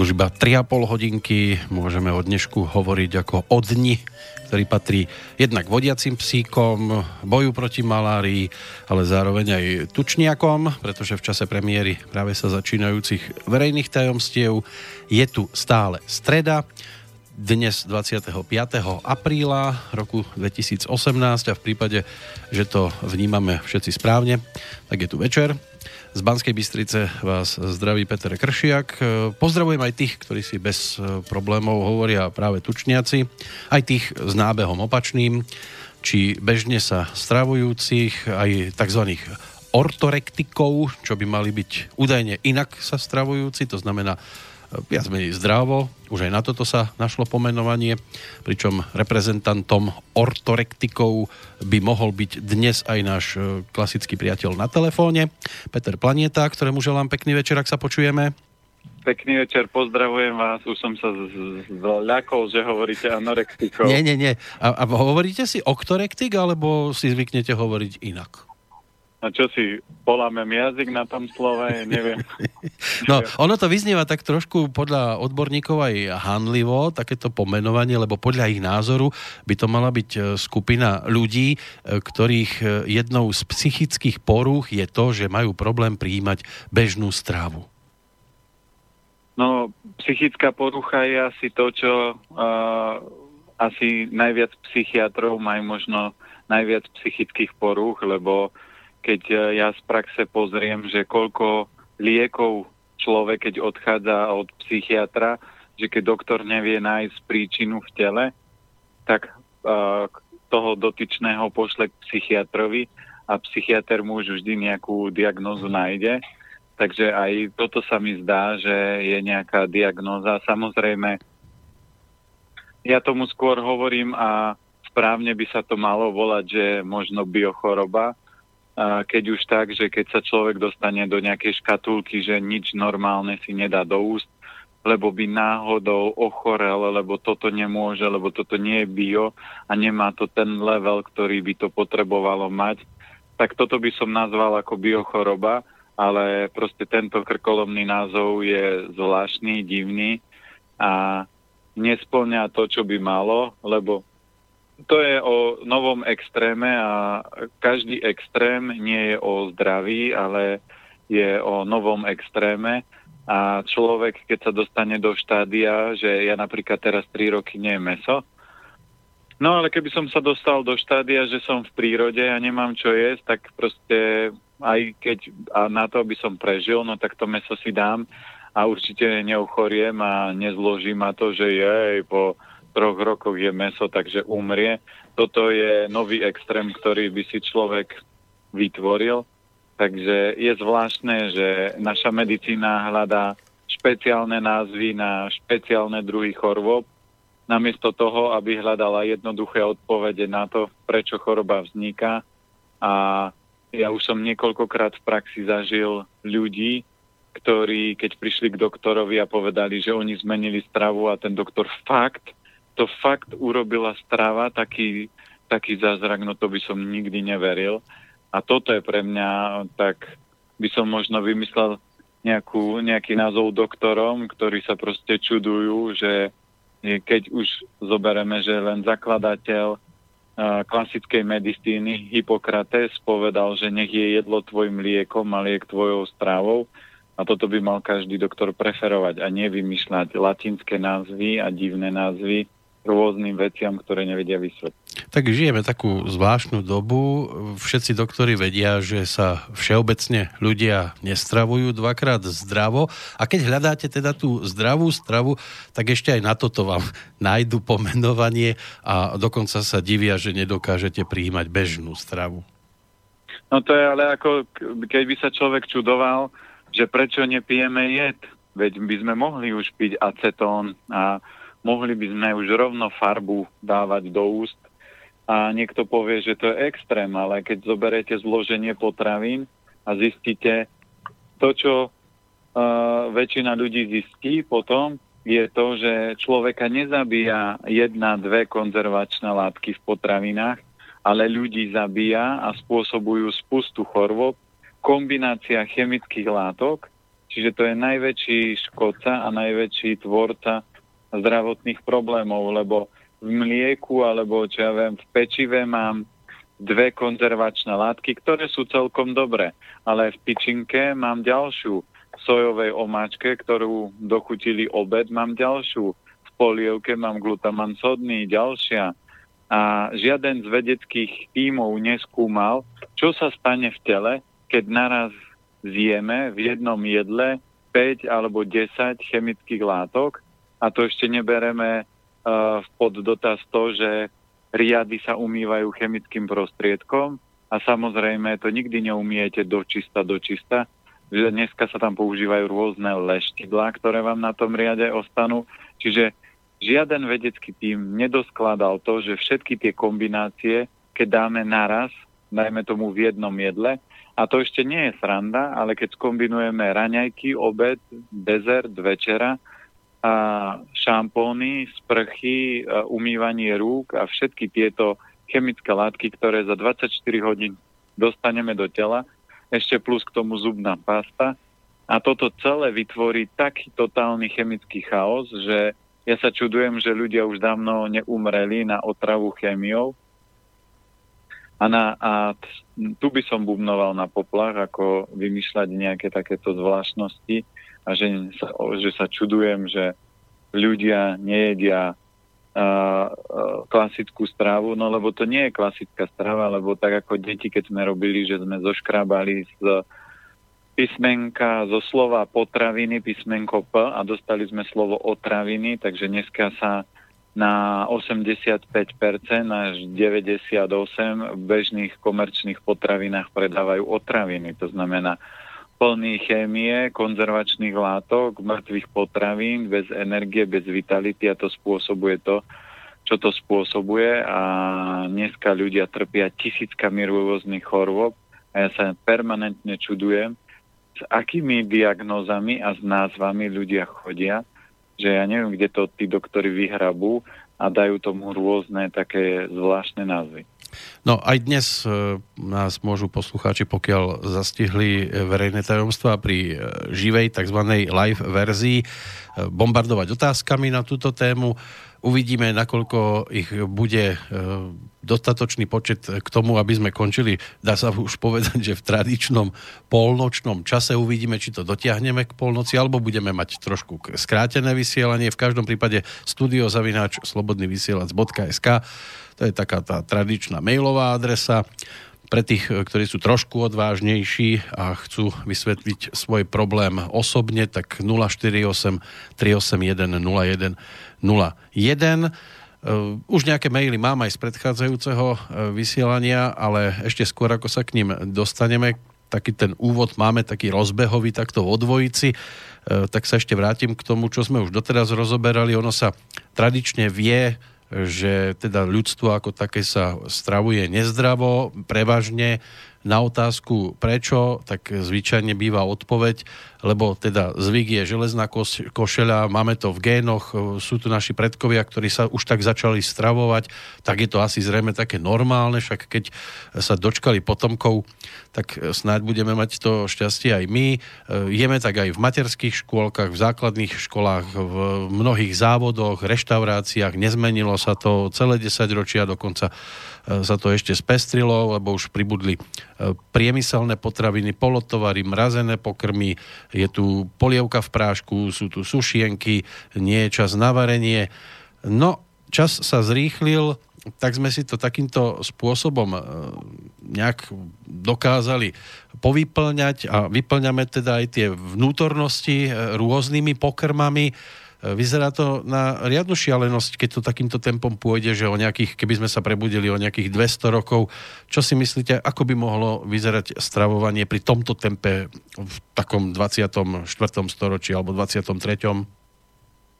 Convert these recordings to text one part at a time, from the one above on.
Už iba 3,5 hodinky môžeme o dnešku hovoriť ako o dni, ktorý patrí jednak vodiacim psíkom, boju proti malárii, ale zároveň aj tučniakom, pretože v čase premiéry práve sa začínajúcich verejných tajomstiev je tu stále streda, dnes 25. apríla roku 2018 a v prípade, že to vnímame všetci správne, tak je tu večer z Banskej Bystrice vás zdraví Peter Kršiak. Pozdravujem aj tých, ktorí si bez e, problémov hovoria práve tučniaci, aj tých s nábehom opačným, či bežne sa stravujúcich, aj tzv ortorektikov, čo by mali byť údajne inak sa stravujúci, to znamená viac menej zdravo. Už aj na toto sa našlo pomenovanie, pričom reprezentantom ortorektikov by mohol byť dnes aj náš e, klasický priateľ na telefóne, Peter Planieta, ktorému želám pekný večer, ak sa počujeme. Pekný večer, pozdravujem vás. Už som sa zľakol, že hovoríte anorektikov. Nie, nie, nie. A, a hovoríte si oktorektik, alebo si zvyknete hovoriť inak? A čo si, polámem jazyk na tom slove, neviem. No, ono to vyznieva tak trošku podľa odborníkov aj hanlivo, takéto pomenovanie, lebo podľa ich názoru by to mala byť e, skupina ľudí, e, ktorých e, jednou z psychických porúch je to, že majú problém prijímať bežnú strávu. No, psychická porucha je asi to, čo uh, asi najviac psychiatrov majú možno najviac psychických porúch, lebo keď e, ja z praxe pozriem, že koľko liekov človek, keď odchádza od psychiatra, že keď doktor nevie nájsť príčinu v tele, tak uh, toho dotyčného pošle k psychiatrovi a psychiatr mu už vždy nejakú diagnózu nájde. Takže aj toto sa mi zdá, že je nejaká diagnóza. Samozrejme, ja tomu skôr hovorím a správne by sa to malo volať, že možno biochoroba, keď už tak, že keď sa človek dostane do nejakej škatulky, že nič normálne si nedá do úst, lebo by náhodou ochorel, lebo toto nemôže, lebo toto nie je bio a nemá to ten level, ktorý by to potrebovalo mať, tak toto by som nazval ako biochoroba, ale proste tento krkolomný názov je zvláštny, divný a nesplňa to, čo by malo, lebo to je o novom extréme a každý extrém nie je o zdraví, ale je o novom extréme. A človek, keď sa dostane do štádia, že ja napríklad teraz 3 roky nie je meso, no ale keby som sa dostal do štádia, že som v prírode a nemám čo jesť, tak proste aj keď a na to, aby som prežil, no tak to meso si dám a určite neuchoriem a nezloží ma to, že jej po troch rokoch je meso, takže umrie. Toto je nový extrém, ktorý by si človek vytvoril. Takže je zvláštne, že naša medicína hľadá špeciálne názvy na špeciálne druhy chorôb, namiesto toho, aby hľadala jednoduché odpovede na to, prečo choroba vzniká. A ja už som niekoľkokrát v praxi zažil ľudí, ktorí, keď prišli k doktorovi a povedali, že oni zmenili stravu a ten doktor fakt to fakt urobila strava, taký, taký zázrak, no to by som nikdy neveril. A toto je pre mňa, tak by som možno vymyslel nejakú, nejaký názov doktorom, ktorí sa proste čudujú, že keď už zobereme, že len zakladateľ klasickej medicíny Hippokrates povedal, že nech je jedlo tvojim liekom a liek tvojou strávou. A toto by mal každý doktor preferovať a nie vymýšľať latinské názvy a divné názvy, rôznym veciam, ktoré nevedia vysvetliť. Tak žijeme takú zvláštnu dobu. Všetci doktori vedia, že sa všeobecne ľudia nestravujú dvakrát zdravo. A keď hľadáte teda tú zdravú stravu, tak ešte aj na toto vám nájdu pomenovanie a dokonca sa divia, že nedokážete prijímať bežnú stravu. No to je ale ako, keď by sa človek čudoval, že prečo nepijeme jed. Veď by sme mohli už piť acetón a mohli by sme už rovno farbu dávať do úst a niekto povie, že to je extrém, ale keď zoberete zloženie potravín a zistíte to, čo uh, väčšina ľudí zistí potom, je to, že človeka nezabíja jedna, dve konzervačné látky v potravinách, ale ľudí zabíja a spôsobujú spustu chorôb, kombinácia chemických látok Čiže to je najväčší škodca a najväčší tvorca zdravotných problémov, lebo v mlieku alebo čo ja viem, v pečive mám dve konzervačné látky, ktoré sú celkom dobré, ale v tyčinke mám ďalšiu sojovej omáčke, ktorú dochutili obed, mám ďalšiu. V polievke mám glutaman sodný, ďalšia. A žiaden z vedeckých tímov neskúmal, čo sa stane v tele, keď naraz zjeme v jednom jedle 5 alebo 10 chemických látok a to ešte nebereme uh, pod dotaz to, že riady sa umývajú chemickým prostriedkom a samozrejme to nikdy neumiete do čista, do čista, dneska sa tam používajú rôzne leštidlá, ktoré vám na tom riade ostanú. Čiže žiaden vedecký tým nedoskladal to, že všetky tie kombinácie, keď dáme naraz, dajme tomu v jednom jedle, a to ešte nie je sranda, ale keď skombinujeme raňajky, obed, dezert, večera, šampóny, sprchy, umývanie rúk a všetky tieto chemické látky, ktoré za 24 hodín dostaneme do tela, ešte plus k tomu zubná pasta. A toto celé vytvorí taký totálny chemický chaos, že ja sa čudujem, že ľudia už dávno neumreli na otravu chémiou. A, na, a tu by som bubnoval na poplach, ako vymýšľať nejaké takéto zvláštnosti a že sa, že sa čudujem, že ľudia nejedia klasickú stravu, no lebo to nie je klasická strava, lebo tak ako deti, keď sme robili, že sme zoškrábali z písmenka, zo slova potraviny, písmenko P a dostali sme slovo otraviny, takže dneska sa na 85% až 98% v bežných komerčných potravinách predávajú otraviny. To znamená plný chémie, konzervačných látok, mŕtvych potravín, bez energie, bez vitality a to spôsobuje to, čo to spôsobuje a dneska ľudia trpia tisíckami rôznych chorôb a ja sa permanentne čudujem, s akými diagnózami a s názvami ľudia chodia, že ja neviem, kde to tí doktory vyhrabú a dajú tomu rôzne také zvláštne názvy. No aj dnes e, nás môžu poslucháči, pokiaľ zastihli verejné tajomstvá pri e, živej tzv. live verzii, e, bombardovať otázkami na túto tému. Uvidíme, nakoľko ich bude dostatočný počet k tomu, aby sme končili, dá sa už povedať, že v tradičnom polnočnom čase uvidíme, či to dotiahneme k polnoci, alebo budeme mať trošku skrátené vysielanie. V každom prípade studiozavináč slobodnyvysielac.sk to je taká tá tradičná mailová adresa. Pre tých, ktorí sú trošku odvážnejší a chcú vysvetliť svoj problém osobne, tak 048 381 01 01. Už nejaké maily mám aj z predchádzajúceho uh, vysielania, ale ešte skôr ako sa k ním dostaneme, taký ten úvod máme taký rozbehový takto vo dvojici, uh, tak sa ešte vrátim k tomu, čo sme už doteraz rozoberali. Ono sa tradične vie že teda ľudstvo ako také sa stravuje nezdravo, prevažne na otázku prečo, tak zvyčajne býva odpoveď, lebo teda zvyk je železná košeľa, máme to v génoch, sú tu naši predkovia, ktorí sa už tak začali stravovať, tak je to asi zrejme také normálne, však keď sa dočkali potomkov, tak snáď budeme mať to šťastie aj my. Jeme tak aj v materských škôlkach, v základných školách, v mnohých závodoch, reštauráciách, nezmenilo sa to celé 10 ročia, dokonca E, sa to ešte spestrilo, lebo už pribudli e, priemyselné potraviny, polotovary, mrazené pokrmy, je tu polievka v prášku, sú tu sušienky, nie je čas na varenie. No, čas sa zrýchlil, tak sme si to takýmto spôsobom e, nejak dokázali povyplňať a vyplňame teda aj tie vnútornosti rôznymi pokrmami. Vyzerá to na riadnu šialenosť, keď to takýmto tempom pôjde, že o nejakých, keby sme sa prebudili o nejakých 200 rokov, čo si myslíte, ako by mohlo vyzerať stravovanie pri tomto tempe v takom 24. storočí alebo 23.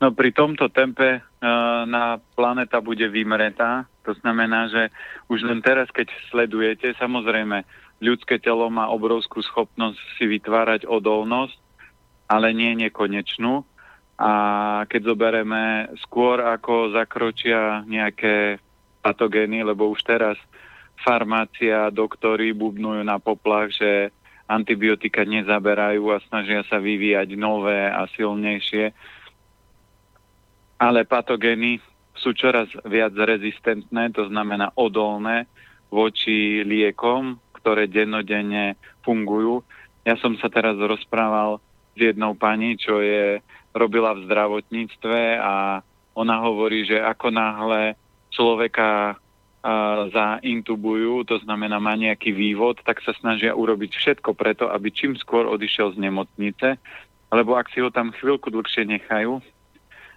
No pri tomto tempe uh, na planeta bude vymretá. To znamená, že už len teraz, keď sledujete, samozrejme, ľudské telo má obrovskú schopnosť si vytvárať odolnosť, ale nie nekonečnú a keď zoberieme skôr ako zakročia nejaké patogény, lebo už teraz farmácia, doktory bubnujú na poplach, že antibiotika nezaberajú a snažia sa vyvíjať nové a silnejšie. Ale patogény sú čoraz viac rezistentné, to znamená odolné voči liekom, ktoré dennodenne fungujú. Ja som sa teraz rozprával s jednou pani, čo je robila v zdravotníctve a ona hovorí, že ako náhle človeka zaintubujú, to znamená má nejaký vývod, tak sa snažia urobiť všetko preto, aby čím skôr odišiel z nemocnice, lebo ak si ho tam chvíľku dlhšie nechajú,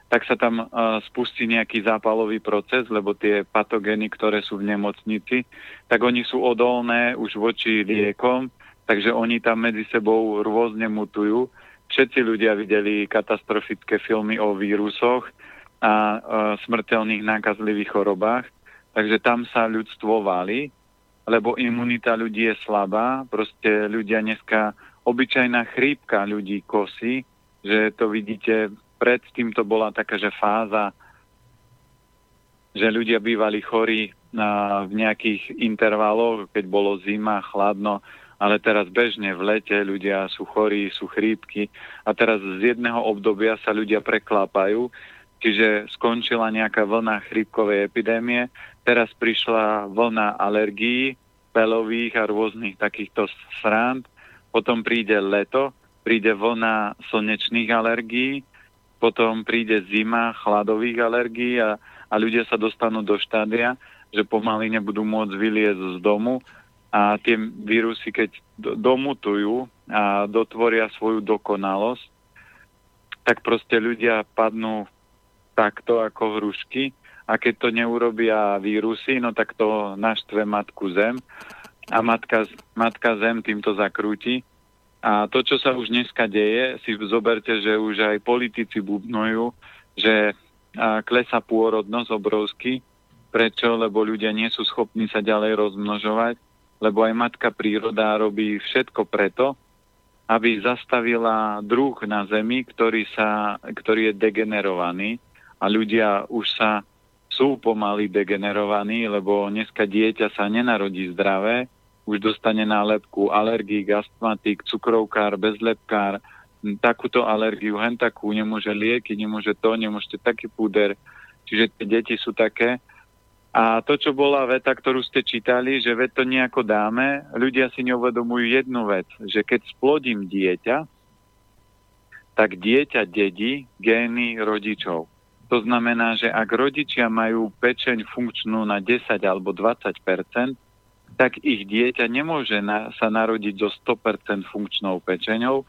tak sa tam spustí nejaký zápalový proces, lebo tie patogény, ktoré sú v nemocnici, tak oni sú odolné už voči liekom, takže oni tam medzi sebou rôzne mutujú. Všetci ľudia videli katastrofické filmy o vírusoch a uh, smrteľných nákazlivých chorobách Takže tam sa ľudstvo váli, lebo imunita ľudí je slabá. Proste ľudia dneska, obyčajná chrípka ľudí kosí, že to vidíte, predtým to bola taká, že fáza, že ľudia bývali chorí na, v nejakých intervaloch, keď bolo zima, chladno, ale teraz bežne v lete ľudia sú chorí, sú chrípky a teraz z jedného obdobia sa ľudia preklápajú, čiže skončila nejaká vlna chrípkovej epidémie Teraz prišla vlna alergií, pelových a rôznych takýchto srand. Potom príde leto, príde vlna slnečných alergií, potom príde zima chladových alergií a, a ľudia sa dostanú do štádia, že pomaly nebudú môcť vyliezť z domu a tie vírusy, keď domutujú a dotvoria svoju dokonalosť, tak proste ľudia padnú takto ako hrušky a keď to neurobia vírusy, no tak to naštve matku zem a matka, matka zem týmto zakrúti. A to, čo sa už dneska deje, si zoberte, že už aj politici bubnujú, že klesa pôrodnosť obrovsky. Prečo? Lebo ľudia nie sú schopní sa ďalej rozmnožovať, lebo aj matka príroda robí všetko preto, aby zastavila druh na Zemi, ktorý, sa, ktorý je degenerovaný a ľudia už sa sú pomaly degenerovaní, lebo dneska dieťa sa nenarodí zdravé, už dostane nálepku alergík, astmatik, cukrovkár, bezlepkár, takúto alergiu, hen takú, nemôže lieky, nemôže to, nemôžete taký púder. Čiže tie deti sú také. A to, čo bola veta, ktorú ste čítali, že veď to nejako dáme, ľudia si neuvedomujú jednu vec, že keď splodím dieťa, tak dieťa dedí gény rodičov. To znamená, že ak rodičia majú pečeň funkčnú na 10 alebo 20% tak ich dieťa nemôže na, sa narodiť so 100% funkčnou pečeňou,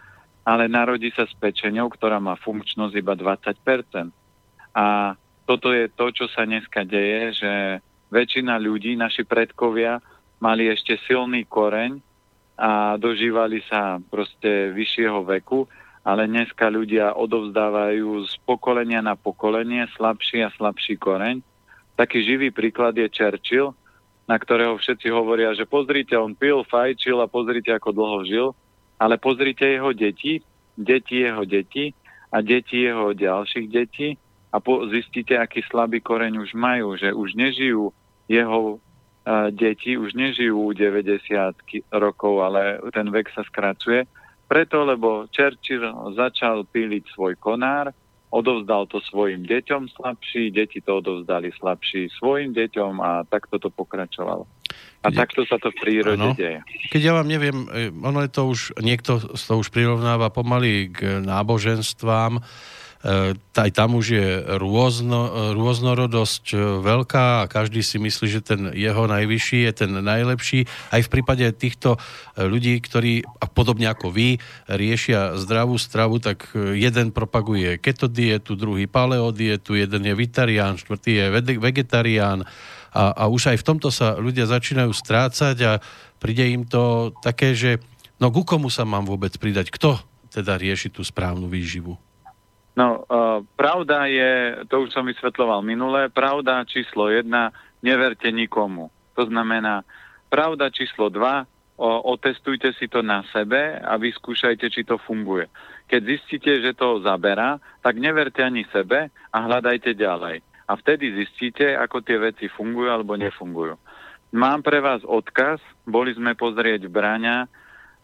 ale narodí sa s pečeňou, ktorá má funkčnosť iba 20%. A toto je to, čo sa dneska deje, že väčšina ľudí, naši predkovia, mali ešte silný koreň a dožívali sa proste vyššieho veku ale dneska ľudia odovzdávajú z pokolenia na pokolenie slabší a slabší koreň. Taký živý príklad je Churchill, na ktorého všetci hovoria, že pozrite, on pil, fajčil a pozrite, ako dlho žil, ale pozrite jeho deti, deti jeho deti a deti jeho ďalších detí a po, zistíte, aký slabý koreň už majú, že už nežijú jeho uh, deti, už nežijú 90 rokov, ale ten vek sa skracuje preto, lebo Churchill začal píliť svoj konár, odovzdal to svojim deťom slabší, deti to odovzdali slabší svojim deťom a takto to pokračovalo. A Keď... takto sa to v prírode ano. deje. Keď ja vám neviem, e, ono je to už, niekto to už prirovnáva pomaly k náboženstvám, aj tam už je rôzno, rôznorodosť e, veľká a každý si myslí, že ten jeho najvyšší je ten najlepší. Aj v prípade týchto e, ľudí, ktorí, a podobne ako vy, riešia zdravú stravu, tak jeden propaguje keto dietu, druhý paleo dietu, jeden je vitarián, štvrtý je vegetarián a, a už aj v tomto sa ľudia začínajú strácať a príde im to také, že no ku komu sa mám vôbec pridať? Kto teda rieši tú správnu výživu? No, uh, pravda je, to už som vysvetloval minule, pravda číslo jedna, neverte nikomu. To znamená, pravda číslo dva, o, otestujte si to na sebe a vyskúšajte, či to funguje. Keď zistíte, že to zaberá, tak neverte ani sebe a hľadajte ďalej. A vtedy zistíte, ako tie veci fungujú alebo nefungujú. Mám pre vás odkaz, boli sme pozrieť v Bráňa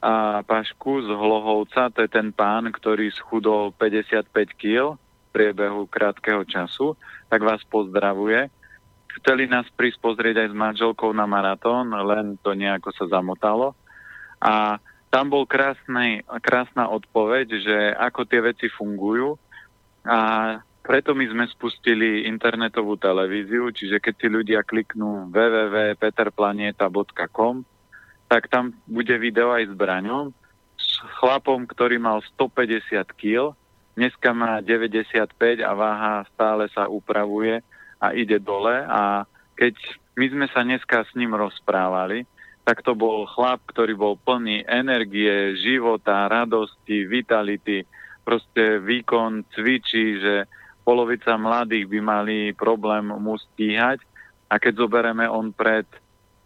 a Pašku z Hlohovca, to je ten pán, ktorý schudol 55 kg v priebehu krátkeho času, tak vás pozdravuje. Chceli nás prísť pozrieť aj s manželkou na maratón, len to nejako sa zamotalo. A tam bol krásny, krásna odpoveď, že ako tie veci fungujú. A preto my sme spustili internetovú televíziu, čiže keď si ľudia kliknú www.peterplaneta.com, tak tam bude video aj s Braňom, s chlapom, ktorý mal 150 kg, dneska má 95 a váha stále sa upravuje a ide dole a keď my sme sa dneska s ním rozprávali, tak to bol chlap, ktorý bol plný energie, života, radosti, vitality, proste výkon cvičí, že polovica mladých by mali problém mu stíhať a keď zoberieme on pred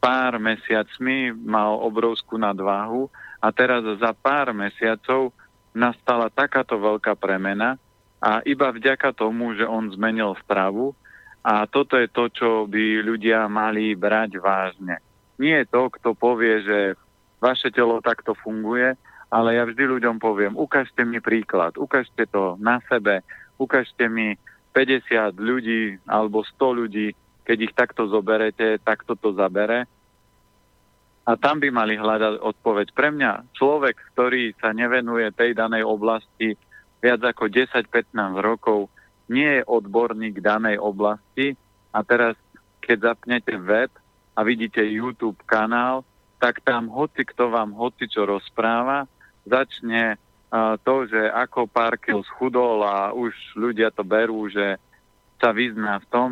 pár mesiacmi mal obrovskú nadváhu a teraz za pár mesiacov nastala takáto veľká premena a iba vďaka tomu, že on zmenil stravu a toto je to, čo by ľudia mali brať vážne. Nie je to, kto povie, že vaše telo takto funguje, ale ja vždy ľuďom poviem, ukážte mi príklad, ukážte to na sebe, ukážte mi 50 ľudí alebo 100 ľudí, keď ich takto zoberete, takto to zabere a tam by mali hľadať odpoveď. Pre mňa človek, ktorý sa nevenuje tej danej oblasti viac ako 10-15 rokov, nie je odborník danej oblasti a teraz, keď zapnete web a vidíte YouTube kanál, tak tam hoci kto vám hoci čo rozpráva, začne to, že ako pár kil schudol a už ľudia to berú, že sa vyzná v tom.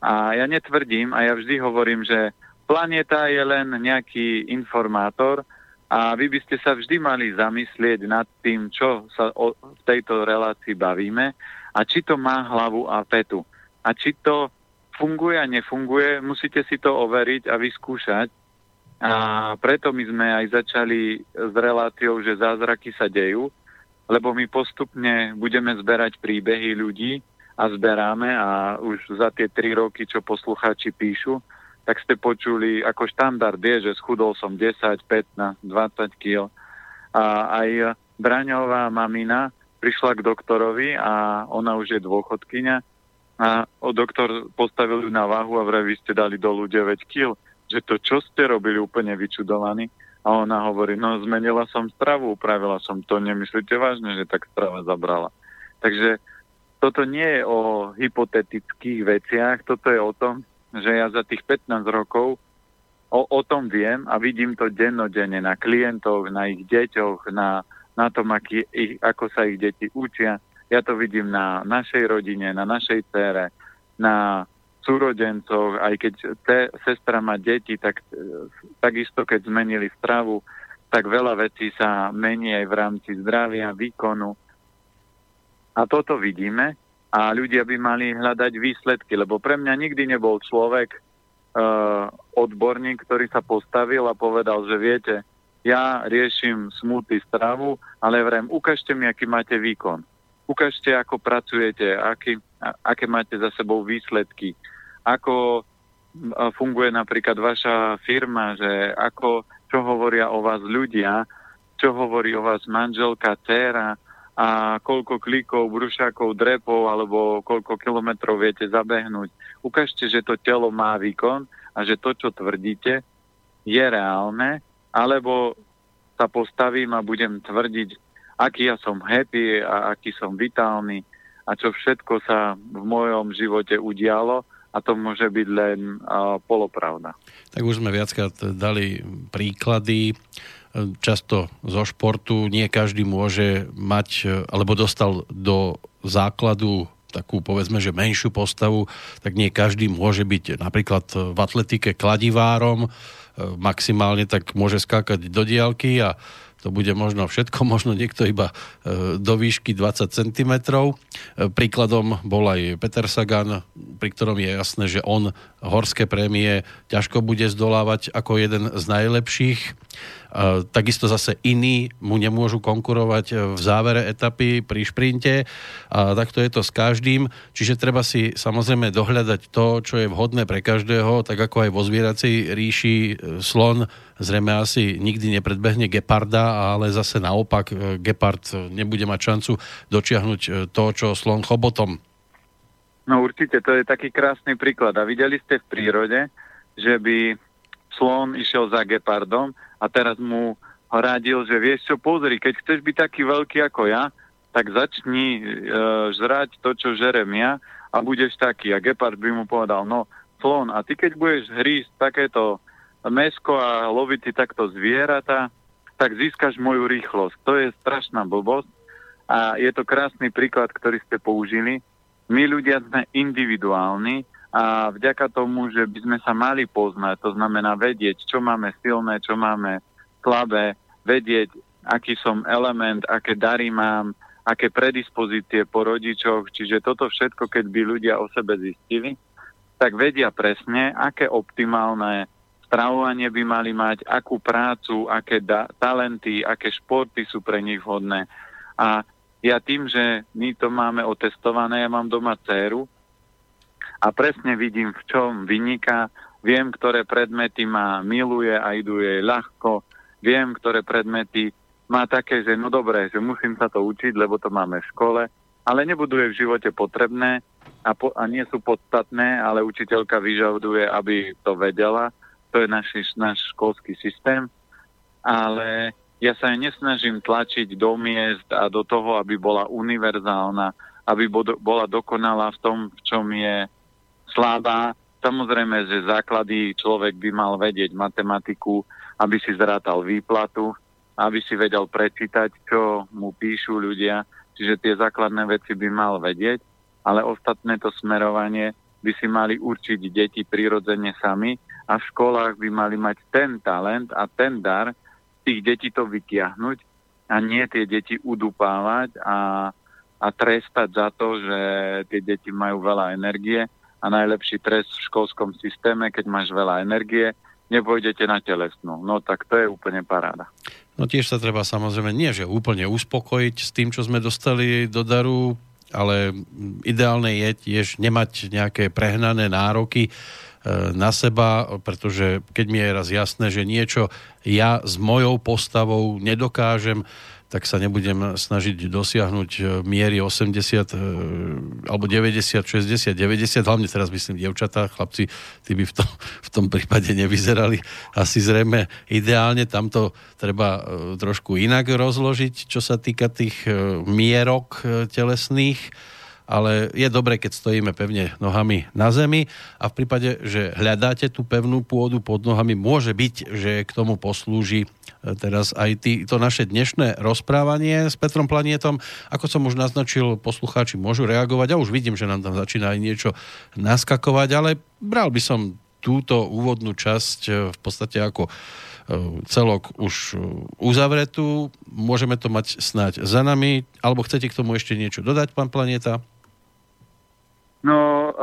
A ja netvrdím a ja vždy hovorím, že Planéta je len nejaký informátor a vy by ste sa vždy mali zamyslieť nad tým, čo sa o, v tejto relácii bavíme a či to má hlavu a petu. A či to funguje a nefunguje, musíte si to overiť a vyskúšať. A preto my sme aj začali s reláciou, že zázraky sa dejú, lebo my postupne budeme zberať príbehy ľudí a zberáme a už za tie tri roky, čo poslucháči píšu, tak ste počuli, ako štandard je, že schudol som 10, 15, 20 kg. A aj Braňová mamina prišla k doktorovi a ona už je dôchodkynia a o doktor postavil ju na váhu a vraj vy ste dali dolu 9 kg. Že to, čo ste robili, úplne vyčudovaní. A ona hovorí, no zmenila som stravu, upravila som to, nemyslíte vážne, že tak strava zabrala. Takže toto nie je o hypotetických veciach, toto je o tom, že ja za tých 15 rokov o, o tom viem a vidím to dennodenne na klientoch, na ich deťoch, na, na tom, aký, ich, ako sa ich deti učia. Ja to vidím na našej rodine, na našej cére, na súrodencoch, aj keď te, sestra má deti, tak takisto keď zmenili stravu, tak veľa vecí sa mení aj v rámci zdravia, výkonu. A toto vidíme a ľudia by mali hľadať výsledky, lebo pre mňa nikdy nebol človek, uh, odborník, ktorý sa postavil a povedal, že viete, ja riešim smutý stravu, ale vrem, ukážte mi, aký máte výkon. Ukážte, ako pracujete, aký, aké máte za sebou výsledky, ako funguje napríklad vaša firma, že ako, čo hovoria o vás ľudia, čo hovorí o vás manželka, dcéra, a koľko klikov, brušákov, drepov alebo koľko kilometrov viete zabehnúť. Ukážte, že to telo má výkon a že to, čo tvrdíte, je reálne, alebo sa postavím a budem tvrdiť, aký ja som happy a aký som vitálny a čo všetko sa v mojom živote udialo a to môže byť len uh, polopravda. Tak už sme viackrát dali príklady často zo športu nie každý môže mať, alebo dostal do základu takú povedzme, že menšiu postavu, tak nie každý môže byť napríklad v atletike kladivárom, maximálne tak môže skákať do diálky a to bude možno všetko, možno niekto iba e, do výšky 20 cm. E, príkladom bol aj Peter Sagan, pri ktorom je jasné, že on horské prémie ťažko bude zdolávať ako jeden z najlepších. Takisto zase iní mu nemôžu konkurovať v závere etapy pri šprinte a takto je to s každým. Čiže treba si samozrejme dohľadať to, čo je vhodné pre každého, tak ako aj vo zvieracej ríši e, slon zrejme asi nikdy nepredbehne geparda, ale zase naopak e, gepard nebude mať šancu dočiahnuť e, to, čo slon chobotom. No určite, to je taký krásny príklad. A videli ste v prírode, že by slon išiel za gepardom a teraz mu radil, že vieš čo, pozri, keď chceš byť taký veľký ako ja, tak začni e, žrať to, čo žerem ja a budeš taký. A Gepard by mu povedal, no slon, a ty keď budeš hrísť takéto mesko a loviť si takto zvieratá, tak získaš moju rýchlosť. To je strašná blbosť a je to krásny príklad, ktorý ste použili. My ľudia sme individuálni a vďaka tomu, že by sme sa mali poznať, to znamená vedieť, čo máme silné, čo máme slabé, vedieť, aký som element, aké dary mám, aké predispozície po rodičoch, čiže toto všetko, keď by ľudia o sebe zistili, tak vedia presne, aké optimálne stravovanie by mali mať, akú prácu, aké da- talenty, aké športy sú pre nich vhodné. A ja tým, že my to máme otestované, ja mám doma dceru, a presne vidím, v čom vyniká. Viem, ktoré predmety ma miluje a idú jej ľahko. Viem, ktoré predmety má také, že no dobré, že musím sa to učiť, lebo to máme v škole, ale nebudú je v živote potrebné a, po, a nie sú podstatné, ale učiteľka vyžaduje, aby to vedela. To je naš, náš školský systém. Ale ja sa nesnažím tlačiť do miest a do toho, aby bola univerzálna, aby bola dokonalá v tom, v čom je slabá. Samozrejme, že základy človek by mal vedieť matematiku, aby si zrátal výplatu, aby si vedel prečítať, čo mu píšu ľudia. Čiže tie základné veci by mal vedieť, ale ostatné to smerovanie by si mali určiť deti prirodzene sami a v školách by mali mať ten talent a ten dar tých detí to vytiahnuť a nie tie deti udupávať a, a trestať za to, že tie deti majú veľa energie a najlepší trest v školskom systéme, keď máš veľa energie, nepôjdete na telesnú. No tak to je úplne paráda. No tiež sa treba samozrejme nie, že úplne uspokojiť s tým, čo sme dostali do daru, ale ideálne je tiež nemať nejaké prehnané nároky na seba, pretože keď mi je raz jasné, že niečo ja s mojou postavou nedokážem, tak sa nebudem snažiť dosiahnuť e, miery 80 e, alebo 90, 60, 90, hlavne teraz myslím dievčatá, chlapci, tí by v tom, v tom prípade nevyzerali asi zrejme ideálne, tamto treba e, trošku inak rozložiť, čo sa týka tých mierok telesných ale je dobre, keď stojíme pevne nohami na zemi a v prípade, že hľadáte tú pevnú pôdu pod nohami, môže byť, že k tomu poslúži e, teraz aj tý, to naše dnešné rozprávanie s Petrom Planietom. Ako som už naznačil, poslucháči môžu reagovať a už vidím, že nám tam začína aj niečo naskakovať, ale bral by som túto úvodnú časť e, v podstate ako e, celok už uzavretú. Môžeme to mať snáď za nami. Alebo chcete k tomu ešte niečo dodať, pán Planeta? No,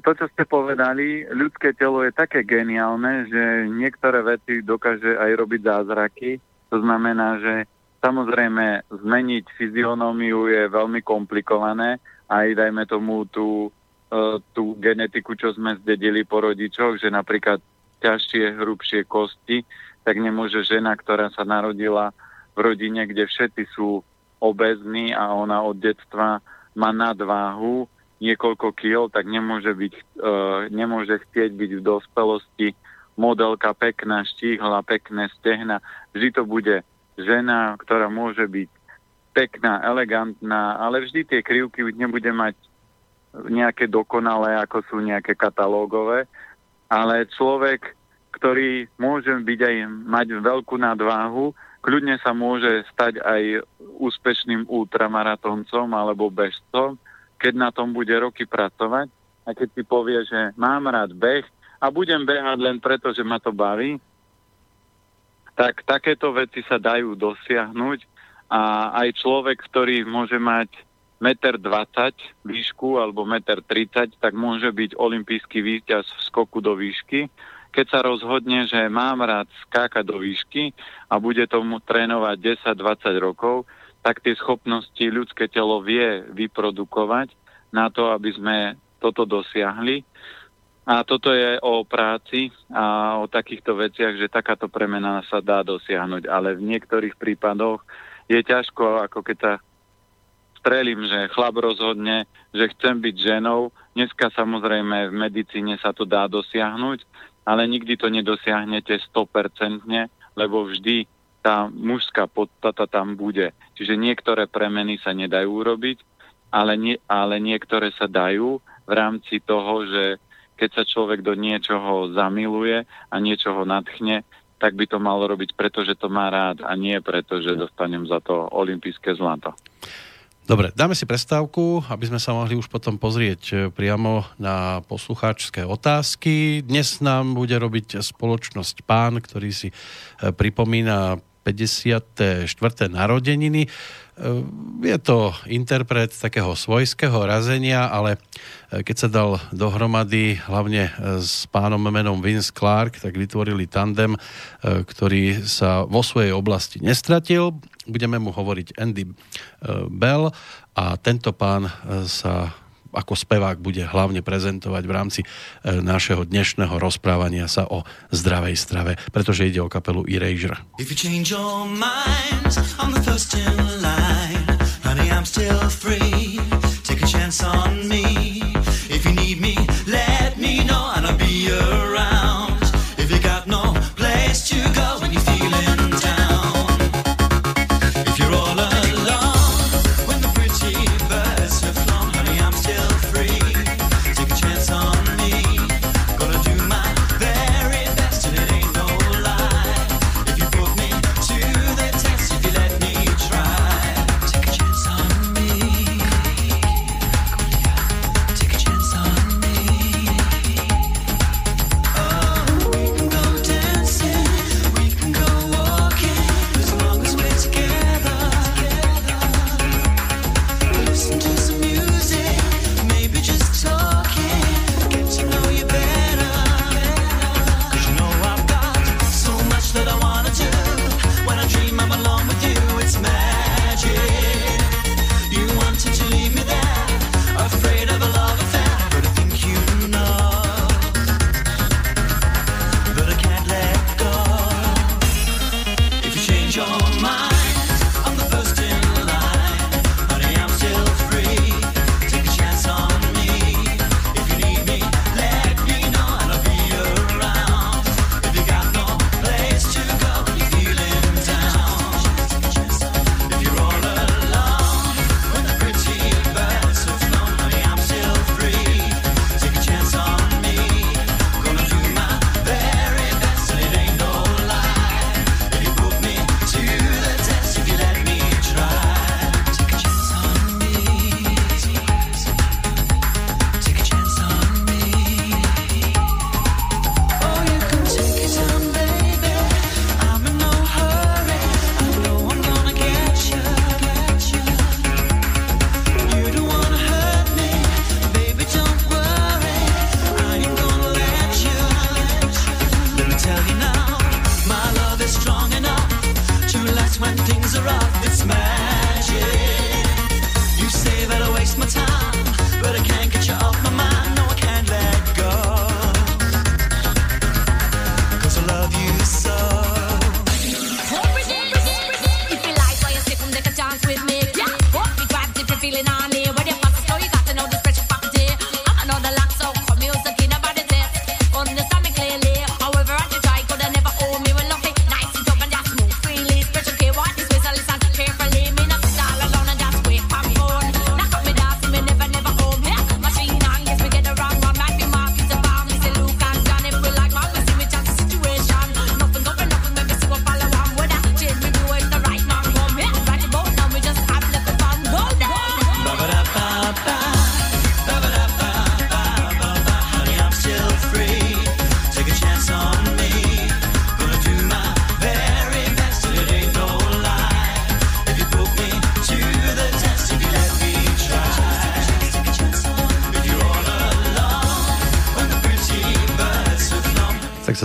to, čo ste povedali, ľudské telo je také geniálne, že niektoré veci dokáže aj robiť zázraky. To znamená, že samozrejme zmeniť fyzionómiu je veľmi komplikované, aj dajme tomu tú, e, tú genetiku, čo sme zdedili po rodičoch, že napríklad ťažšie, hrubšie kosti, tak nemôže žena, ktorá sa narodila v rodine, kde všetci sú obezní a ona od detstva má nadváhu, niekoľko kil, tak nemôže, byť, e, nemôže chcieť byť v dospelosti modelka pekná, štíhla, pekné stehna. Vždy to bude žena, ktorá môže byť pekná, elegantná, ale vždy tie krivky nebude mať nejaké dokonalé, ako sú nejaké katalógové, ale človek, ktorý môže byť aj mať veľkú nadváhu, kľudne sa môže stať aj úspešným ultramaratoncom alebo bežcom, keď na tom bude roky pracovať a keď si povie, že mám rád beh a budem behať len preto, že ma to baví, tak takéto veci sa dajú dosiahnuť a aj človek, ktorý môže mať meter 20 výšku alebo meter 30, tak môže byť olimpijský víťaz v skoku do výšky. Keď sa rozhodne, že mám rád skákať do výšky a bude tomu trénovať 10-20 rokov, tak tie schopnosti ľudské telo vie vyprodukovať na to, aby sme toto dosiahli. A toto je o práci a o takýchto veciach, že takáto premena sa dá dosiahnuť, ale v niektorých prípadoch je ťažko, ako keď sa strelím, že chlap rozhodne, že chcem byť ženou. Dneska samozrejme v medicíne sa to dá dosiahnuť, ale nikdy to nedosiahnete 100%, lebo vždy tá mužská podstata tam bude. Čiže niektoré premeny sa nedajú urobiť, ale, nie, ale niektoré sa dajú v rámci toho, že keď sa človek do niečoho zamiluje a niečoho nadchne, tak by to malo robiť, pretože to má rád a nie preto, že dostanem za to olympijské zlato. Dobre, dáme si prestávku, aby sme sa mohli už potom pozrieť e, priamo na poslucháčské otázky. Dnes nám bude robiť spoločnosť pán, ktorý si e, pripomína 54. narodeniny. Je to interpret takého svojského razenia, ale e, keď sa dal dohromady hlavne e, s pánom menom Vince Clark, tak vytvorili tandem, e, ktorý sa vo svojej oblasti nestratil. Budeme mu hovoriť Andy Bell a tento pán sa ako spevák bude hlavne prezentovať v rámci našeho dnešného rozprávania sa o zdravej strave, pretože ide o kapelu Erasure. If you change your mind, I'm the first in line. Honey, I'm still free. Take a chance on me.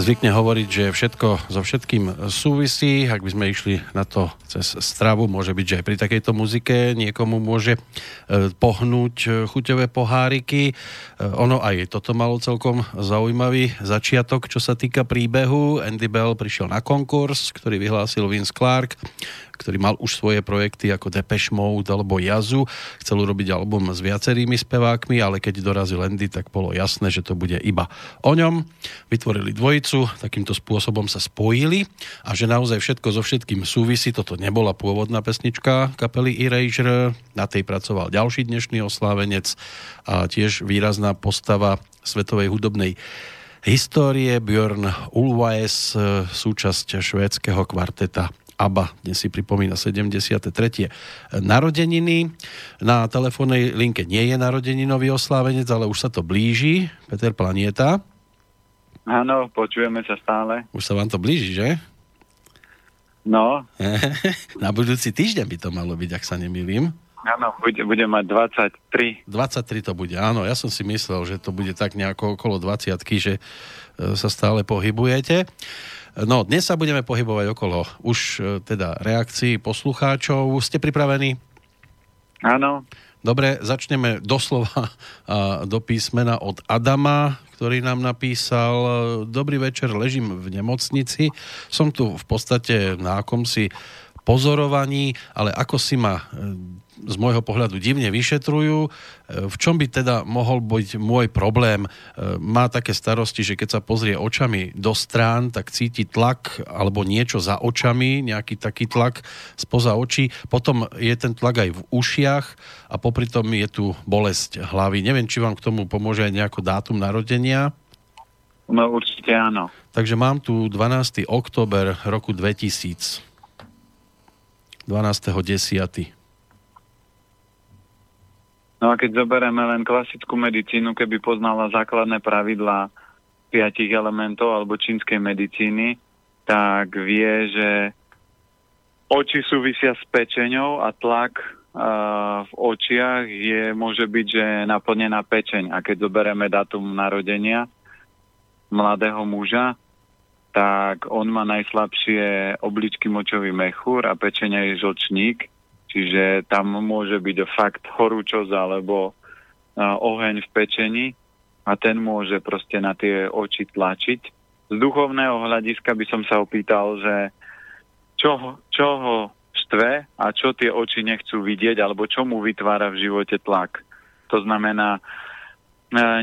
Zvykne hovoriť, že všetko so všetkým súvisí. Ak by sme išli na to cez stravu, môže byť, že aj pri takejto muzike niekomu môže e, pohnúť e, chuťové poháriky. E, ono aj toto malo celkom zaujímavý začiatok, čo sa týka príbehu. Andy Bell prišiel na konkurs, ktorý vyhlásil Vince Clark ktorý mal už svoje projekty ako Depeche Mode alebo Jazu. Chcel urobiť album s viacerými spevákmi, ale keď dorazil Andy, tak bolo jasné, že to bude iba o ňom. Vytvorili dvojicu, takýmto spôsobom sa spojili a že naozaj všetko so všetkým súvisí. Toto nebola pôvodná pesnička kapely Erasure, na tej pracoval ďalší dnešný oslávenec a tiež výrazná postava svetovej hudobnej histórie Björn Ulvaes, súčasť švédskeho kvarteta ABBA. Dnes si pripomína 73. narodeniny. Na telefónnej linke nie je narodeninový oslávenec, ale už sa to blíži. Peter Planieta. Áno, počujeme sa stále. Už sa vám to blíži, že? No. Na budúci týždeň by to malo byť, ak sa nemýlim. Áno, bude, bude mať 23. 23 to bude, áno. Ja som si myslel, že to bude tak nejako okolo 20 že e, sa stále pohybujete. No, dnes sa budeme pohybovať okolo už e, teda reakcií poslucháčov. Ste pripravení? Áno. Dobre, začneme doslova do písmena od Adama, ktorý nám napísal Dobrý večer, ležím v nemocnici. Som tu v podstate na akomsi pozorovaní, ale ako si ma e, z môjho pohľadu divne vyšetrujú. E, v čom by teda mohol byť môj problém? E, má také starosti, že keď sa pozrie očami do strán, tak cíti tlak alebo niečo za očami, nejaký taký tlak spoza očí. Potom je ten tlak aj v ušiach a popri tom je tu bolesť hlavy. Neviem, či vám k tomu pomôže aj nejako dátum narodenia. No určite áno. Takže mám tu 12. október roku 2000. 12.10. No a keď zoberieme len klasickú medicínu, keby poznala základné pravidlá piatich elementov alebo čínskej medicíny, tak vie, že oči súvisia s pečeňou a tlak uh, v očiach je, môže byť, že naplnená pečeň. A keď zoberieme datum narodenia mladého muža, tak on má najslabšie obličky močový mechúr a pečenia je žlčník Čiže tam môže byť fakt horúčosť alebo oheň v pečení a ten môže proste na tie oči tlačiť. Z duchovného hľadiska by som sa opýtal, že čo, čo ho štve a čo tie oči nechcú vidieť alebo čo mu vytvára v živote tlak. To znamená,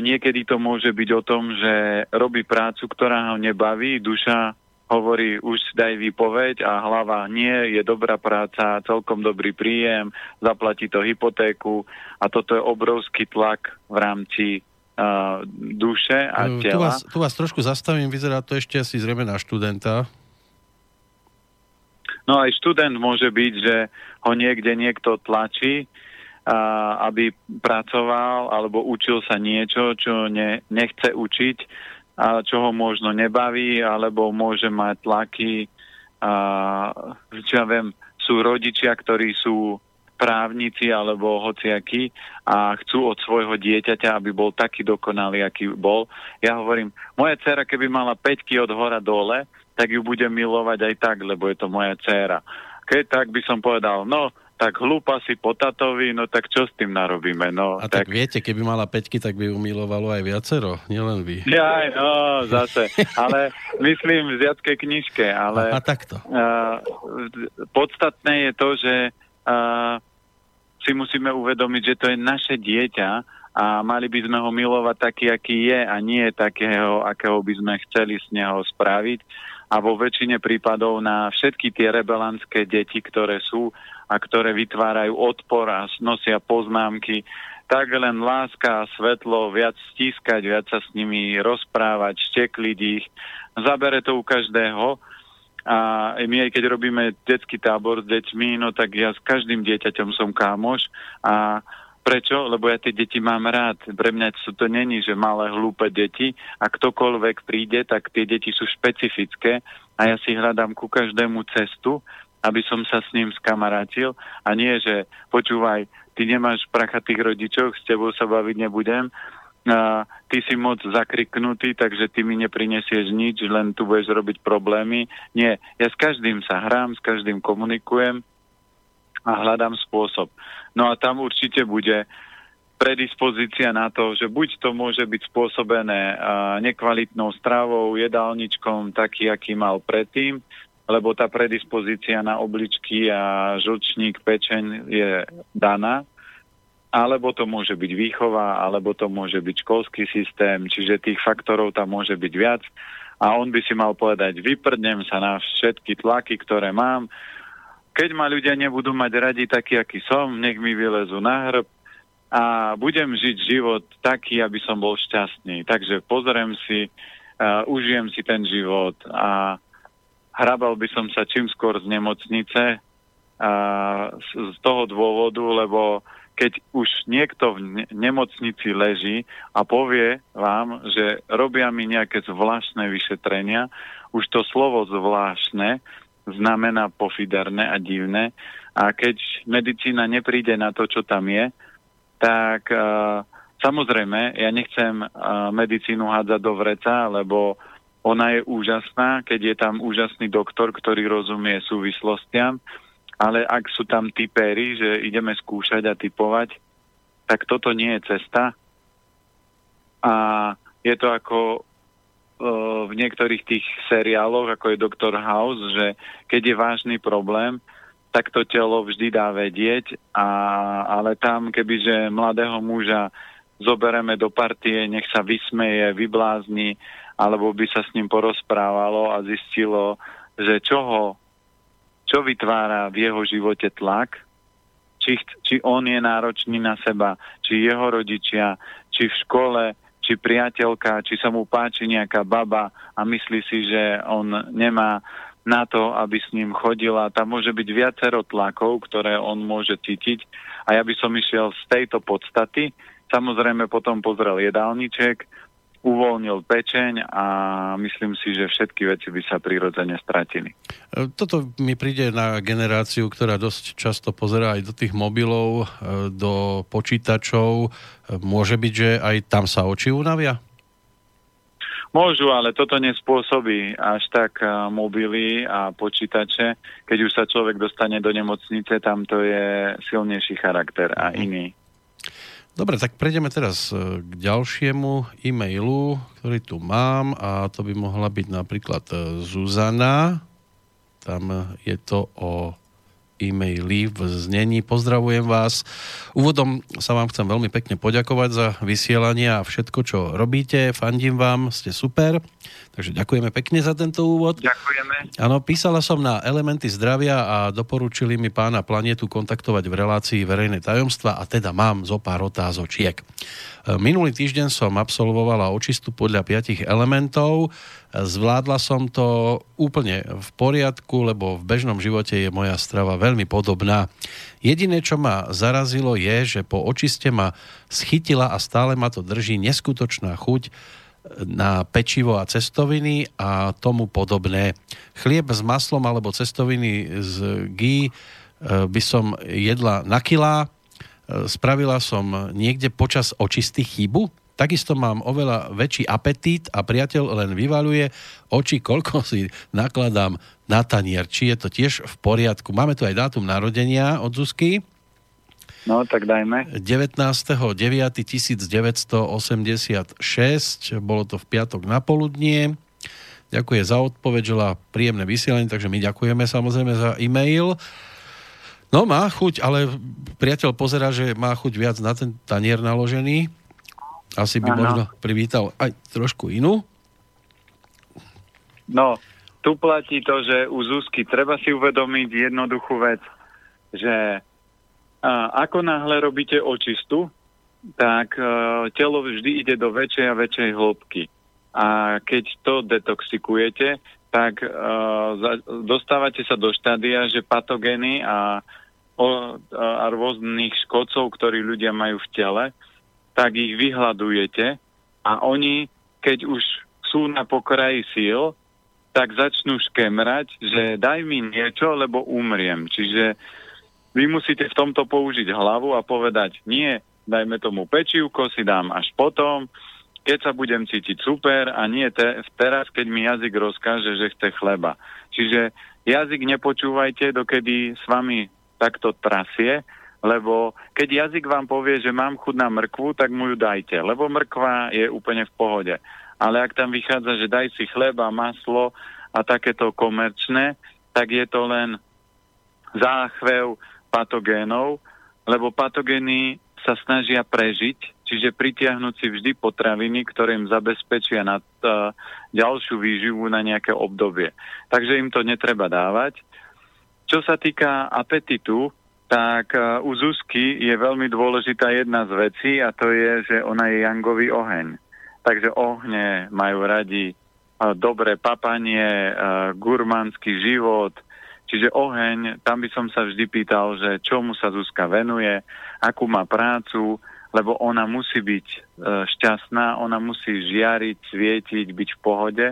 niekedy to môže byť o tom, že robí prácu, ktorá ho nebaví, duša hovorí, už daj výpoveď a hlava nie, je dobrá práca, celkom dobrý príjem, zaplatí to hypotéku a toto je obrovský tlak v rámci uh, duše a tela. Tu vás, tu vás trošku zastavím, vyzerá to ešte asi zrejme na študenta. No aj študent môže byť, že ho niekde niekto tlačí, a, aby pracoval alebo učil sa niečo, čo ne, nechce učiť a čo ho možno nebaví, alebo môže mať tlaky, a, čo ja viem, sú rodičia, ktorí sú právnici alebo hociakí a chcú od svojho dieťaťa, aby bol taký dokonalý, aký bol. Ja hovorím, moja dcera, keby mala 5 od hora dole, tak ju budem milovať aj tak, lebo je to moja dcera. Keď tak by som povedal, no, tak hlúpa si po tatovi, no tak čo s tým narobíme? No, a tak, tak viete, keby mala peťky, tak by umilovalo aj viacero, nielen vy. Ja, no, zase. Ale myslím v ziadkej knižke, ale... A, a takto. Uh, podstatné je to, že uh, si musíme uvedomiť, že to je naše dieťa a mali by sme ho milovať taký, aký je a nie takého, akého by sme chceli z neho spraviť. A vo väčšine prípadov na všetky tie rebelantské deti, ktoré sú, a ktoré vytvárajú odpor a nosia poznámky, tak len láska a svetlo, viac stískať, viac sa s nimi rozprávať, štekliť ich. Zabere to u každého. A my aj keď robíme detský tábor s deťmi, no tak ja s každým dieťaťom som kámoš a Prečo? Lebo ja tie deti mám rád. Pre mňa sú to není, že malé hlúpe deti. A ktokoľvek príde, tak tie deti sú špecifické a ja si hľadám ku každému cestu, aby som sa s ním skamarátil a nie, že počúvaj, ty nemáš prachatých rodičov, s tebou sa baviť nebudem, a ty si moc zakriknutý, takže ty mi neprinesieš nič, len tu budeš robiť problémy. Nie, ja s každým sa hrám, s každým komunikujem a hľadám spôsob. No a tam určite bude predispozícia na to, že buď to môže byť spôsobené nekvalitnou stravou, jedálničkom, taký, aký mal predtým, lebo tá predispozícia na obličky a žlčník, pečeň je daná, alebo to môže byť výchova, alebo to môže byť školský systém, čiže tých faktorov tam môže byť viac. A on by si mal povedať, vyprdnem sa na všetky tlaky, ktoré mám, keď ma ľudia nebudú mať radi taký, aký som, nech mi vylezú na hrb a budem žiť život taký, aby som bol šťastný. Takže pozriem si, uh, užijem si ten život a hrabal by som sa čím skôr z nemocnice z, z toho dôvodu, lebo keď už niekto v nemocnici leží a povie vám, že robia mi nejaké zvláštne vyšetrenia, už to slovo zvláštne znamená pofiderné a divné. A keď medicína nepríde na to, čo tam je, tak uh, samozrejme, ja nechcem uh, medicínu hádzať do vreca, lebo ona je úžasná, keď je tam úžasný doktor, ktorý rozumie súvislostiam, ale ak sú tam typéry, že ideme skúšať a typovať, tak toto nie je cesta. A je to ako uh, v niektorých tých seriáloch, ako je Dr. House, že keď je vážny problém, tak to telo vždy dá vedieť, a, ale tam, kebyže mladého muža zobereme do partie, nech sa vysmeje, vyblázni, alebo by sa s ním porozprávalo a zistilo, že čo ho čo vytvára v jeho živote tlak, či, či on je náročný na seba, či jeho rodičia, či v škole, či priateľka, či sa mu páči nejaká baba a myslí si, že on nemá na to, aby s ním chodila. Tam môže byť viacero tlakov, ktoré on môže cítiť a ja by som išiel z tejto podstaty. Samozrejme potom pozrel jedálniček, uvoľnil pečeň a myslím si, že všetky veci by sa prirodzene stratili. E, toto mi príde na generáciu, ktorá dosť často pozerá aj do tých mobilov, e, do počítačov. E, môže byť, že aj tam sa oči unavia? Môžu, ale toto nespôsobí až tak mobily a počítače. Keď už sa človek dostane do nemocnice, tam to je silnejší charakter a mhm. iný. Dobre, tak prejdeme teraz e, k ďalšiemu e-mailu, ktorý tu mám a to by mohla byť napríklad e, Zuzana. Tam je to o e-maily v znení. Pozdravujem vás. Úvodom sa vám chcem veľmi pekne poďakovať za vysielanie a všetko, čo robíte. Fandím vám, ste super. Takže ďakujeme pekne za tento úvod. Ďakujeme. Áno, písala som na Elementy zdravia a doporučili mi pána Planetu kontaktovať v relácii verejné tajomstva a teda mám zo pár otázočiek. E, minulý týždeň som absolvovala očistu podľa piatich elementov. Zvládla som to úplne v poriadku, lebo v bežnom živote je moja strava veľmi podobná. Jediné, čo ma zarazilo, je, že po očiste ma schytila a stále ma to drží neskutočná chuť na pečivo a cestoviny a tomu podobné. Chlieb s maslom alebo cestoviny z gý e, by som jedla na kilá. E, spravila som niekde počas očisty chybu, Takisto mám oveľa väčší apetít a priateľ len vyvaluje oči, koľko si nakladám na tanier. Či je to tiež v poriadku. Máme tu aj dátum narodenia od Zuzky. No, tak dajme. 19.9.1986, bolo to v piatok na poludnie. Ďakujem za odpoveď, želá príjemné vysielanie, takže my ďakujeme samozrejme za e-mail. No má chuť, ale priateľ pozera, že má chuť viac na ten tanier naložený. Asi by Aha. možno privítal aj trošku inú. No, tu platí to, že u Zuzky treba si uvedomiť jednoduchú vec, že a ako náhle robíte očistu, tak uh, telo vždy ide do väčšej a väčšej hĺbky. A keď to detoxikujete, tak za, dostávate sa do štádia, že patogény a, a rôznych škodcov, ktorí ľudia majú v tele, tak ich vyhľadujete a oni, keď už sú na pokraji síl, tak začnú škemrať, že daj mi niečo, lebo umriem. Čiže vy musíte v tomto použiť hlavu a povedať, nie, dajme tomu pečivko, si dám až potom, keď sa budem cítiť super a nie te, teraz, keď mi jazyk rozkáže, že chce chleba. Čiže jazyk nepočúvajte, dokedy s vami takto trasie, lebo keď jazyk vám povie, že mám chud na mrkvu, tak mu ju dajte, lebo mrkva je úplne v pohode. Ale ak tam vychádza, že daj si chleba, maslo a takéto komerčné, tak je to len záchvev patogénov, lebo patogény sa snažia prežiť, čiže pritiahnuť si vždy potraviny, ktoré im zabezpečia na uh, ďalšiu výživu na nejaké obdobie. Takže im to netreba dávať. Čo sa týka apetitu, tak uh, u Zuzky je veľmi dôležitá jedna z vecí a to je, že ona je jangový oheň. Takže ohne majú radi uh, dobré papanie, gurmánsky život, Čiže oheň, tam by som sa vždy pýtal, že čomu sa Zuzka venuje, akú má prácu, lebo ona musí byť e, šťastná, ona musí žiariť, svietiť, byť v pohode,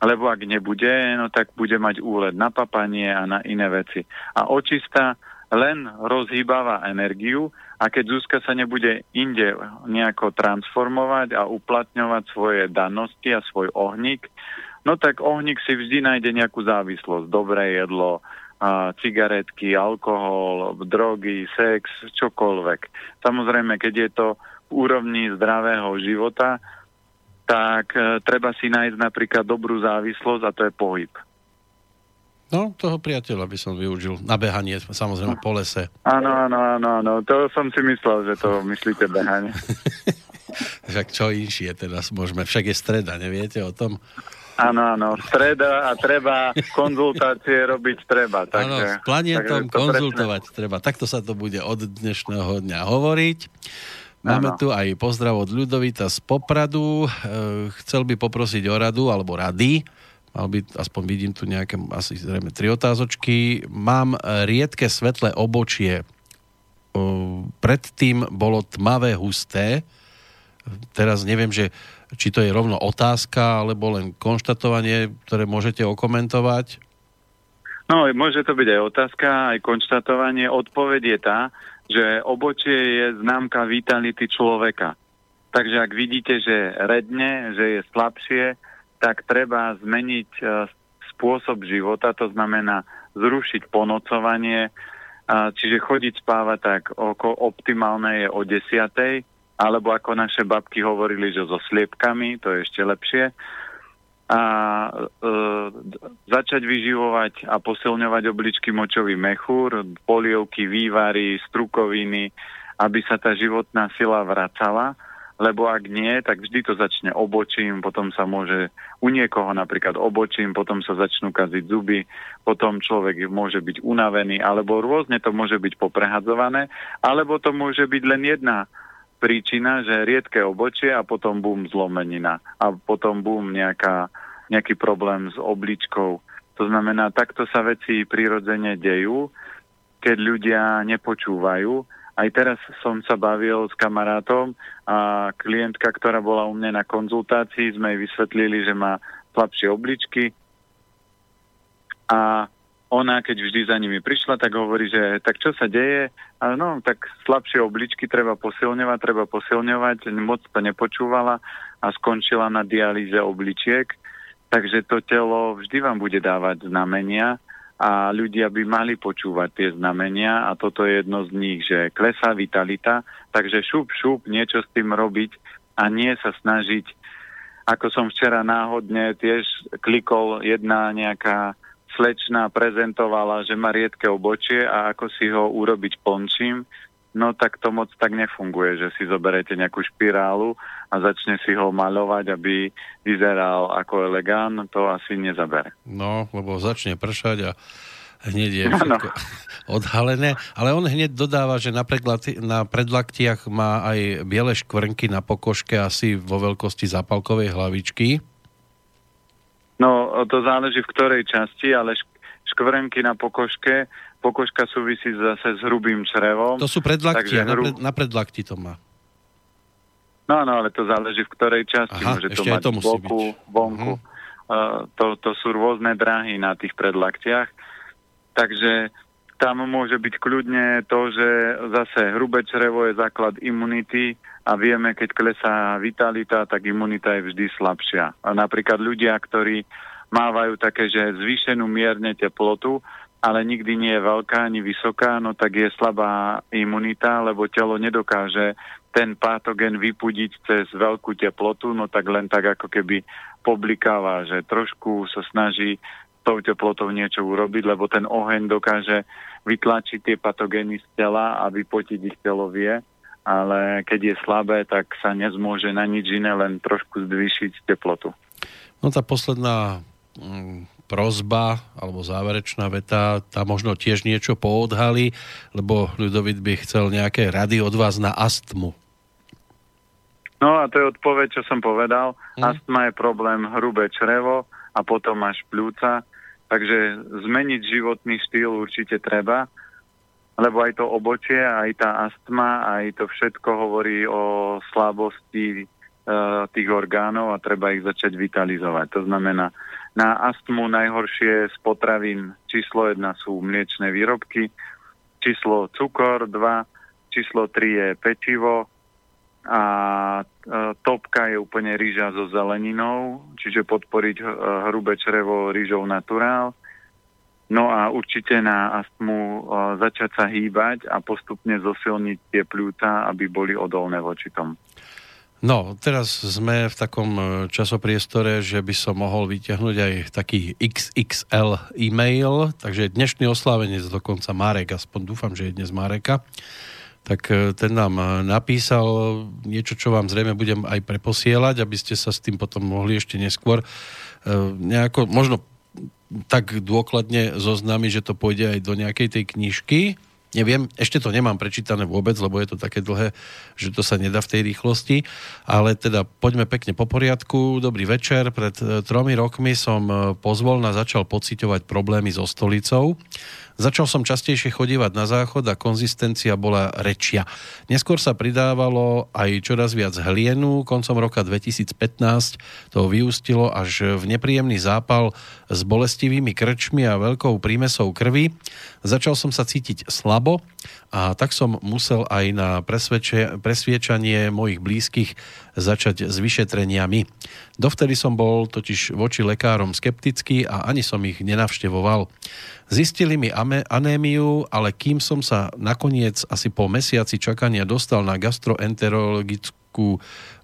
lebo ak nebude, no tak bude mať úled na papanie a na iné veci. A očista len rozhýbava energiu a keď Zuzka sa nebude inde nejako transformovať a uplatňovať svoje danosti a svoj ohník, no tak ohník si vždy nájde nejakú závislosť. Dobré jedlo, a cigaretky, alkohol, drogy, sex, čokoľvek. Samozrejme, keď je to v úrovni zdravého života, tak e, treba si nájsť napríklad dobrú závislosť a to je pohyb. No, toho priateľa by som využil na behanie, samozrejme po lese. Áno, áno, áno, áno, to som si myslel, že to myslíte behanie. Však čo inšie teraz môžeme, však je streda, neviete o tom? Áno, áno, streda a treba konzultácie robiť treba. Áno, s planietom konzultovať presne. treba. Takto sa to bude od dnešného dňa hovoriť. Máme ano. tu aj pozdrav od Ľudovita z Popradu. E, chcel by poprosiť o radu alebo rady. Mal by, aspoň vidím tu nejaké, asi zrejme tri otázočky. Mám riedke svetlé obočie. E, predtým bolo tmavé, husté. Teraz neviem, že či to je rovno otázka, alebo len konštatovanie, ktoré môžete okomentovať? No, môže to byť aj otázka, aj konštatovanie. Odpoveď je tá, že obočie je známka vitality človeka. Takže ak vidíte, že redne, že je slabšie, tak treba zmeniť e, spôsob života, to znamená zrušiť ponocovanie, čiže chodiť spávať tak oko optimálne je o desiatej, alebo ako naše babky hovorili, že so sliepkami, to je ešte lepšie. A e, začať vyživovať a posilňovať obličky močový mechúr, polievky, vývary, strukoviny, aby sa tá životná sila vracala, lebo ak nie, tak vždy to začne obočím, potom sa môže u niekoho napríklad obočím, potom sa začnú kaziť zuby, potom človek môže byť unavený, alebo rôzne to môže byť poprehadzované, alebo to môže byť len jedna príčina, že riedke obočie a potom bum zlomenina a potom bum nejaký problém s obličkou. To znamená, takto sa veci prirodzene dejú, keď ľudia nepočúvajú. Aj teraz som sa bavil s kamarátom a klientka, ktorá bola u mňa na konzultácii, sme jej vysvetlili, že má slabšie obličky a ona, keď vždy za nimi prišla, tak hovorí, že tak čo sa deje? A no, tak slabšie obličky treba posilňovať, treba posilňovať, moc to nepočúvala a skončila na dialýze obličiek. Takže to telo vždy vám bude dávať znamenia a ľudia by mali počúvať tie znamenia a toto je jedno z nich, že klesá vitalita, takže šup, šup, niečo s tým robiť a nie sa snažiť, ako som včera náhodne tiež klikol jedna nejaká slečna prezentovala, že má riedke obočie a ako si ho urobiť pončím, no tak to moc tak nefunguje, že si zoberete nejakú špirálu a začne si ho maľovať, aby vyzeral ako elegán, to asi nezabere. No, lebo začne pršať a hneď je všetko odhalené, ale on hneď dodáva, že na, predlakti- na predlaktiach má aj biele škvrnky na pokožke asi vo veľkosti zapalkovej hlavičky. No, to záleží v ktorej časti, ale škvrnky na pokožke, pokožka súvisí zase s hrubým črevom. To sú predlakti, hru... na, pred, na predlakti to má. No, no, ale to záleží v ktorej časti. Aha, Môže to mať to musí boku, byť. vonku. Uh-huh. Uh, to, to sú rôzne dráhy na tých predlaktiach. Takže tam môže byť kľudne to, že zase hrubé črevo je základ imunity a vieme, keď klesá vitalita, tak imunita je vždy slabšia. A napríklad ľudia, ktorí mávajú také, že zvýšenú mierne teplotu, ale nikdy nie je veľká ani vysoká, no tak je slabá imunita, lebo telo nedokáže ten patogen vypudiť cez veľkú teplotu, no tak len tak ako keby poblikáva, že trošku sa snaží tou teplotou niečo urobiť, lebo ten oheň dokáže vytlačiť tie patogény z tela a vypotiť ich telo vie, ale keď je slabé, tak sa nezmôže na nič iné, len trošku zvýšiť teplotu. No tá posledná mm, prozba alebo záverečná veta, tá možno tiež niečo poodhali, lebo Ľudovit by chcel nejaké rady od vás na astmu. No a to je odpoveď, čo som povedal. Hmm. Astma je problém hrubé črevo a potom máš pľúca Takže zmeniť životný štýl určite treba, lebo aj to obočie, aj tá astma, aj to všetko hovorí o slabosti e, tých orgánov a treba ich začať vitalizovať. To znamená, na astmu najhoršie z potravín číslo 1 sú mliečne výrobky, číslo cukor 2, číslo 3 je pečivo, a e, topka je úplne rýža so zeleninou, čiže podporiť e, hrubé črevo rýžou naturál. No a určite na astmu e, začať sa hýbať a postupne zosilniť tie pľúca, aby boli odolné voči tomu. No, teraz sme v takom časopriestore, že by som mohol vyťahnuť aj taký XXL e-mail, takže dnešný oslávenec dokonca Marek, aspoň dúfam, že je dnes Mareka tak e, ten nám e, napísal niečo, čo vám zrejme budem aj preposielať, aby ste sa s tým potom mohli ešte neskôr e, nejako, možno tak dôkladne zoznámiť, že to pôjde aj do nejakej tej knižky. Neviem, ešte to nemám prečítané vôbec, lebo je to také dlhé, že to sa nedá v tej rýchlosti. Ale teda poďme pekne po poriadku. Dobrý večer. Pred tromi rokmi som pozvolna začal pociťovať problémy so stolicou. Začal som častejšie chodívať na záchod a konzistencia bola rečia. Neskôr sa pridávalo aj čoraz viac hlienu. Koncom roka 2015 to vyústilo až v nepríjemný zápal s bolestivými krčmi a veľkou prímesou krvi. Začal som sa cítiť slabo a tak som musel aj na presviečanie mojich blízkych začať s vyšetreniami. Dovtedy som bol totiž voči lekárom skeptický a ani som ich nenavštevoval. Zistili mi anémiu, ale kým som sa nakoniec asi po mesiaci čakania dostal na gastroenterologickú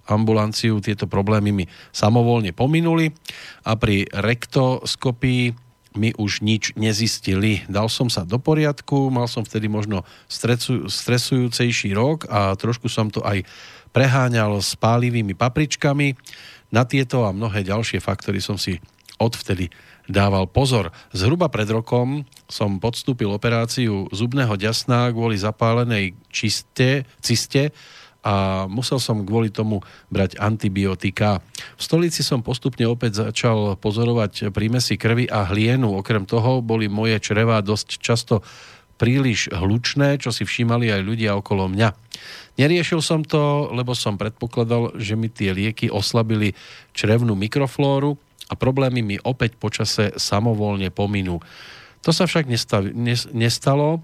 ambulanciu, tieto problémy mi samovolne pominuli a pri rektoskopii mi už nič nezistili. Dal som sa do poriadku, mal som vtedy možno stresu, stresujúcejší rok a trošku som to aj preháňal s pálivými papričkami. Na tieto a mnohé ďalšie faktory som si odvtedy dával pozor. Zhruba pred rokom som podstúpil operáciu zubného ďasná kvôli zapálenej čiste, ciste a musel som kvôli tomu brať antibiotika. V stolici som postupne opäť začal pozorovať prímesy krvi a hlienu. Okrem toho boli moje črevá dosť často príliš hlučné, čo si všímali aj ľudia okolo mňa. Neriešil som to, lebo som predpokladal, že mi tie lieky oslabili črevnú mikroflóru a problémy mi opäť počase samovolne pominú. To sa však nestalo.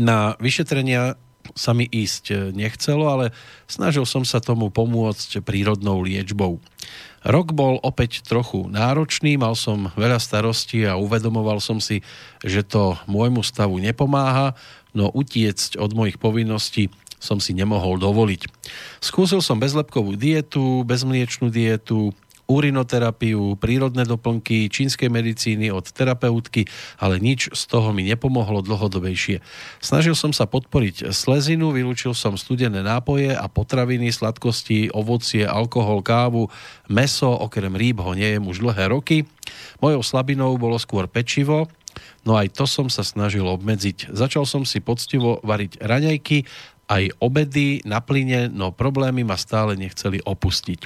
Na vyšetrenia sa mi ísť nechcelo, ale snažil som sa tomu pomôcť prírodnou liečbou. Rok bol opäť trochu náročný, mal som veľa starostí a uvedomoval som si, že to môjmu stavu nepomáha, no utiecť od mojich povinností som si nemohol dovoliť. Skúsil som bezlepkovú dietu, bezmliečnú dietu, urinoterapiu, prírodné doplnky, čínskej medicíny od terapeutky, ale nič z toho mi nepomohlo dlhodobejšie. Snažil som sa podporiť slezinu, vylúčil som studené nápoje a potraviny, sladkosti, ovocie, alkohol, kávu, meso, okrem rýb ho nejem už dlhé roky. Mojou slabinou bolo skôr pečivo, no aj to som sa snažil obmedziť. Začal som si poctivo variť raňajky, aj obedy na plyne, no problémy ma stále nechceli opustiť.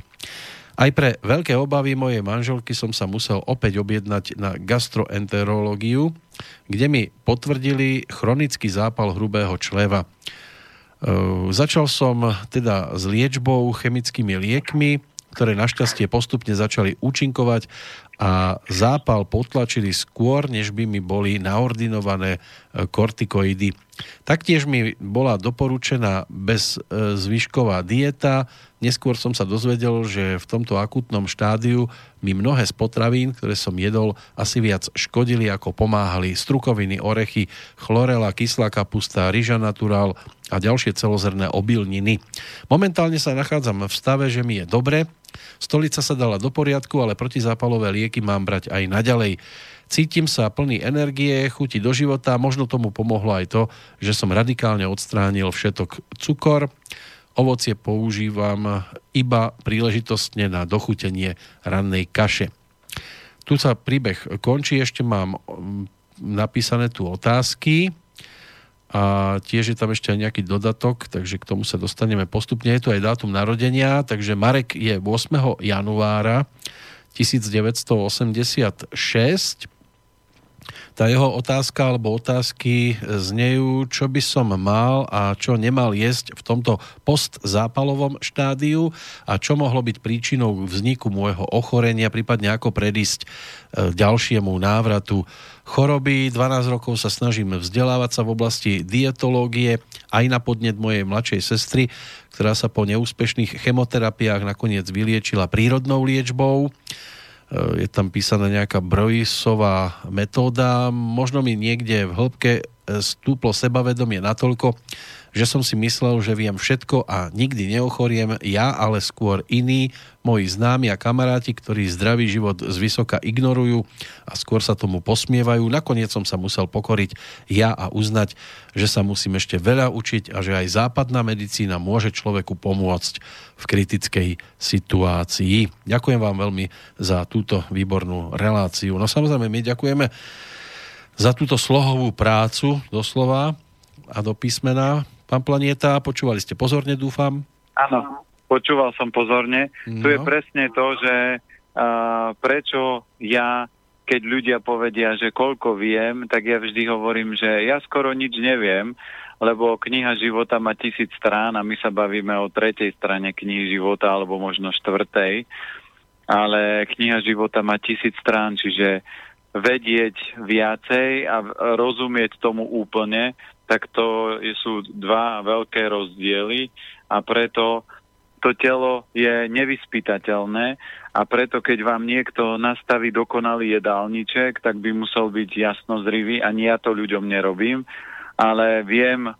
Aj pre veľké obavy mojej manželky som sa musel opäť objednať na gastroenterológiu, kde mi potvrdili chronický zápal hrubého čleva. E, začal som teda s liečbou chemickými liekmi, ktoré našťastie postupne začali účinkovať a zápal potlačili skôr, než by mi boli naordinované e, kortikoidy. Taktiež mi bola doporučená bez e, dieta. Neskôr som sa dozvedel, že v tomto akutnom štádiu mi mnohé z potravín, ktoré som jedol, asi viac škodili ako pomáhali. Strukoviny, orechy, chlorela, kyslá kapusta, ryža naturál a ďalšie celozrné obilniny. Momentálne sa nachádzam v stave, že mi je dobre, Stolica sa dala do poriadku, ale protizápalové lieky mám brať aj naďalej. Cítim sa plný energie, chuti do života, možno tomu pomohlo aj to, že som radikálne odstránil všetok cukor. Ovocie používam iba príležitostne na dochutenie rannej kaše. Tu sa príbeh končí, ešte mám mm, napísané tu otázky a tiež je tam ešte aj nejaký dodatok, takže k tomu sa dostaneme postupne. Je tu aj dátum narodenia, takže Marek je 8. januára 1986. Tá jeho otázka alebo otázky znejú, čo by som mal a čo nemal jesť v tomto postzápalovom štádiu a čo mohlo byť príčinou vzniku môjho ochorenia, prípadne ako predísť e, ďalšiemu návratu choroby. 12 rokov sa snažím vzdelávať sa v oblasti dietológie aj na podnet mojej mladšej sestry, ktorá sa po neúspešných chemoterapiách nakoniec vyliečila prírodnou liečbou. Je tam písaná nejaká brojisová metóda. Možno mi niekde v hĺbke e, stúplo sebavedomie natoľko, že som si myslel, že viem všetko a nikdy neochoriem ja, ale skôr iní, moji známi a kamaráti, ktorí zdravý život zvysoka ignorujú a skôr sa tomu posmievajú. Nakoniec som sa musel pokoriť ja a uznať, že sa musím ešte veľa učiť a že aj západná medicína môže človeku pomôcť v kritickej situácii. Ďakujem vám veľmi za túto výbornú reláciu. No samozrejme, my ďakujeme za túto slohovú prácu doslova a do písmena pán Planieta. Počúvali ste pozorne, dúfam. Áno, počúval som pozorne. No. Tu je presne to, že uh, prečo ja, keď ľudia povedia, že koľko viem, tak ja vždy hovorím, že ja skoro nič neviem, lebo kniha života má tisíc strán a my sa bavíme o tretej strane knihy života alebo možno štvrtej, ale kniha života má tisíc strán, čiže vedieť viacej a rozumieť tomu úplne, tak to sú dva veľké rozdiely a preto to telo je nevyspytateľné a preto keď vám niekto nastaví dokonalý jedálniček, tak by musel byť jasnozrivý a nie ja to ľuďom nerobím, ale viem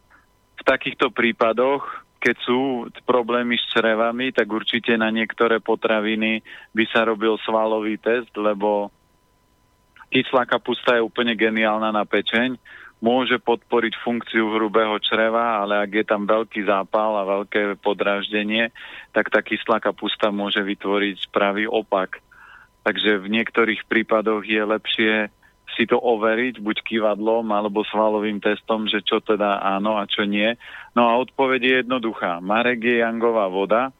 v takýchto prípadoch, keď sú problémy s črevami, tak určite na niektoré potraviny by sa robil svalový test, lebo kyslá kapusta je úplne geniálna na pečeň, môže podporiť funkciu hrubého čreva, ale ak je tam veľký zápal a veľké podráždenie, tak tá kyslá kapusta môže vytvoriť pravý opak. Takže v niektorých prípadoch je lepšie si to overiť, buď kývadlom alebo svalovým testom, že čo teda áno a čo nie. No a odpoveď je jednoduchá. Marek je jangová voda,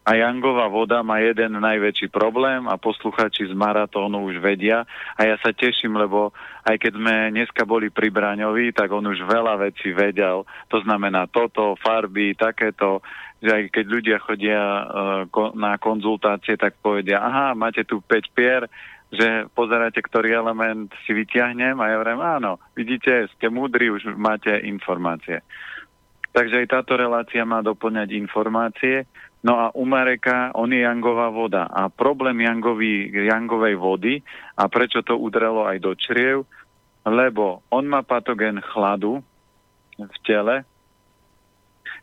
a Jangová voda má jeden najväčší problém a posluchači z maratónu už vedia a ja sa teším, lebo aj keď sme dneska boli pri Braňovi, tak on už veľa vecí vedel. To znamená toto, farby, takéto, že aj keď ľudia chodia uh, na konzultácie, tak povedia, aha, máte tu 5 pier, že pozeráte, ktorý element si vyťahnem a ja hovorím, áno, vidíte, ste múdri, už máte informácie. Takže aj táto relácia má doplňať informácie No a u Mareka on je jangová voda. A problém jangový, jangovej vody, a prečo to udrelo aj do čriev, lebo on má patogen chladu v tele,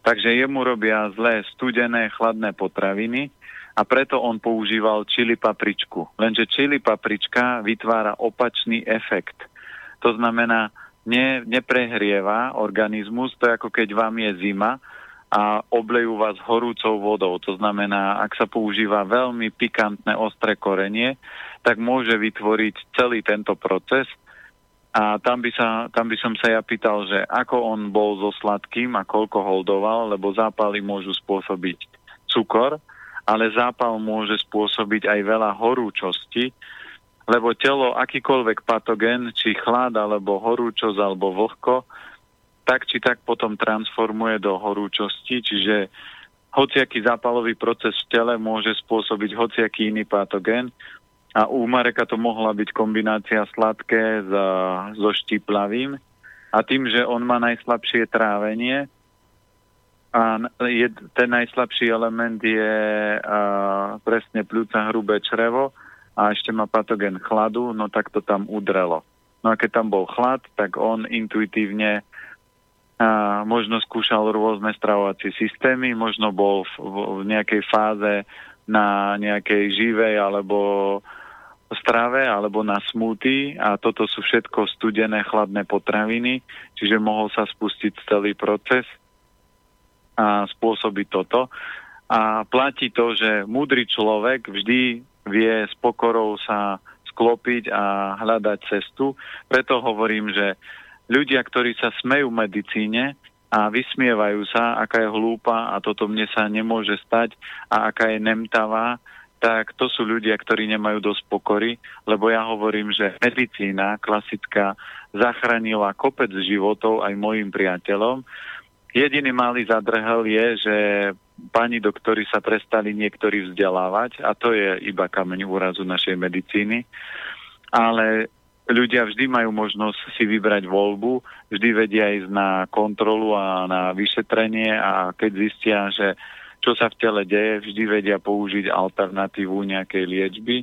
takže jemu robia zlé studené chladné potraviny a preto on používal čili papričku. Lenže čili paprička vytvára opačný efekt. To znamená, ne, neprehrieva organizmus, to je ako keď vám je zima, a oblejú vás horúcou vodou. To znamená, ak sa používa veľmi pikantné ostré korenie, tak môže vytvoriť celý tento proces. A tam by, sa, tam by som sa ja pýtal, že ako on bol so sladkým a koľko holdoval, lebo zápaly môžu spôsobiť cukor, ale zápal môže spôsobiť aj veľa horúčosti, lebo telo, akýkoľvek patogen, či chlad, alebo horúčosť, alebo vlhko, tak či tak potom transformuje do horúčosti, čiže hociaký zápalový proces v tele môže spôsobiť hociaký iný patogen A u Mareka to mohla byť kombinácia sladké s, so štiplavým. A tým, že on má najslabšie trávenie, a je, ten najslabší element je a, presne pľúca hrubé črevo a ešte má patogen chladu, no tak to tam udrelo. No a keď tam bol chlad, tak on intuitívne a možno skúšal rôzne stravovacie systémy, možno bol v, v nejakej fáze na nejakej živej alebo strave alebo na smúty a toto sú všetko studené chladné potraviny, čiže mohol sa spustiť celý proces a spôsobiť toto. A platí to, že múdry človek vždy vie s pokorou sa sklopiť a hľadať cestu. Preto hovorím, že ľudia, ktorí sa smejú medicíne a vysmievajú sa, aká je hlúpa a toto mne sa nemôže stať a aká je nemtavá, tak to sú ľudia, ktorí nemajú dosť pokory, lebo ja hovorím, že medicína klasická zachránila kopec životov aj mojim priateľom. Jediný malý zadrhel je, že pani doktori sa prestali niektorí vzdelávať a to je iba kameň úrazu našej medicíny. Ale ľudia vždy majú možnosť si vybrať voľbu, vždy vedia ísť na kontrolu a na vyšetrenie a keď zistia, že čo sa v tele deje, vždy vedia použiť alternatívu nejakej liečby.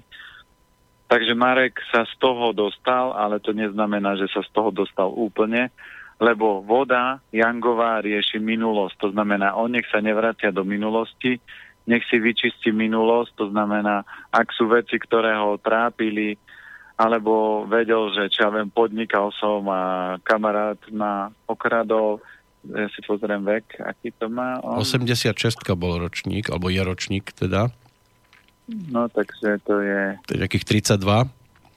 Takže Marek sa z toho dostal, ale to neznamená, že sa z toho dostal úplne, lebo voda Jangová rieši minulosť. To znamená, on nech sa nevracia do minulosti, nech si vyčistí minulosť, to znamená, ak sú veci, ktoré ho trápili, alebo vedel, že čo ja viem, podnikal som a kamarát ma okradol, ja si pozriem vek, aký to má. On... 86 bol ročník, alebo je ročník teda. No, takže to je... To je nejakých 32.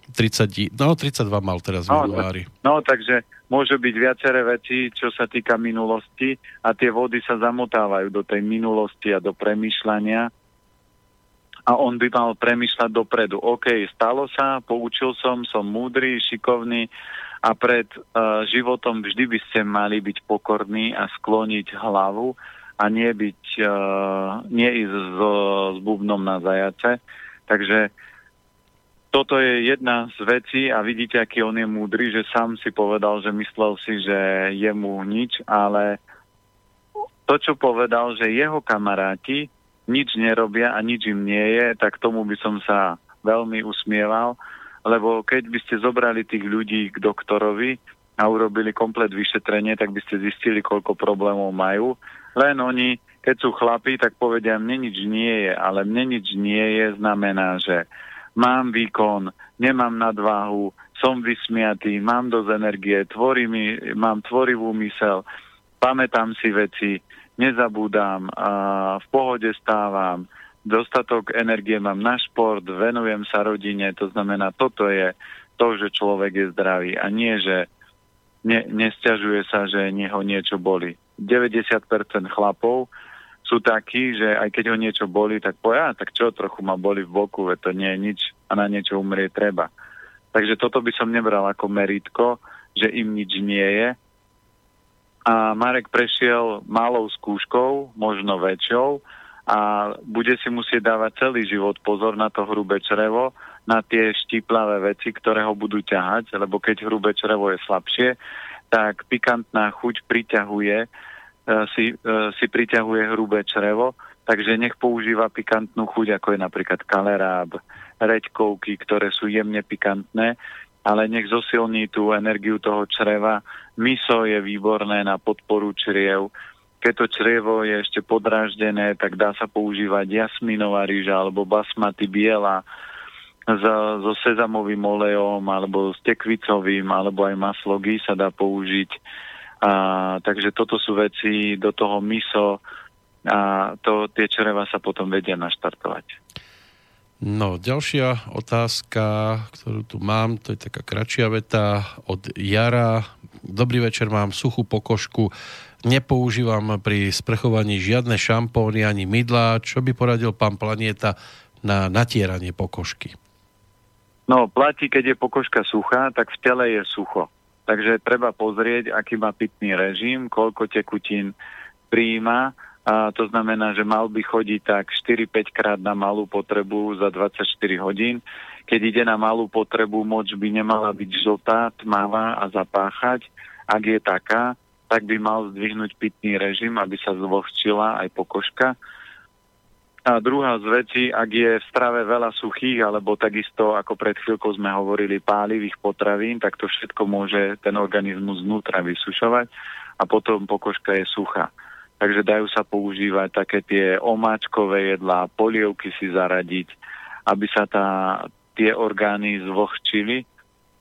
30, no 32 mal teraz v no, januári. No, takže môžu byť viaceré veci, čo sa týka minulosti a tie vody sa zamotávajú do tej minulosti a do premyšľania a on by mal premyšľať dopredu. OK, stalo sa, poučil som, som múdry, šikovný a pred uh, životom vždy by ste mali byť pokorní a skloniť hlavu a nie byť, uh, nie ísť s, s bubnom na zajace. Takže toto je jedna z vecí a vidíte, aký on je múdry, že sám si povedal, že myslel si, že je mu nič, ale to, čo povedal, že jeho kamaráti nič nerobia a nič im nie je, tak tomu by som sa veľmi usmieval, lebo keď by ste zobrali tých ľudí k doktorovi a urobili komplet vyšetrenie, tak by ste zistili, koľko problémov majú. Len oni, keď sú chlapí, tak povedia, mne nič nie je, ale mne nič nie je znamená, že mám výkon, nemám nadváhu, som vysmiatý, mám dosť energie, tvorím, mám tvorivú mysel, pamätám si veci, nezabúdam, v pohode stávam, dostatok energie mám na šport, venujem sa rodine, to znamená, toto je to, že človek je zdravý a nie, že ne, nestiažuje sa, že neho niečo boli. 90% chlapov sú takí, že aj keď ho niečo boli, tak poja, tak čo, trochu ma boli v boku, to nie je nič a na niečo umrieť treba. Takže toto by som nebral ako meritko, že im nič nie je, a Marek prešiel malou skúškou, možno väčšou a bude si musieť dávať celý život pozor na to hrubé črevo, na tie štiplavé veci, ktoré ho budú ťahať, lebo keď hrubé črevo je slabšie, tak pikantná chuť priťahuje, e, si, e, si priťahuje hrubé črevo, takže nech používa pikantnú chuť, ako je napríklad kaleráb, reďkovky, ktoré sú jemne pikantné, ale nech zosilní tú energiu toho čreva. Miso je výborné na podporu čriev. Keď to črievo je ešte podráždené, tak dá sa používať jasminová rýža alebo basmaty biela so sezamovým olejom alebo s tekvicovým alebo aj maslo gy sa dá použiť. A, takže toto sú veci do toho miso a to, tie čreva sa potom vedia naštartovať. No, ďalšia otázka, ktorú tu mám, to je taká kratšia veta od Jara. Dobrý večer, mám suchú pokožku, nepoužívam pri sprchovaní žiadne šampóny ani mydlá. Čo by poradil pán Planieta na natieranie pokožky? No, platí, keď je pokožka suchá, tak v tele je sucho. Takže treba pozrieť, aký má pitný režim, koľko tekutín príjma a to znamená, že mal by chodiť tak 4-5 krát na malú potrebu za 24 hodín. keď ide na malú potrebu, moč by nemala byť žltá, tmavá a zapáchať. Ak je taká, tak by mal zdvihnúť pitný režim, aby sa zvlhčila aj pokožka. A druhá z vecí, ak je v strave veľa suchých, alebo takisto, ako pred chvíľkou sme hovorili, pálivých potravín, tak to všetko môže ten organizmus znútra vysušovať a potom pokožka je suchá. Takže dajú sa používať také tie omáčkové jedlá, polievky si zaradiť, aby sa tá, tie orgány zvlhčili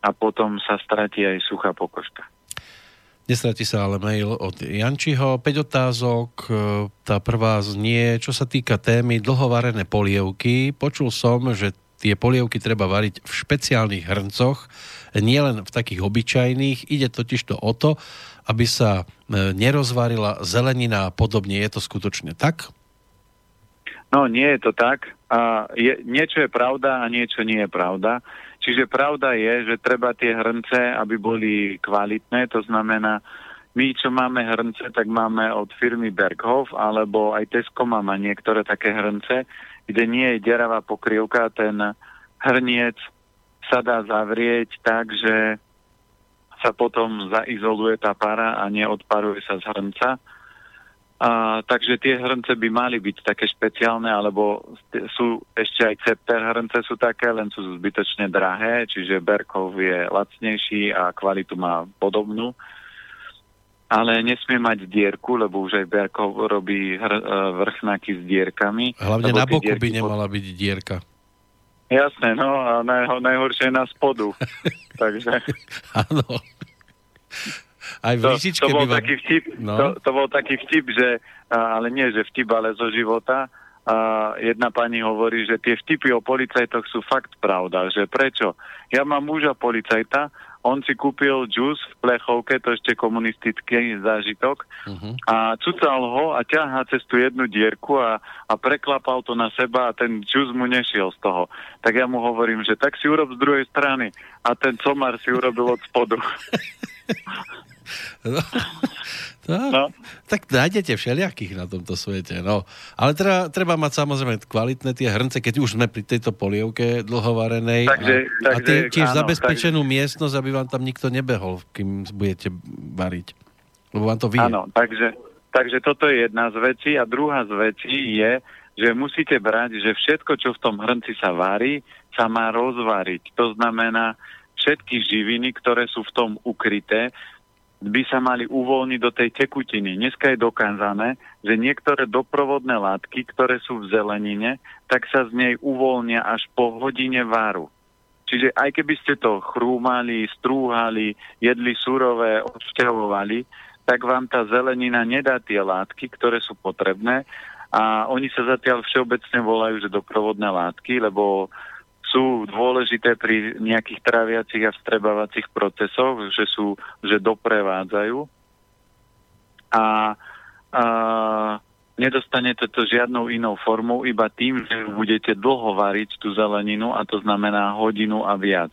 a potom sa stratí aj suchá pokožka. Nestratí sa ale mail od Jančiho. 5 otázok. E, tá prvá znie, čo sa týka témy dlhovarené polievky. Počul som, že tie polievky treba variť v špeciálnych hrncoch, nielen v takých obyčajných. Ide totiž to o to, aby sa e, nerozvarila zelenina a podobne. Je to skutočne tak? No, nie je to tak. A je, niečo je pravda a niečo nie je pravda. Čiže pravda je, že treba tie hrnce, aby boli kvalitné, to znamená, my, čo máme hrnce, tak máme od firmy Berghof, alebo aj Tesco má niektoré také hrnce, kde nie je deravá pokrývka, ten hrniec sa dá zavrieť tak, že sa potom zaizoluje tá para a neodparuje sa z hrnca. A, takže tie hrnce by mali byť také špeciálne, alebo sú ešte aj Cepter hrnce sú také, len sú zbytočne drahé, čiže Berkov je lacnejší a kvalitu má podobnú. Ale nesmie mať dierku, lebo už aj Berkov robí hr, e, vrchnáky s dierkami. Hlavne na boku by nemala byť dierka. Jasné, no a naj, najhoršie je na spodu. takže... Áno. Aj v to, to bol taký vtip, no. to, to bol taký vtip, že, ale nie, že vtip, ale zo života. A jedna pani hovorí, že tie vtipy o policajtoch sú fakt pravda, že prečo? Ja mám muža policajta, on si kúpil džus v plechovke, to ešte komunistický zážitok, uh-huh. a cucal ho a ťahá cez tú jednu dierku a, a preklapal to na seba a ten džus mu nešiel z toho. Tak ja mu hovorím, že tak si urob z druhej strany a ten comar si urobil od spodu. No, no, no. Tak nájdete všelijakých na tomto svete. No. Ale treba, treba mať samozrejme kvalitné tie hrnce, keď už sme pri tejto polievke dlhovarenej. Takže, a, takže, a tie, tiež áno, zabezpečenú takže... miestnosť, aby vám tam nikto nebehol, kým budete variť. Lebo vám to vie. Áno, takže, takže toto je jedna z vecí. A druhá z vecí je, že musíte brať, že všetko, čo v tom hrnci sa varí, sa má rozvariť. To znamená, všetky živiny, ktoré sú v tom ukryté, by sa mali uvoľniť do tej tekutiny. Dneska je dokázané, že niektoré doprovodné látky, ktoré sú v zelenine, tak sa z nej uvoľnia až po hodine váru. Čiže aj keby ste to chrúmali, strúhali, jedli surové, odšťavovali, tak vám tá zelenina nedá tie látky, ktoré sú potrebné a oni sa zatiaľ všeobecne volajú, že doprovodné látky, lebo sú dôležité pri nejakých traviacich a vstrebávacích procesoch, že sú, že doprevádzajú a, a nedostanete to žiadnou inou formou, iba tým, že budete dlho variť tú zeleninu a to znamená hodinu a viac.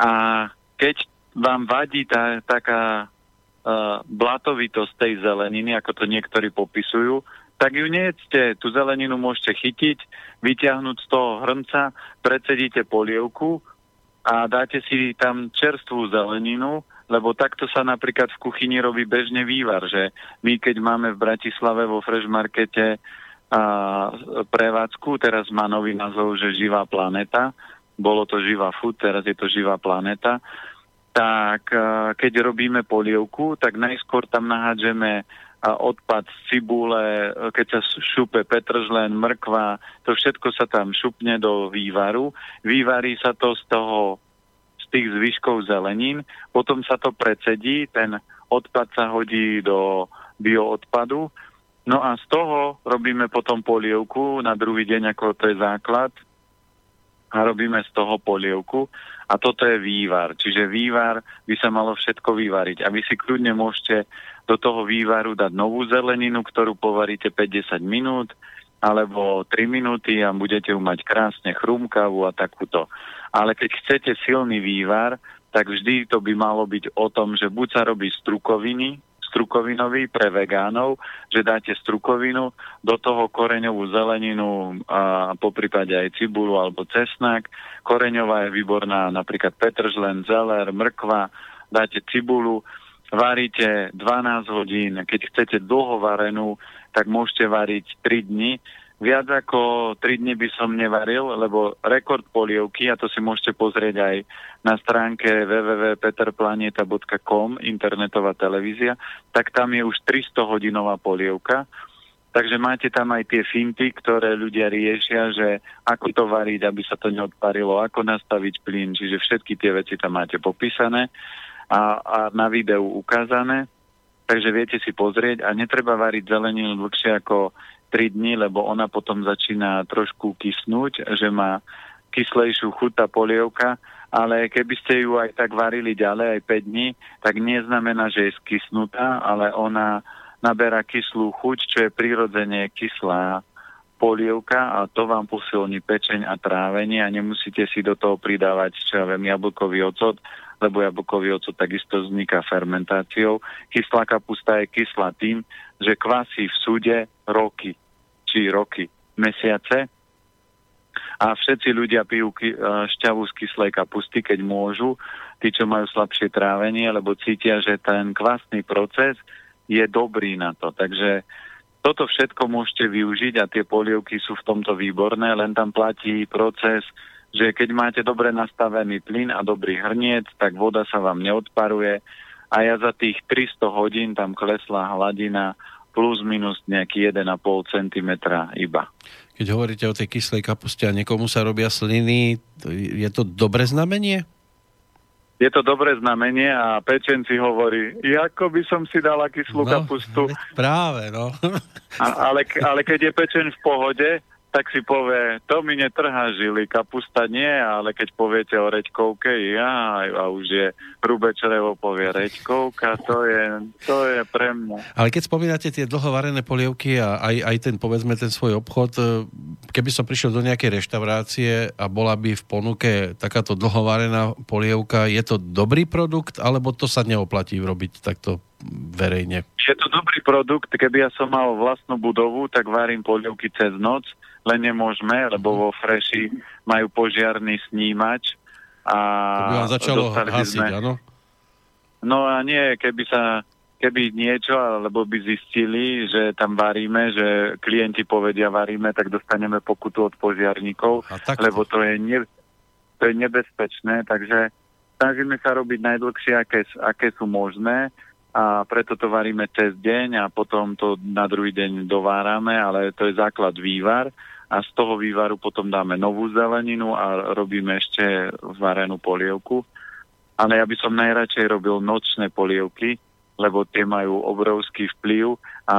A keď vám vadí tá, taká uh, blatovitosť tej zeleniny, ako to niektorí popisujú, tak ju nejedzte. Tú zeleninu môžete chytiť, vyťahnuť z toho hrnca, predsedíte polievku a dáte si tam čerstvú zeleninu, lebo takto sa napríklad v kuchyni robí bežne vývar, že my keď máme v Bratislave vo Fresh Markete a, prevádzku, teraz má nový názov, že živá planeta, bolo to živá food, teraz je to živá planeta, tak keď robíme polievku, tak najskôr tam nahádžeme a odpad z cibule, keď sa šupe petržlen, mrkva, to všetko sa tam šupne do vývaru. Vývarí sa to z toho, z tých zvyškov zelenín, potom sa to precedí, ten odpad sa hodí do bioodpadu, no a z toho robíme potom polievku na druhý deň, ako to je základ, a robíme z toho polievku a toto je vývar. Čiže vývar by sa malo všetko vyvariť. A vy si kľudne môžete do toho vývaru dať novú zeleninu, ktorú povaríte 50 minút alebo 3 minúty a budete ju mať krásne chrumkavú a takúto. Ale keď chcete silný vývar, tak vždy to by malo byť o tom, že buď sa robí strukoviny, strukovinový pre vegánov, že dáte strukovinu, do toho koreňovú zeleninu a po prípade aj cibulu alebo cesnak. Koreňová je výborná napríklad petržlen, zeler, mrkva, dáte cibulu, varíte 12 hodín, keď chcete dlho varenú, tak môžete variť 3 dni. Viac ako 3 dni by som nevaril, lebo rekord polievky, a to si môžete pozrieť aj na stránke www.peterplaneta.com, internetová televízia, tak tam je už 300 hodinová polievka. Takže máte tam aj tie finty, ktoré ľudia riešia, že ako to variť, aby sa to neodparilo, ako nastaviť plyn, čiže všetky tie veci tam máte popísané a, a na videu ukázané. Takže viete si pozrieť a netreba variť zeleninu dlhšie ako 3 dní, lebo ona potom začína trošku kysnúť, že má kyslejšiu chuť tá polievka, ale keby ste ju aj tak varili ďalej aj 5 dní, tak neznamená, že je skysnutá, ale ona naberá kyslú chuť, čo je prirodzene kyslá polievka a to vám posilní pečeň a trávenie a nemusíte si do toho pridávať, čo ja viem, jablkový ocot, lebo jablkový ocot takisto vzniká fermentáciou. Kyslá kapusta je kyslá tým, že kvasí v súde roky, či roky, mesiace. A všetci ľudia pijú e, šťavu z kyslej kapusty, keď môžu, tí, čo majú slabšie trávenie, lebo cítia, že ten kvasný proces je dobrý na to. Takže toto všetko môžete využiť a tie polievky sú v tomto výborné, len tam platí proces že keď máte dobre nastavený plyn a dobrý hrniec, tak voda sa vám neodparuje a ja za tých 300 hodín tam klesla hladina plus minus nejaký 1,5 cm iba. Keď hovoríte o tej kyslej kapuste a niekomu sa robia sliny, je to dobré znamenie? Je to dobré znamenie a pečenci hovorí, ako by som si dala kyslú no, kapustu. Práve, no. a, ale, ale keď je pečen v pohode, tak si povie, to mi netrhá žily, kapusta nie, ale keď poviete o reďkovke, ja, a už je hrubé črevo povie reďkovka, to je, to je pre mňa. Ale keď spomínate tie dlhovarené polievky a aj, aj ten, povedzme, ten svoj obchod, e, keby som prišiel do nejakej reštaurácie a bola by v ponuke takáto dlhovarená polievka, je to dobrý produkt, alebo to sa neoplatí robiť takto verejne? Je to dobrý produkt, keby ja som mal vlastnú budovu, tak varím polievky cez noc, len nemôžeme, lebo vo Freši majú požiarný snímač. A to by vám začalo hasiť, áno? No a nie, keby sa keby niečo, alebo by zistili, že tam varíme, že klienti povedia varíme, tak dostaneme pokutu od požiarníkov, lebo to je, ne, to je nebezpečné, takže snažíme sa robiť najdlhšie, aké, aké sú možné a preto to varíme cez deň a potom to na druhý deň dovárame, ale to je základ vývar a z toho vývaru potom dáme novú zeleninu a robíme ešte varenú polievku. Ale ja by som najradšej robil nočné polievky, lebo tie majú obrovský vplyv a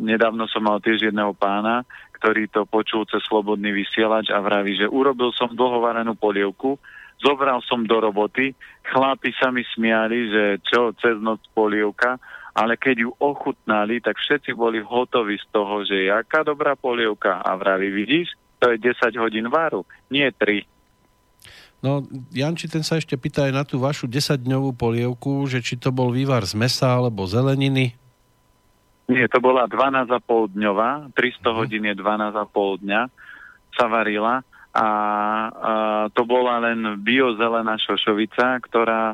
nedávno som mal tiež jedného pána, ktorý to počul cez slobodný vysielač a vraví, že urobil som dlhovarenú polievku, zobral som do roboty, chlapi sa mi smiali, že čo, cez noc polievka, ale keď ju ochutnali, tak všetci boli hotoví z toho, že jaká dobrá polievka. A vraví, vidíš, to je 10 hodín varu, nie 3. No, Janči, ten sa ešte pýta aj na tú vašu 10-dňovú polievku, že či to bol vývar z mesa alebo zeleniny. Nie, to bola 12,5 dňová, 300 uh-huh. hodín je 12,5 dňa, sa varila a, a to bola len biozelená šošovica, ktorá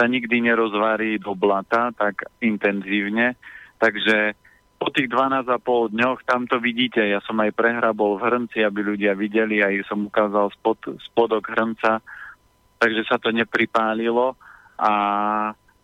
sa nikdy nerozvarí do blata tak intenzívne, takže po tých 12,5 dňoch tam to vidíte, ja som aj prehrabol v hrnci, aby ľudia videli, aj som ukázal spod, spodok hrnca, takže sa to nepripálilo. A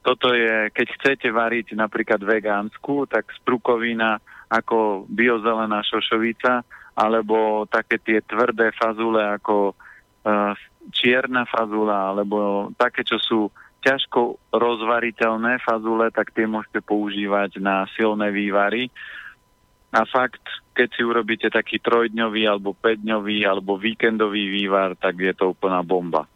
toto je, keď chcete variť napríklad vegánsku, tak sprukovina ako biozelená šošovica, alebo také tie tvrdé fazule ako uh, čierna fazula, alebo také, čo sú ťažko rozvariteľné fazule, tak tie môžete používať na silné vývary. A fakt, keď si urobíte taký trojdňový alebo päťdňový alebo víkendový vývar, tak je to úplná bomba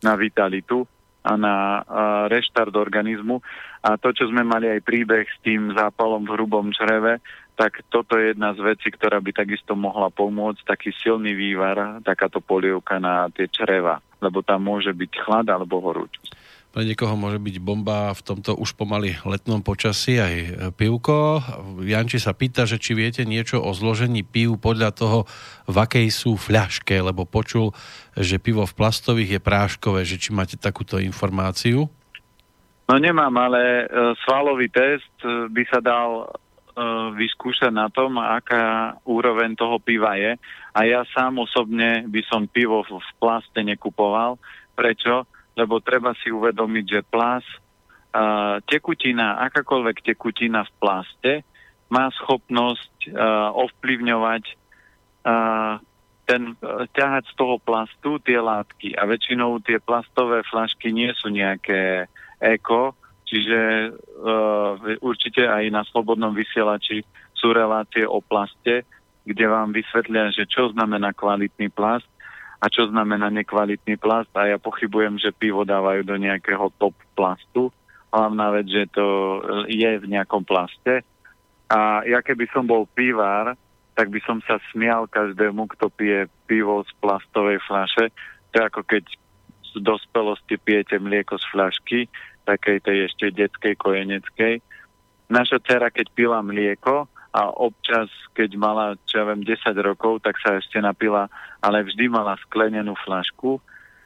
na vitalitu a na reštart organizmu. A to, čo sme mali aj príbeh s tým zápalom v hrubom čreve, tak toto je jedna z vecí, ktorá by takisto mohla pomôcť, taký silný vývar, takáto polievka na tie čreva, lebo tam môže byť chlad alebo horúčosť. Pre niekoho môže byť bomba v tomto už pomaly letnom počasí aj pivko. Janči sa pýta, že či viete niečo o zložení piv podľa toho, v akej sú fľaške, lebo počul, že pivo v plastových je práškové, že či máte takúto informáciu? No nemám, ale uh, svalový test uh, by sa dal vyskúšať na tom, aká úroveň toho piva je. A ja sám osobne by som pivo v plaste nekupoval. Prečo? Lebo treba si uvedomiť, že plás, uh, tekutina, akákoľvek tekutina v plaste má schopnosť ovplyvňovať uh, ten, uh, ťahať z toho plastu tie látky. A väčšinou tie plastové flašky nie sú nejaké eko, čiže uh, určite aj na slobodnom vysielači sú relácie o plaste, kde vám vysvetlia, že čo znamená kvalitný plast a čo znamená nekvalitný plast a ja pochybujem, že pivo dávajú do nejakého top plastu. Hlavná vec, že to je v nejakom plaste. A ja keby som bol pivár, tak by som sa smial každému, kto pije pivo z plastovej fľaše. To je ako keď z dospelosti pijete mlieko z fľašky, takej tej ešte detskej kojeneckej. Naša dcera, keď pila mlieko, a občas, keď mala, čo ja viem, 10 rokov, tak sa ešte napila, ale vždy mala sklenenú flašku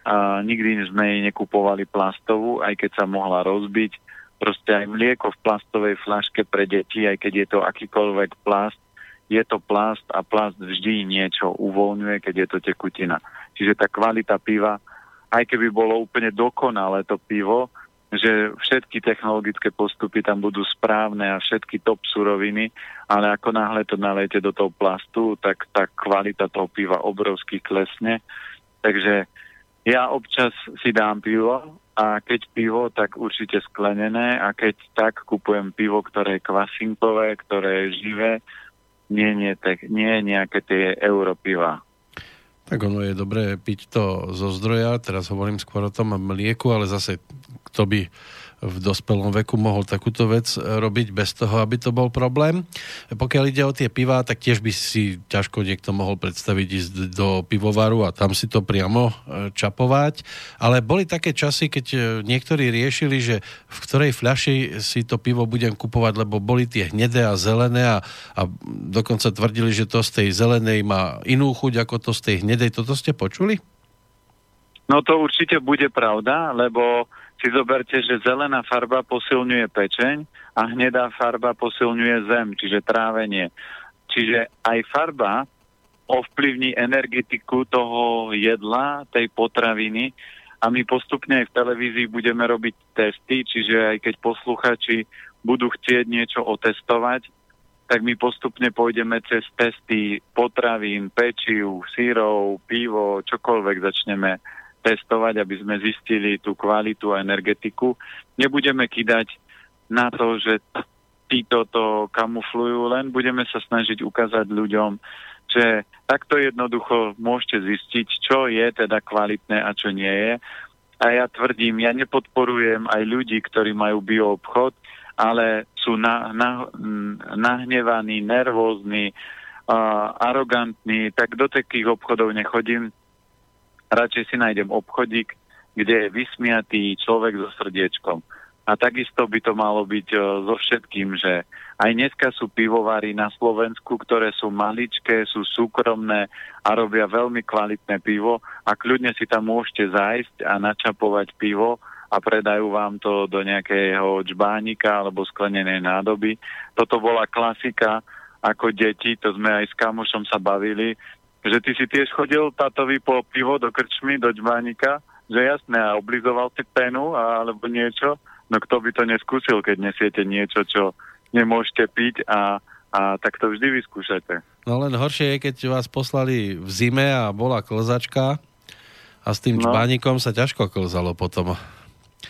a nikdy sme jej nekupovali plastovú, aj keď sa mohla rozbiť. Proste aj mlieko v plastovej flaške pre deti, aj keď je to akýkoľvek plast, je to plast a plast vždy niečo uvoľňuje, keď je to tekutina. Čiže tá kvalita piva, aj keby bolo úplne dokonalé to pivo, že všetky technologické postupy tam budú správne a všetky top suroviny, ale ako náhle to nalejete do toho plastu, tak tá kvalita toho piva obrovsky klesne. Takže ja občas si dám pivo a keď pivo, tak určite sklenené a keď tak kupujem pivo, ktoré je kvasinkové, ktoré je živé, nie, nie, tak, nie nejaké tie europiva. Tak ono je dobré piť to zo zdroja, teraz hovorím skôr o tom mlieku, ale zase kto by v dospelom veku mohol takúto vec e, robiť bez toho, aby to bol problém. Pokiaľ ide o tie pivá, tak tiež by si ťažko niekto mohol predstaviť ísť do pivovaru a tam si to priamo e, čapovať. Ale boli také časy, keď e, niektorí riešili, že v ktorej fľaši si to pivo budem kupovať, lebo boli tie hnedé a zelené a, a dokonca tvrdili, že to z tej zelenej má inú chuť ako to z tej hnedej. Toto ste počuli? No to určite bude pravda, lebo si zoberte, že zelená farba posilňuje pečeň a hnedá farba posilňuje zem, čiže trávenie. Čiže aj farba ovplyvní energetiku toho jedla, tej potraviny a my postupne aj v televízii budeme robiť testy, čiže aj keď posluchači budú chcieť niečo otestovať, tak my postupne pôjdeme cez testy potravín, pečiv, sírov, pivo, čokoľvek začneme testovať, aby sme zistili tú kvalitu a energetiku. Nebudeme kidať na to, že títo to kamuflujú, len budeme sa snažiť ukázať ľuďom, že takto jednoducho môžete zistiť, čo je teda kvalitné a čo nie je. A ja tvrdím, ja nepodporujem aj ľudí, ktorí majú bioobchod, ale sú na, na, nahnevaní, nervózni, uh, arogantní, tak do takých obchodov nechodím radšej si nájdem obchodík, kde je vysmiatý človek so srdiečkom. A takisto by to malo byť o, so všetkým, že aj dneska sú pivovary na Slovensku, ktoré sú maličké, sú súkromné a robia veľmi kvalitné pivo a kľudne si tam môžete zájsť a načapovať pivo a predajú vám to do nejakého čbánika alebo sklenenej nádoby. Toto bola klasika ako deti, to sme aj s kamošom sa bavili, že ty si tiež chodil tátovi po pivo do krčmy, do džbánika, že jasné, a oblizoval si penu a, alebo niečo, no kto by to neskúsil, keď nesiete niečo, čo nemôžete piť a, a tak to vždy vyskúšate. No len horšie je, keď vás poslali v zime a bola klzačka a s tým no. čbánikom sa ťažko klzalo potom.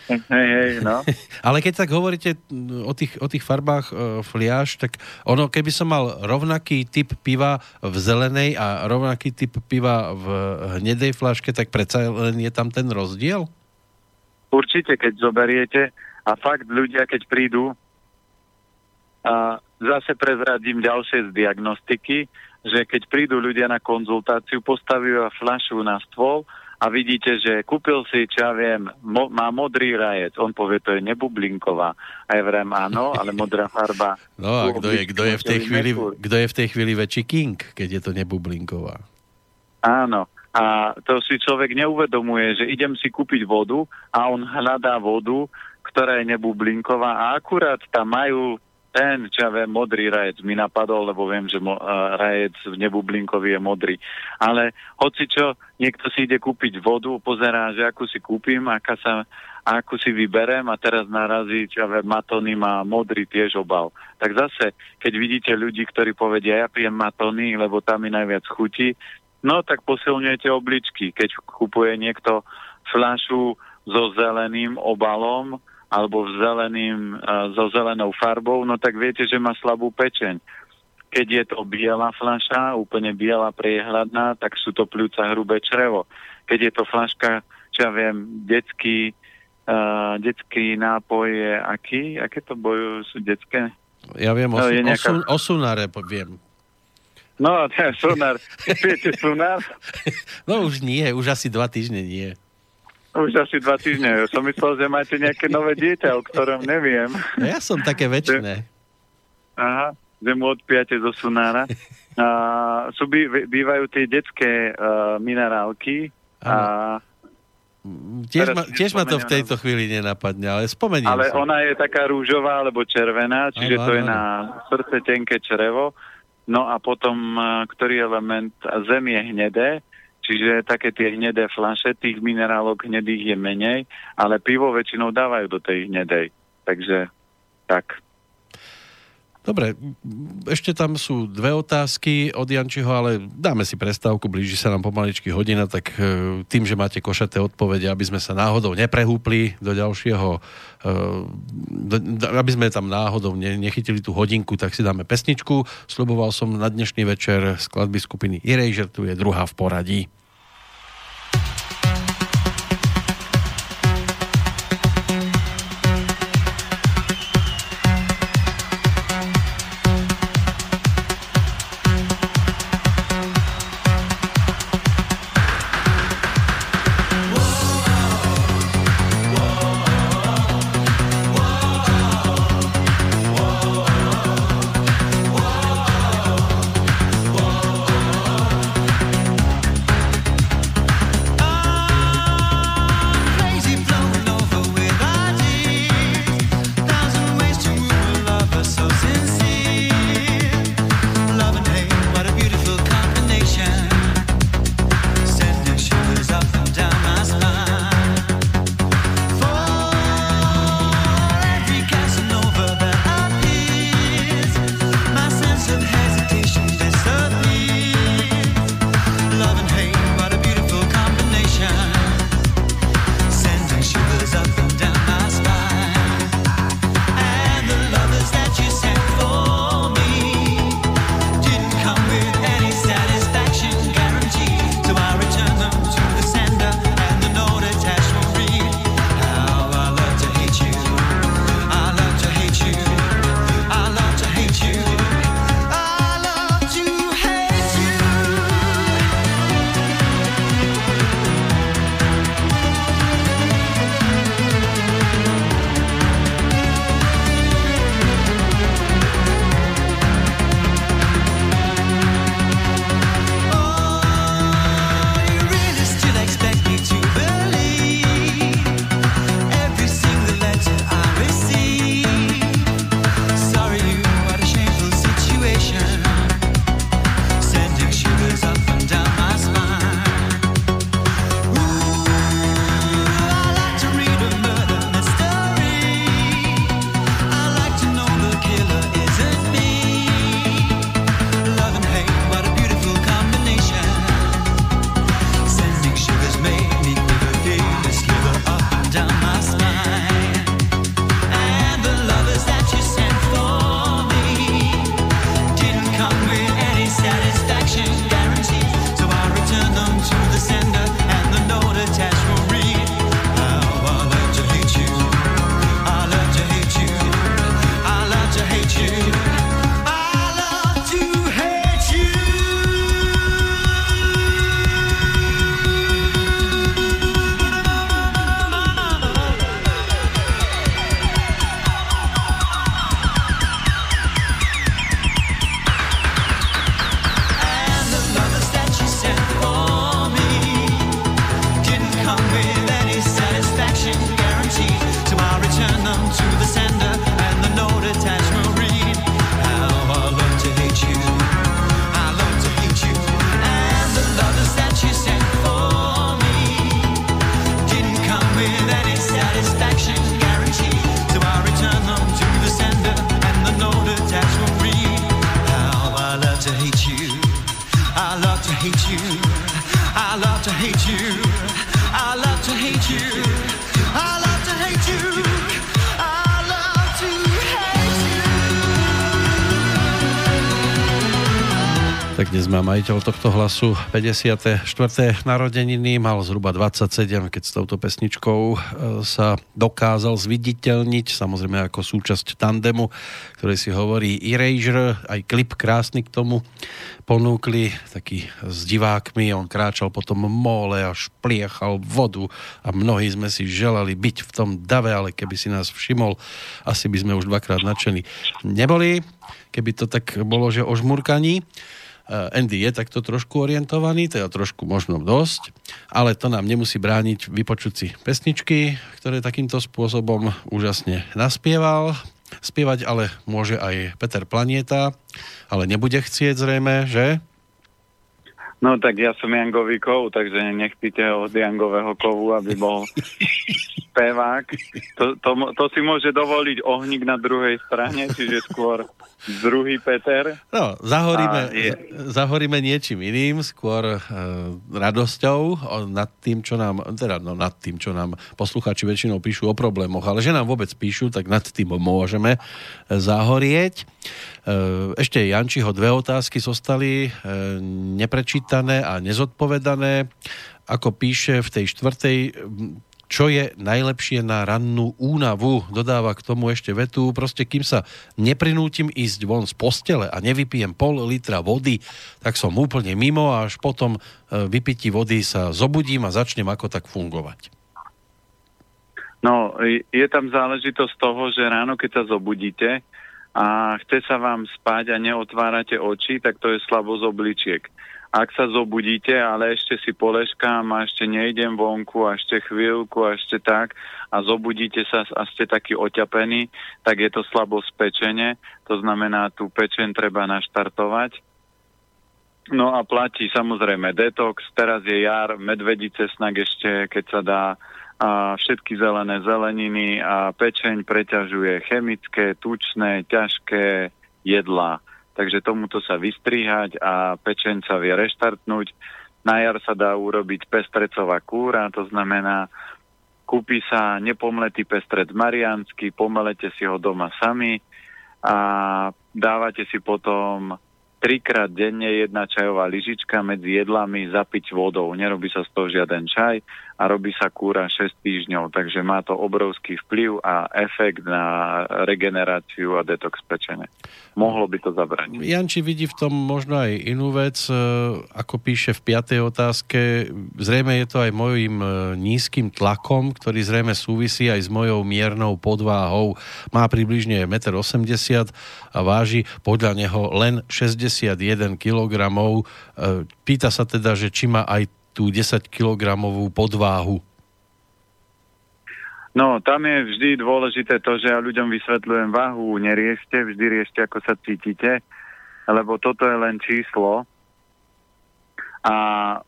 Hej, hej, no. Ale keď tak hovoríte o tých, o tých farbách e, fliaž, tak ono, keby som mal rovnaký typ piva v zelenej a rovnaký typ piva v hnedej flaške, tak predsa len je tam ten rozdiel? Určite, keď zoberiete a fakt ľudia, keď prídu a zase prezradím ďalšie z diagnostiky, že keď prídu ľudia na konzultáciu, postavia fľašu na stôl a vidíte, že kúpil si, čo ja viem, mo, má modrý rajec, on povie, to je nebublinková. A ja vrem, áno, ale modrá farba. No a kto je, kto je, v tej chvíli, kto je v tej chvíli väčší king, keď je to nebublinková? Áno, a to si človek neuvedomuje, že idem si kúpiť vodu a on hľadá vodu, ktorá je nebublinková a akurát tam majú ten, čo ja viem, modrý rajec mi napadol, lebo viem, že mo, uh, rajec v nebublinkový je modrý. Ale hoci čo, niekto si ide kúpiť vodu, pozerá, že akú si kúpim, aká sa, akú si vyberem a teraz narazí, čo ja viem, matony má modrý tiež obal. Tak zase, keď vidíte ľudí, ktorí povedia, ja pijem matony, lebo tam mi najviac chutí, no tak posilňujete obličky. Keď kupuje niekto fľašu so zeleným obalom, alebo zeleným, so zelenou farbou, no tak viete, že má slabú pečeň. Keď je to biela flaša, úplne biela, priehľadná, tak sú to pľúca hrubé črevo. Keď je to flaška, čo ja viem, detský, uh, detský nápoj je aký? Aké to bojujú, sú detské? Ja viem, osu, no, nejaká... osun, osunáre viem. No, sunár. Viete sunár? No už nie, už asi dva týždne nie. Už asi dva týždne. Som myslel, že máte nejaké nové dieťa, o ktorom neviem. No ja som také väčšie. Aha, že mu odpiate zo sunára. A, sú, bý, bývajú tie detské uh, minerálky a Tiež ma, tiež ma to v tejto chvíli nenapadne, ale spomeniem Ale sa. ona je taká rúžová alebo červená, čiže ano, to je na srdce tenké črevo. No a potom, ktorý element, zem je hnedé, Čiže také tie hnedé flaše, tých minerálok hnedých je menej, ale pivo väčšinou dávajú do tej hnedej. Takže tak. Dobre, ešte tam sú dve otázky od Jančiho, ale dáme si prestávku, blíži sa nám pomaličky hodina, tak e, tým, že máte košaté odpovede, aby sme sa náhodou neprehúpli do ďalšieho, e, aby sme tam náhodou nechytili tú hodinku, tak si dáme pesničku. Sluboval som na dnešný večer skladby skupiny Erasure, tu je druhá v poradí. Majiteľ tohto hlasu 54. narodeniny, mal zhruba 27, keď s touto pesničkou e, sa dokázal zviditeľniť, samozrejme ako súčasť tandemu, ktorý si hovorí Erasure, aj klip krásny k tomu ponúkli, taký s divákmi, on kráčal potom mole a špliechal vodu a mnohí sme si želali byť v tom dave, ale keby si nás všimol, asi by sme už dvakrát nadšení neboli, keby to tak bolo, že o. Eh, Andy je takto trošku orientovaný, teda trošku možno dosť, ale to nám nemusí brániť vypočuť si pesničky, ktoré takýmto spôsobom úžasne naspieval. Spievať ale môže aj Peter Planieta, ale nebude chcieť zrejme, že? No tak ja som Jangový kov, takže nechpíte od Jangového kovu, aby bol spevák. To, to, to si môže dovoliť ohník na druhej strane, čiže skôr druhý Peter. No, zahoríme, je... zahoríme niečím iným, skôr e, radosťou nad tým, čo nám, teda no, nad tým, čo nám posluchači väčšinou píšu o problémoch, ale že nám vôbec píšu, tak nad tým môžeme zahorieť. E, ešte Jančiho dve otázky zostali e, neprečítané a nezodpovedané. Ako píše v tej štvrtej, čo je najlepšie na rannú únavu. Dodáva k tomu ešte vetu, proste kým sa neprinútim ísť von z postele a nevypijem pol litra vody, tak som úplne mimo a až potom e, vypití vody sa zobudím a začnem ako tak fungovať. No, je tam záležitosť toho, že ráno, keď sa zobudíte, a chce sa vám spať a neotvárate oči, tak to je slabosť obličiek. Ak sa zobudíte, ale ešte si poleškám a ešte nejdem vonku a ešte chvíľku a ešte tak a zobudíte sa a ste taký oťapení, tak je to slabosť pečene, to znamená, tú pečen treba naštartovať. No a platí samozrejme detox, teraz je jar, medvedice snak ešte, keď sa dá a všetky zelené zeleniny a pečeň preťažuje chemické, tučné, ťažké jedlá. Takže tomuto sa vystrihať a pečeň sa vie reštartnúť. Na jar sa dá urobiť pestrecová kúra, to znamená, kúpi sa nepomletý pestrec mariánsky, pomelete si ho doma sami a dávate si potom trikrát denne jedna čajová lyžička medzi jedlami zapiť vodou. Nerobí sa z toho žiaden čaj a robí sa kúra 6 týždňov, takže má to obrovský vplyv a efekt na regeneráciu a detox pečene. Mohlo by to zabrať. Janči vidí v tom možno aj inú vec, e, ako píše v piatej otázke. Zrejme je to aj mojim e, nízkym tlakom, ktorý zrejme súvisí aj s mojou miernou podváhou. Má približne 1,80 m a váži podľa neho len 61 kg. E, pýta sa teda, že či má aj tú 10 kg podváhu? No, tam je vždy dôležité to, že ja ľuďom vysvetľujem váhu, neriešte, vždy riešte, ako sa cítite, lebo toto je len číslo. A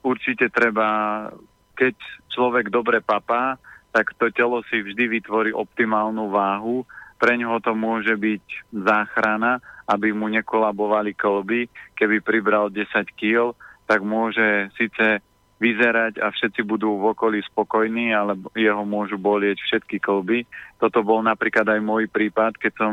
určite treba, keď človek dobre papá, tak to telo si vždy vytvorí optimálnu váhu, pre ňoho to môže byť záchrana, aby mu nekolabovali kolby, keby pribral 10 kg, tak môže síce vyzerať a všetci budú v okolí spokojní, ale jeho môžu bolieť všetky kolby. Toto bol napríklad aj môj prípad, keď som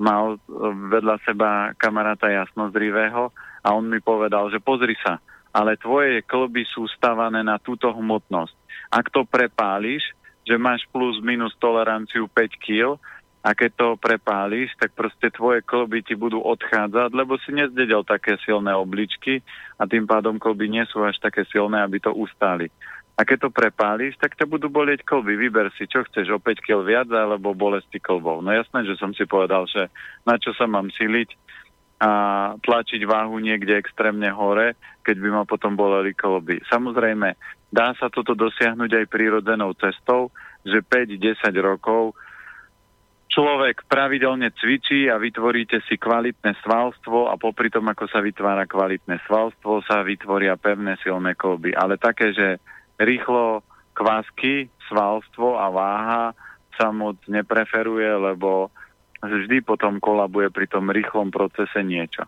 mal vedľa seba kamaráta jasnozrivého a on mi povedal, že pozri sa, ale tvoje kolby sú stavané na túto hmotnosť. Ak to prepáliš, že máš plus minus toleranciu 5 kg, a keď to prepáliš, tak proste tvoje kolby ti budú odchádzať, lebo si nezdedel také silné obličky a tým pádom kolby nie sú až také silné, aby to ustáli. A keď to prepáliš, tak ťa budú bolieť kolby. Vyber si, čo chceš, o 5 kg viac alebo bolesti kolbov. No jasné, že som si povedal, že na čo sa mám siliť a tlačiť váhu niekde extrémne hore, keď by ma potom boleli kolby. Samozrejme, dá sa toto dosiahnuť aj prírodzenou cestou, že 5-10 rokov človek pravidelne cvičí a vytvoríte si kvalitné svalstvo a popri tom, ako sa vytvára kvalitné svalstvo, sa vytvoria pevné silné kolby. Ale také, že rýchlo kvásky, svalstvo a váha sa moc nepreferuje, lebo vždy potom kolabuje pri tom rýchlom procese niečo.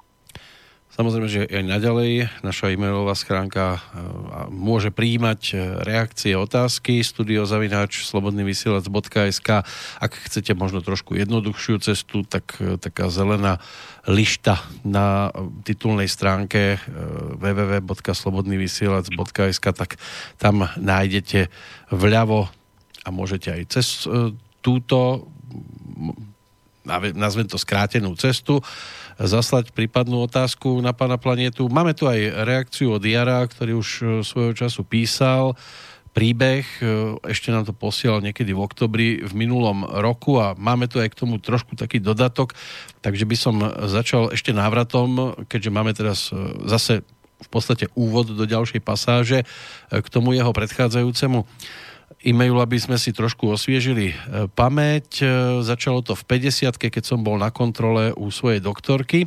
Samozrejme, že aj naďalej naša e-mailová schránka e, môže príjmať e, reakcie, otázky. Studiozavináč slobodnyvysielac.sk Ak chcete možno trošku jednoduchšiu cestu, tak taká zelená lišta na titulnej stránke www.slobodnyvysielac.sk tak tam nájdete vľavo a môžete aj cez túto nazvem to skrátenú cestu, zaslať prípadnú otázku na pána planetu. Máme tu aj reakciu od Jara, ktorý už e, svojho času písal príbeh, e, ešte nám to posielal niekedy v oktobri v minulom roku a máme tu aj k tomu trošku taký dodatok, takže by som začal ešte návratom, keďže máme teraz e, zase v podstate úvod do ďalšej pasáže k tomu jeho predchádzajúcemu e-mailu, aby sme si trošku osviežili e, pamäť. E, začalo to v 50 keď som bol na kontrole u svojej doktorky.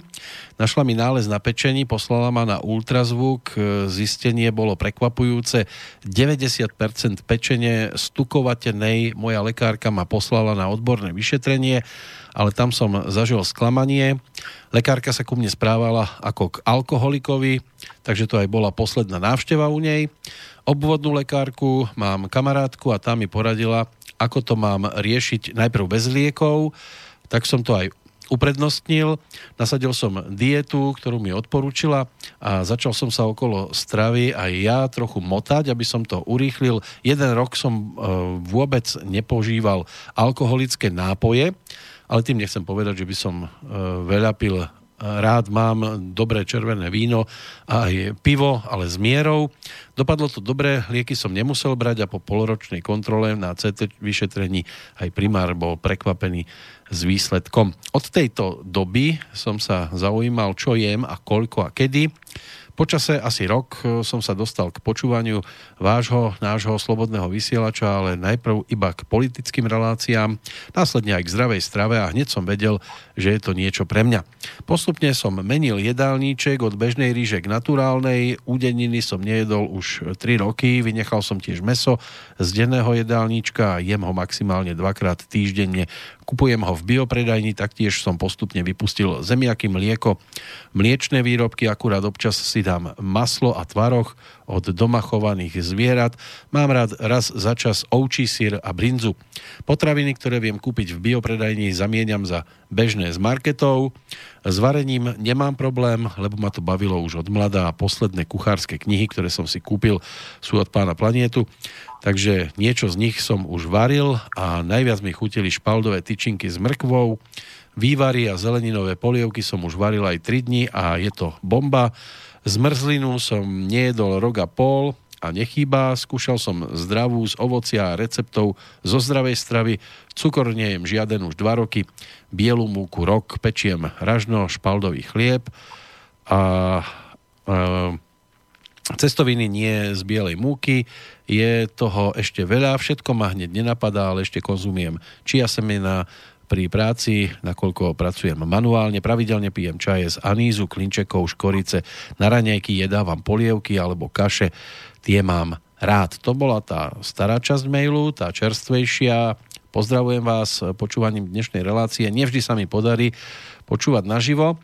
Našla mi nález na pečení, poslala ma na ultrazvuk. E, zistenie bolo prekvapujúce. 90% pečenie stukovatenej moja lekárka ma poslala na odborné vyšetrenie, ale tam som zažil sklamanie. Lekárka sa ku mne správala ako k alkoholikovi, takže to aj bola posledná návšteva u nej obvodnú lekárku, mám kamarátku a tá mi poradila, ako to mám riešiť najprv bez liekov, tak som to aj uprednostnil, nasadil som dietu, ktorú mi odporúčila a začal som sa okolo stravy aj ja trochu motať, aby som to urýchlil. Jeden rok som e, vôbec nepožíval alkoholické nápoje, ale tým nechcem povedať, že by som e, veľa pil rád mám dobré červené víno a aj pivo, ale s mierou. Dopadlo to dobre, lieky som nemusel brať a po poloročnej kontrole na CT vyšetrení aj primár bol prekvapený s výsledkom. Od tejto doby som sa zaujímal, čo jem a koľko a kedy. Počase asi rok e, som sa dostal k počúvaniu vášho, nášho slobodného vysielača, ale najprv iba k politickým reláciám, následne aj k zdravej strave a hneď som vedel, že je to niečo pre mňa. Postupne som menil jedálníček od bežnej ríže k naturálnej, údeniny som nejedol už 3 roky, vynechal som tiež meso z denného jedálnička a jem ho maximálne dvakrát týždenne Kupujem ho v biopredajni, taktiež som postupne vypustil zemiaky, mlieko, mliečné výrobky, akurát občas si dám maslo a tvaroch od doma chovaných zvierat. Mám rád raz za čas ovčí sír a brinzu. Potraviny, ktoré viem kúpiť v biopredajni, zamieňam za bežné z marketov. S varením nemám problém, lebo ma to bavilo už od mladá posledné kuchárske knihy, ktoré som si kúpil, sú od pána Planietu. Takže niečo z nich som už varil a najviac mi chutili špaldové tyčinky s mrkvou. Vývary a zeleninové polievky som už varil aj 3 dní a je to bomba. Zmrzlinu som nejedol rok a pol a nechýba. Skúšal som zdravú z ovocia a receptov zo zdravej stravy. Cukor nejem žiaden už 2 roky. Bielu múku rok. Pečiem ražno, špaldový chlieb. A, a cestoviny nie z bielej múky, je toho ešte veľa, všetko ma hneď nenapadá, ale ešte konzumujem čia semena pri práci, nakoľko pracujem manuálne, pravidelne pijem čaje z anízu, klinčekov, škorice, na raňajky jedávam polievky alebo kaše, tie mám rád. To bola tá stará časť mailu, tá čerstvejšia. Pozdravujem vás počúvaním dnešnej relácie. Nevždy sa mi podarí počúvať naživo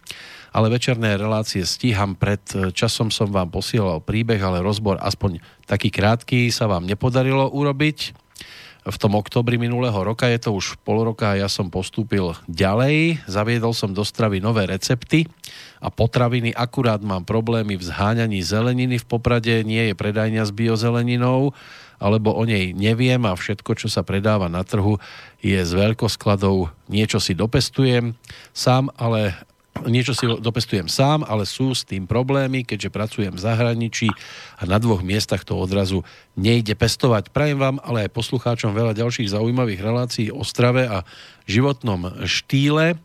ale večerné relácie stíham. Pred časom som vám posielal príbeh, ale rozbor aspoň taký krátky sa vám nepodarilo urobiť. V tom oktobri minulého roka je to už pol roka a ja som postúpil ďalej. Zaviedol som do stravy nové recepty a potraviny. Akurát mám problémy v zháňaní zeleniny v Poprade. Nie je predajňa s biozeleninou alebo o nej neviem a všetko, čo sa predáva na trhu, je z veľkoskladov. Niečo si dopestujem sám, ale niečo si dopestujem sám, ale sú s tým problémy, keďže pracujem v zahraničí a na dvoch miestach to odrazu nejde pestovať. Prajem vám, ale aj poslucháčom veľa ďalších zaujímavých relácií o strave a životnom štýle. E,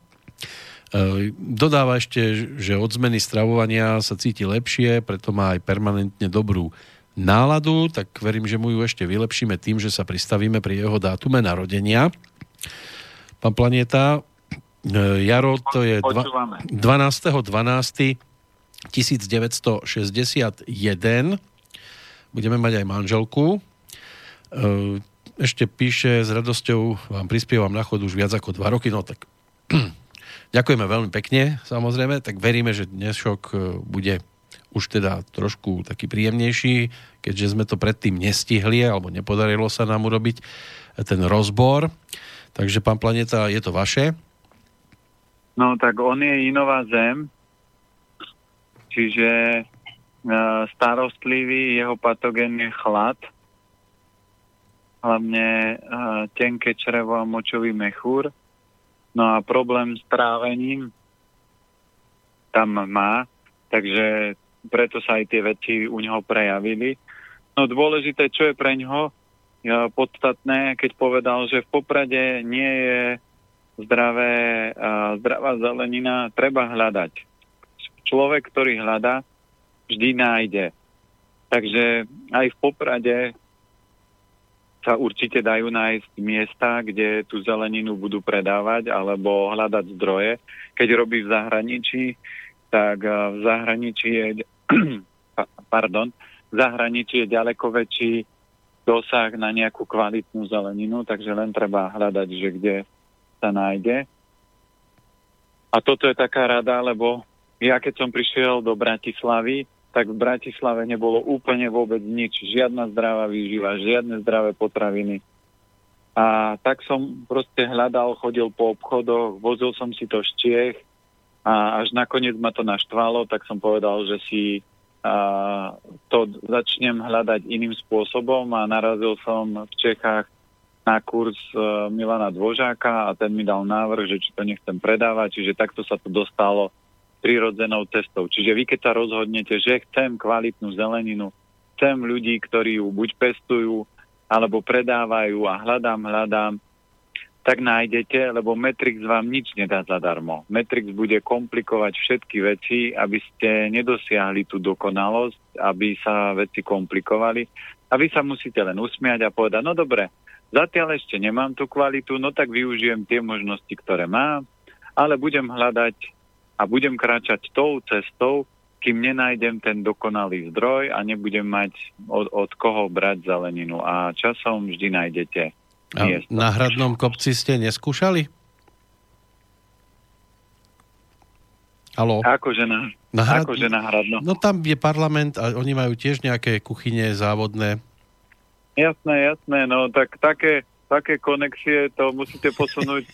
dodáva ešte, že od zmeny stravovania sa cíti lepšie, preto má aj permanentne dobrú náladu, tak verím, že mu ju ešte vylepšíme tým, že sa pristavíme pri jeho dátume narodenia. Pán Planeta, Jaro, to je 12.12.1961. Budeme mať aj manželku. E, ešte píše, s radosťou vám prispievam na chod už viac ako dva roky, no tak Ďakujeme veľmi pekne, samozrejme, tak veríme, že dnešok e, bude už teda trošku taký príjemnejší, keďže sme to predtým nestihli, alebo nepodarilo sa nám urobiť ten rozbor. Takže, pán Planeta, je to vaše? No, tak on je inová zem, čiže e, starostlivý, jeho patogén je chlad, hlavne e, tenké črevo a močový mechúr. No a problém s trávením tam má, takže preto sa aj tie veci u neho prejavili. No dôležité, čo je pre ňoho podstatné, keď povedal, že v Poprade nie je zdravé, zdravá zelenina, treba hľadať. Človek, ktorý hľadá, vždy nájde. Takže aj v Poprade sa určite dajú nájsť miesta, kde tú zeleninu budú predávať alebo hľadať zdroje. Keď robí v zahraničí, tak v zahraničí je, pardon, v zahraničí je ďaleko väčší dosah na nejakú kvalitnú zeleninu, takže len treba hľadať, že kde sa nájde. A toto je taká rada, lebo ja keď som prišiel do Bratislavy, tak v Bratislave nebolo úplne vôbec nič. Žiadna zdravá výživa, žiadne zdravé potraviny. A tak som proste hľadal, chodil po obchodoch, vozil som si to z Čiech a až nakoniec ma to naštvalo, tak som povedal, že si a, to začnem hľadať iným spôsobom a narazil som v Čechách na kurz uh, Milana Dvožáka a ten mi dal návrh, že či to nechcem predávať, čiže takto sa to dostalo prirodzenou cestou. Čiže vy keď sa rozhodnete, že chcem kvalitnú zeleninu, chcem ľudí, ktorí ju buď pestujú, alebo predávajú a hľadám, hľadám, tak nájdete, lebo Matrix vám nič nedá zadarmo. Matrix bude komplikovať všetky veci, aby ste nedosiahli tú dokonalosť, aby sa veci komplikovali. A vy sa musíte len usmiať a povedať, no dobre, zatiaľ ešte nemám tú kvalitu, no tak využijem tie možnosti, ktoré mám, ale budem hľadať a budem kráčať tou cestou, kým nenájdem ten dokonalý zdroj a nebudem mať od, od koho brať zeleninu. A časom vždy nájdete a Na hradnom kopci ste neskúšali? Halo? Akože na, na, hrad... akože na hradno. No tam je parlament a oni majú tiež nejaké kuchyne závodné. Jasné, jasné, no tak také, také konexie to musíte posunúť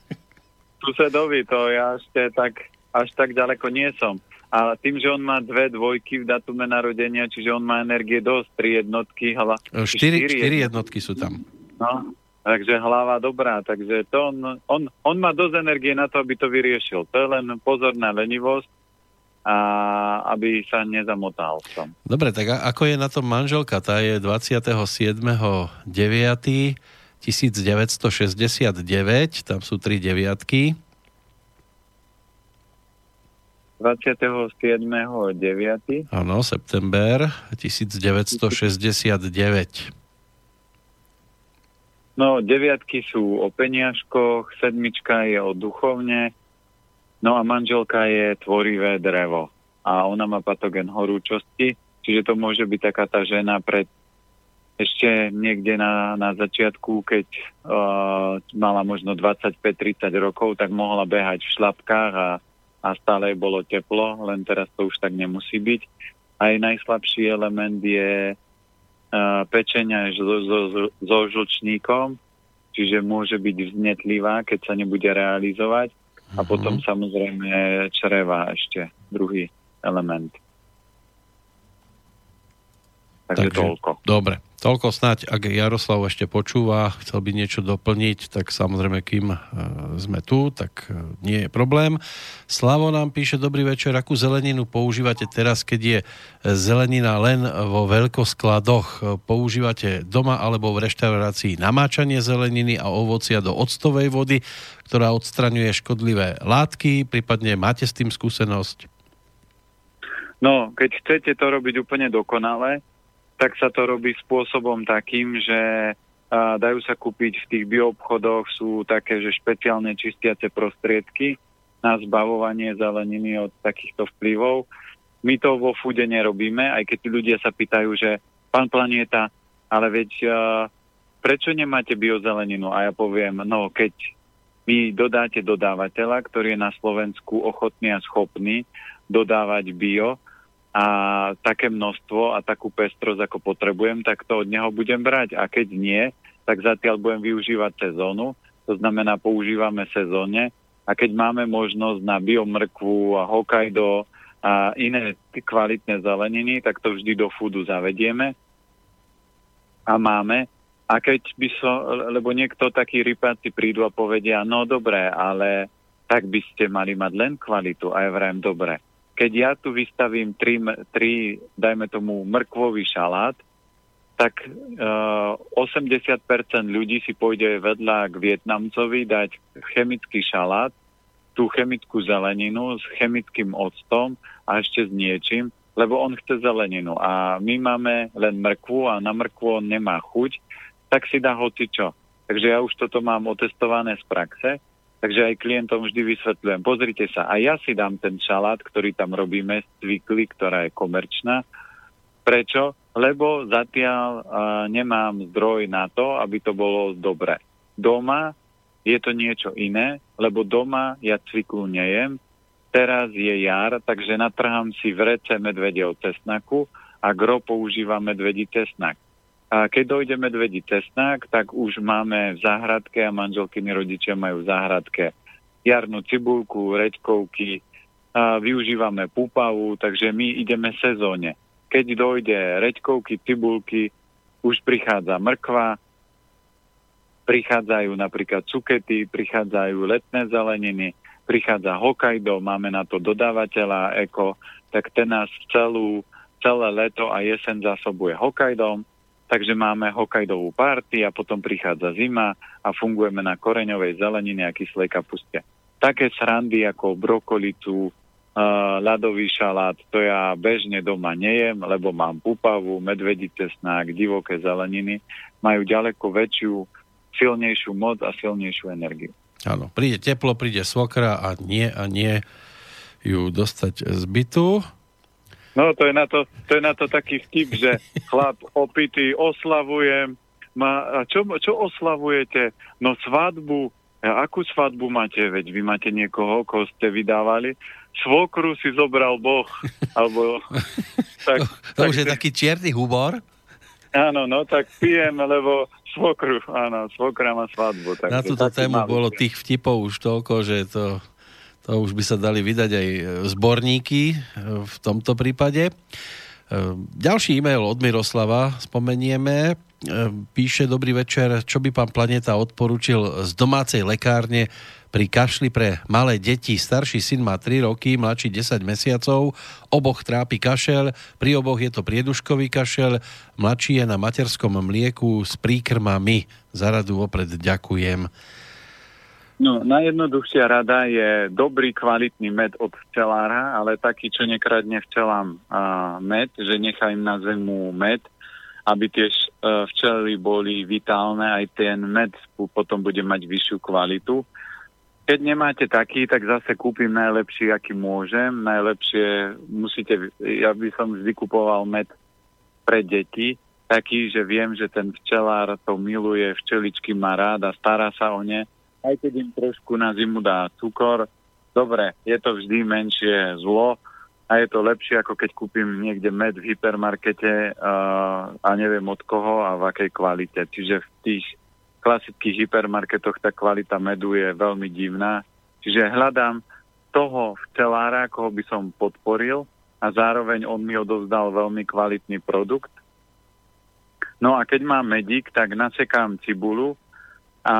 susedovi, to ja ešte tak, až tak ďaleko nie som. A tým, že on má dve dvojky v datume narodenia, čiže on má energie dosť, tri jednotky. Hala, e, štyri, štyri, štyri jednotky sú tam. No, takže hlava dobrá. Takže to on, on, on má dosť energie na to, aby to vyriešil. To je len pozorná lenivosť a aby sa nezamotal som. Dobre, tak ako je na tom manželka? Tá je 27.9. 1969, tam sú tri deviatky. 27.9. Áno, september 1969. No, deviatky sú o peniažkoch, sedmička je o duchovne, no a manželka je tvorivé drevo. A ona má patogen horúčosti, čiže to môže byť taká tá žena pred ešte niekde na, na začiatku, keď uh, mala možno 25-30 rokov, tak mohla behať v šlapkách a, a stále bolo teplo, len teraz to už tak nemusí byť. Aj najslabší element je uh, pečenia so, so, so, žlčníkom, čiže môže byť vznetlivá, keď sa nebude realizovať. A potom mhm. samozrejme čreva ešte, druhý element. Takže, Takže toľko. Dobre. Toľko snáď, ak Jaroslav ešte počúva, chcel by niečo doplniť, tak samozrejme, kým e, sme tu, tak e, nie je problém. Slavo nám píše, dobrý večer, akú zeleninu používate teraz, keď je zelenina len vo veľkoskladoch? Používate doma alebo v reštaurácii namáčanie zeleniny a ovocia do octovej vody, ktorá odstraňuje škodlivé látky, prípadne máte s tým skúsenosť? No, keď chcete to robiť úplne dokonale, tak sa to robí spôsobom takým, že dajú sa kúpiť v tých bioobchodoch, sú také, že špeciálne čistiace prostriedky na zbavovanie zeleniny od takýchto vplyvov. My to vo fude nerobíme, aj keď ľudia sa pýtajú, že pán Planieta, ale veď prečo nemáte biozeleninu? A ja poviem, no keď mi dodáte dodávateľa, ktorý je na Slovensku ochotný a schopný dodávať bio a také množstvo a takú pestrosť, ako potrebujem, tak to od neho budem brať. A keď nie, tak zatiaľ budem využívať sezónu, to znamená používame sezóne a keď máme možnosť na biomrkvu a Hokkaido a iné kvalitné zeleniny, tak to vždy do foodu zavedieme a máme. A keď by som, lebo niekto takí rypáci prídu a povedia, no dobre, ale tak by ste mali mať len kvalitu. A ja vrajem, dobre. Keď ja tu vystavím tri, tri dajme tomu, mrkvový šalát, tak uh, eh, 80% ľudí si pôjde vedľa k Vietnamcovi dať chemický šalát, tú chemickú zeleninu s chemickým octom a ešte s niečím, lebo on chce zeleninu. A my máme len mrkvu a na mrkvu on nemá chuť, tak si dá hoci čo. Takže ja už toto mám otestované z praxe, takže aj klientom vždy vysvetľujem. Pozrite sa, a ja si dám ten šalát, ktorý tam robíme z cvikly, ktorá je komerčná. Prečo? Lebo zatiaľ uh, nemám zdroj na to, aby to bolo dobre. Doma je to niečo iné, lebo doma ja cviklu nejem, teraz je jar, takže natrhám si v rece medvedieho cesnaku a gro používa medvedí cesnak. A keď dojde medvedí cesnak, tak už máme v záhradke a manželkyni rodičia majú v záhradke jarnú cibulku, reďkovky, a využívame púpavu, takže my ideme sezóne. Keď dojde reďkovky, cibulky, už prichádza mrkva, prichádzajú napríklad cukety, prichádzajú letné zeleniny, prichádza Hokkaido, máme na to dodávateľa Eko, tak ten nás celú, celé leto a jesen zásobuje Hokkaidom, takže máme Hokkaidovú party a potom prichádza zima a fungujeme na koreňovej zelenine a kyslej kapuste. Také srandy ako brokolicu, uh, ľadový šalát, to ja bežne doma nejem, lebo mám pupavu, medvedí cesnák, divoké zeleniny, majú ďaleko väčšiu silnejšiu moc a silnejšiu energiu. Áno, príde teplo, príde svokra a nie a nie ju dostať z bytu. No to je na to, to, je na to taký vtip, že chlap opitý, oslavujem, ma, a čo, čo oslavujete? No svadbu, a akú svadbu máte? Veď vy máte niekoho, koho ste vydávali. Svokru si zobral Boh. Alebo, tak, to, to tak, už je taký čierny humor. Áno, no tak pijem, lebo svokru, áno, svokra má svadbu. Tak Na túto tému bolo tých vtipov už toľko, že to, už by sa dali vydať aj zborníky e, v tomto prípade. E, ďalší e-mail od Miroslava spomenieme. Píše, dobrý večer, čo by pán Planeta odporučil z domácej lekárne pri kašli pre malé deti. Starší syn má 3 roky, mladší 10 mesiacov, oboch trápi kašel, pri oboch je to prieduškový kašel, mladší je na materskom mlieku s príkrmami. Za radu opred ďakujem. No, najjednoduchšia rada je dobrý, kvalitný med od včelára, ale taký, čo nekradne včelám uh, med, že nechajím na zemu med, aby tie uh, včely boli vitálne, aj ten med potom bude mať vyššiu kvalitu. Keď nemáte taký, tak zase kúpim najlepší, aký môžem. Najlepšie musíte, ja by som vždy kupoval med pre deti, taký, že viem, že ten včelár to miluje, včeličky má rád a stará sa o ne. Aj keď im trošku na zimu dá cukor, dobre, je to vždy menšie zlo a je to lepšie, ako keď kúpim niekde med v hypermarkete uh, a neviem od koho a v akej kvalite. Čiže v tých klasických hypermarketoch tá kvalita medu je veľmi divná. Čiže hľadám toho včelára, koho by som podporil a zároveň on mi odovzdal veľmi kvalitný produkt. No a keď mám medík, tak nasekám cibulu a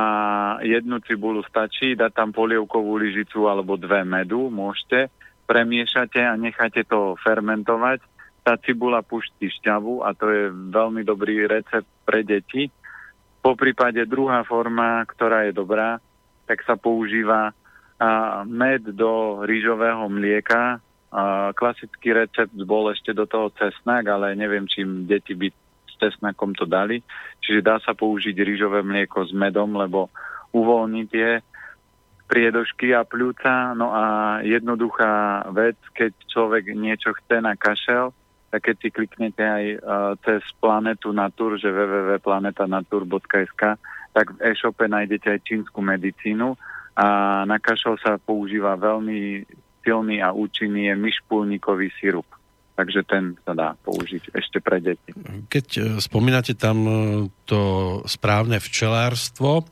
jednu cibulu stačí, dať tam polievkovú lyžicu alebo dve medu, môžete, premiešate a necháte to fermentovať. Tá cibula puští šťavu a to je veľmi dobrý recept pre deti po prípade druhá forma, ktorá je dobrá, tak sa používa med do rýžového mlieka. Klasický recept bol ešte do toho cesnak, ale neviem, čím deti by cesnakom to dali. Čiže dá sa použiť rýžové mlieko s medom, lebo uvoľní tie priedošky a pľúca. No a jednoduchá vec, keď človek niečo chce na kašel, tak keď si kliknete aj uh, cez Planetu Natur, že www.planetanatur.sk, tak v e-shope nájdete aj čínsku medicínu a na kašel sa používa veľmi silný a účinný je myšpulníkový sirup. Takže ten sa dá použiť ešte pre deti. Keď e, spomínate tam e, to správne včelárstvo, e,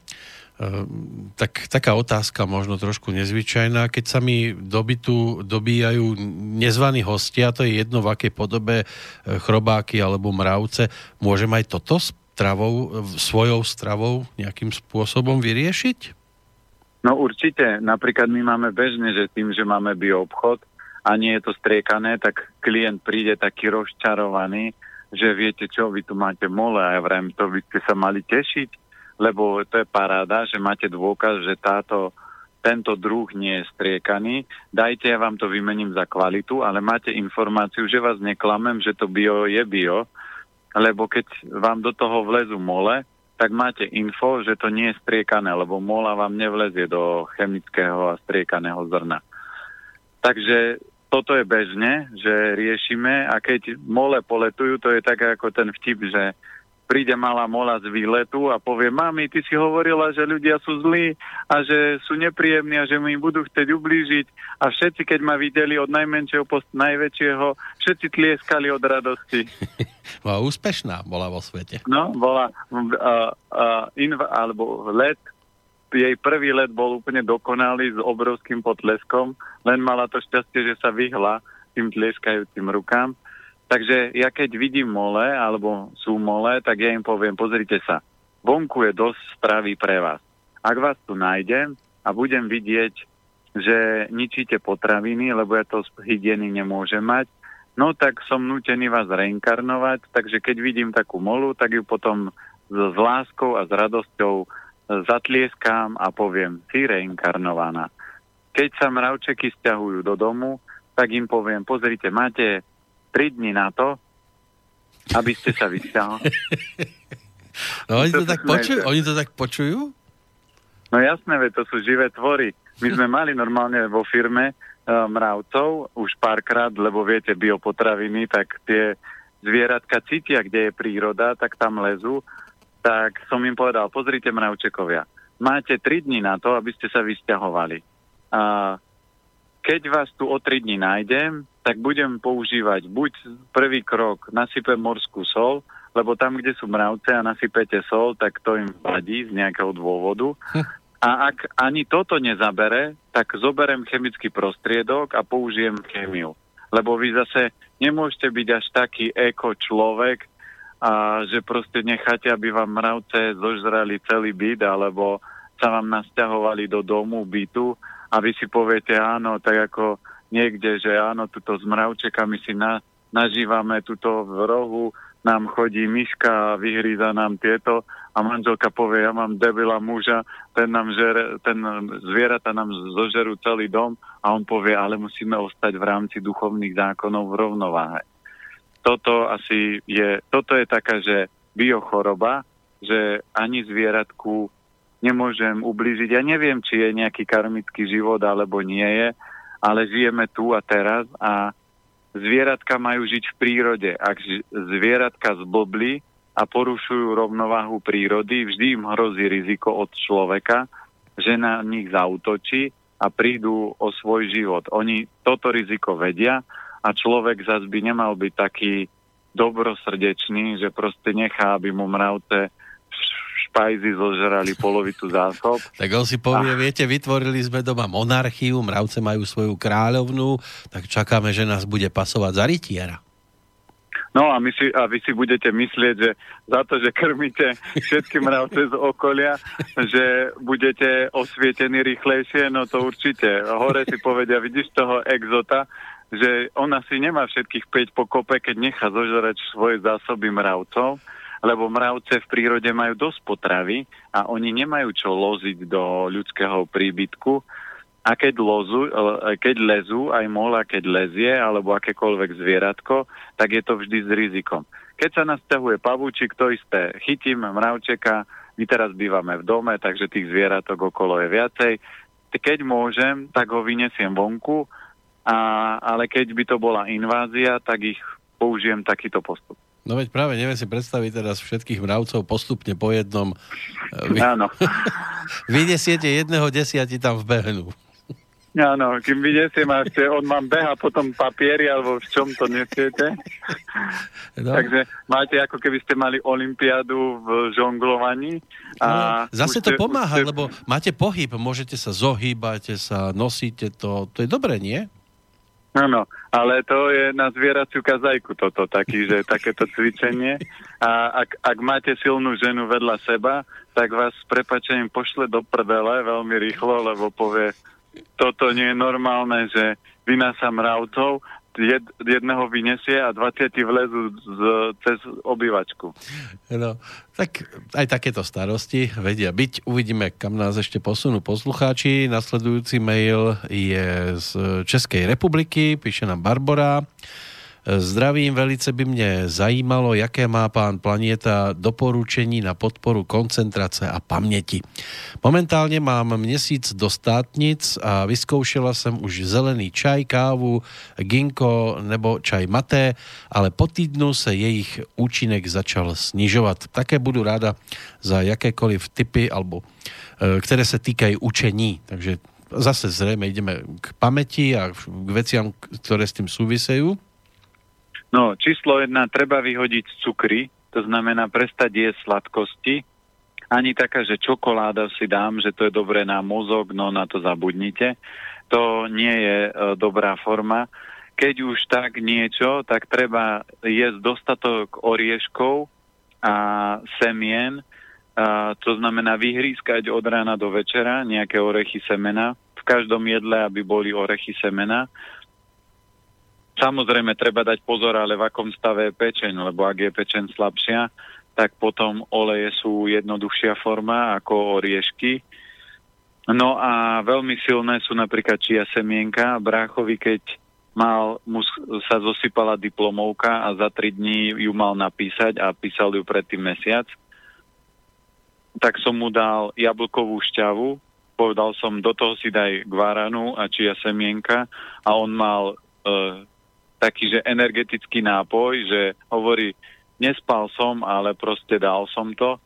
tak taká otázka možno trošku nezvyčajná. Keď sa mi do bytu dobíjajú nezvaní hostia, to je jedno v akej podobe chrobáky alebo mravce, môžem aj toto stravou, svojou stravou nejakým spôsobom vyriešiť? No určite. Napríklad my máme bežne, že tým, že máme bioobchod a nie je to striekané, tak klient príde taký rozčarovaný, že viete čo, vy tu máte mole a ja vrajím, to by ste sa mali tešiť, lebo to je paráda, že máte dôkaz, že táto, tento druh nie je striekaný. Dajte, ja vám to vymením za kvalitu, ale máte informáciu, že vás neklamem, že to bio je bio, lebo keď vám do toho vlezú mole, tak máte info, že to nie je striekané, lebo mola vám nevlezie do chemického a striekaného zrna. Takže toto je bežne, že riešime a keď mole poletujú, to je tak ako ten vtip, že príde malá mola z výletu a povie, mami, ty si hovorila, že ľudia sú zlí a že sú nepríjemní a že mi budú chcieť ublížiť. A všetci, keď ma videli od najmenšieho po najväčšieho, všetci tlieskali od radosti. bola úspešná, bola vo svete. No, bola uh, uh, inv- alebo let, jej prvý let bol úplne dokonalý s obrovským potleskom, len mala to šťastie, že sa vyhla tým tlieskajúcim rukám Takže ja keď vidím mole, alebo sú mole, tak ja im poviem, pozrite sa, vonku je dosť stravy pre vás. Ak vás tu nájdem a budem vidieť, že ničíte potraviny, lebo ja to z hygieny nemôžem mať, no tak som nutený vás reinkarnovať, takže keď vidím takú molu, tak ju potom s, láskou a s radosťou zatlieskám a poviem, si reinkarnovaná. Keď sa mravčeky stiahujú do domu, tak im poviem, pozrite, máte 3 dní na to, aby ste sa vysťahol. No oni to, tak počujú? Oni to tak počujú? No jasné, veď to sú živé tvory. My sme mali normálne vo firme uh, mravcov už párkrát, lebo viete, biopotraviny, tak tie zvieratka cítia, kde je príroda, tak tam lezú. Tak som im povedal, pozrite mravčekovia, máte 3 dní na to, aby ste sa vysťahovali. A keď vás tu o 3 dní nájdem, tak budem používať buď prvý krok, nasypem morskú sol, lebo tam, kde sú mravce a nasypete sol, tak to im vadí z nejakého dôvodu. Hm. A ak ani toto nezabere, tak zoberem chemický prostriedok a použijem chemiu. Lebo vy zase nemôžete byť až taký eko človek, a že proste necháte, aby vám mravce zožrali celý byt, alebo sa vám nasťahovali do domu, bytu a vy si poviete áno, tak ako niekde, že áno, tuto s mravčekami si na, nažívame tuto v rohu, nám chodí myška a vyhríza nám tieto a manželka povie, ja mám debila muža, ten, nám žere, ten zvieratá nám zožerú celý dom a on povie, ale musíme ostať v rámci duchovných zákonov v rovnováhe. Toto asi je, toto je taká, že biochoroba, že ani zvieratku nemôžem ublížiť. Ja neviem, či je nejaký karmický život alebo nie je, ale žijeme tu a teraz a zvieratka majú žiť v prírode. Ak zvieratka zblblí a porušujú rovnováhu prírody, vždy im hrozí riziko od človeka, že na nich zautočí a prídu o svoj život. Oni toto riziko vedia a človek zase by nemal byť taký dobrosrdečný, že proste nechá, aby mu mravce špajzy zožrali polovicu zásob. tak on si povie, a... viete, vytvorili sme doma monarchiu, mravce majú svoju kráľovnú, tak čakáme, že nás bude pasovať za rytiera. No a, my si, a vy si budete myslieť, že za to, že krmíte všetky mravce z okolia, že budete osvietení rýchlejšie, no to určite. Hore si povedia, vidíš toho exota, že ona si nemá všetkých 5 pokope, keď nechá zožrať svoje zásoby mravcov lebo mravce v prírode majú dosť potravy a oni nemajú čo loziť do ľudského príbytku. A keď, lozu, e, keď lezú, aj mola, keď lezie, alebo akékoľvek zvieratko, tak je to vždy s rizikom. Keď sa nasťahuje pavúčik, to isté. Chytím mravčeka, my teraz bývame v dome, takže tých zvieratok okolo je viacej. Keď môžem, tak ho vyniesiem vonku, a, ale keď by to bola invázia, tak ich použijem takýto postup. No veď práve neviem si predstaviť teraz všetkých mravcov postupne po jednom. Vy, Áno. Vynesiete jedného, desiati tam vbehnú. Áno, kým vy nesiem a ešte on mám beha potom papieri, alebo v čom to nesiete. No. Takže máte ako keby ste mali olympiádu v žonglovaní. A no, zase to pomáha, ste... lebo máte pohyb, môžete sa zohýbať, sa nosíte to, to je dobré, nie? Áno, ale to je na zvieraciu kazajku toto, taký, že takéto cvičenie. A ak, ak máte silnú ženu vedľa seba, tak vás s prepačením pošle do prdele veľmi rýchlo, lebo povie, toto nie je normálne, že vynáša mravcov, jed, jedného vyniesie a 20 vlezú z, cez obývačku. No, tak aj takéto starosti vedia byť. Uvidíme, kam nás ešte posunú poslucháči. Nasledujúci mail je z Českej republiky, píše nám Barbara. Zdravím, velice by mě zajímalo, jaké má pán Planieta doporučení na podporu koncentrace a paměti. Momentálně mám měsíc do státnic a vyzkoušela jsem už zelený čaj, kávu, ginko nebo čaj maté, ale po týdnu se jejich účinek začal snižovat. Také budu ráda za jakékoliv typy alebo e, které se týkají učení. Takže zase zrejme ideme k pamäti a k veciam, ktoré s tým súvisejú. No, číslo jedna, treba vyhodiť cukry, to znamená prestať jesť sladkosti. Ani taká, že čokoláda si dám, že to je dobré na mozog, no na to zabudnite. To nie je e, dobrá forma. Keď už tak niečo, tak treba jesť dostatok orieškov a semien, a to znamená vyhrískať od rána do večera nejaké orechy semena. V každom jedle, aby boli orechy semena Samozrejme, treba dať pozor, ale v akom stave je pečeň, lebo ak je pečeň slabšia, tak potom oleje sú jednoduchšia forma ako oriešky. No a veľmi silné sú napríklad čia semienka. Bráchovi, keď mal, mu sa zosypala diplomovka a za tri dní ju mal napísať a písal ju predtým mesiac, tak som mu dal jablkovú šťavu, povedal som, do toho si daj gvaranu a čia semienka a on mal e, taký, že energetický nápoj, že hovorí, nespal som, ale proste dal som to.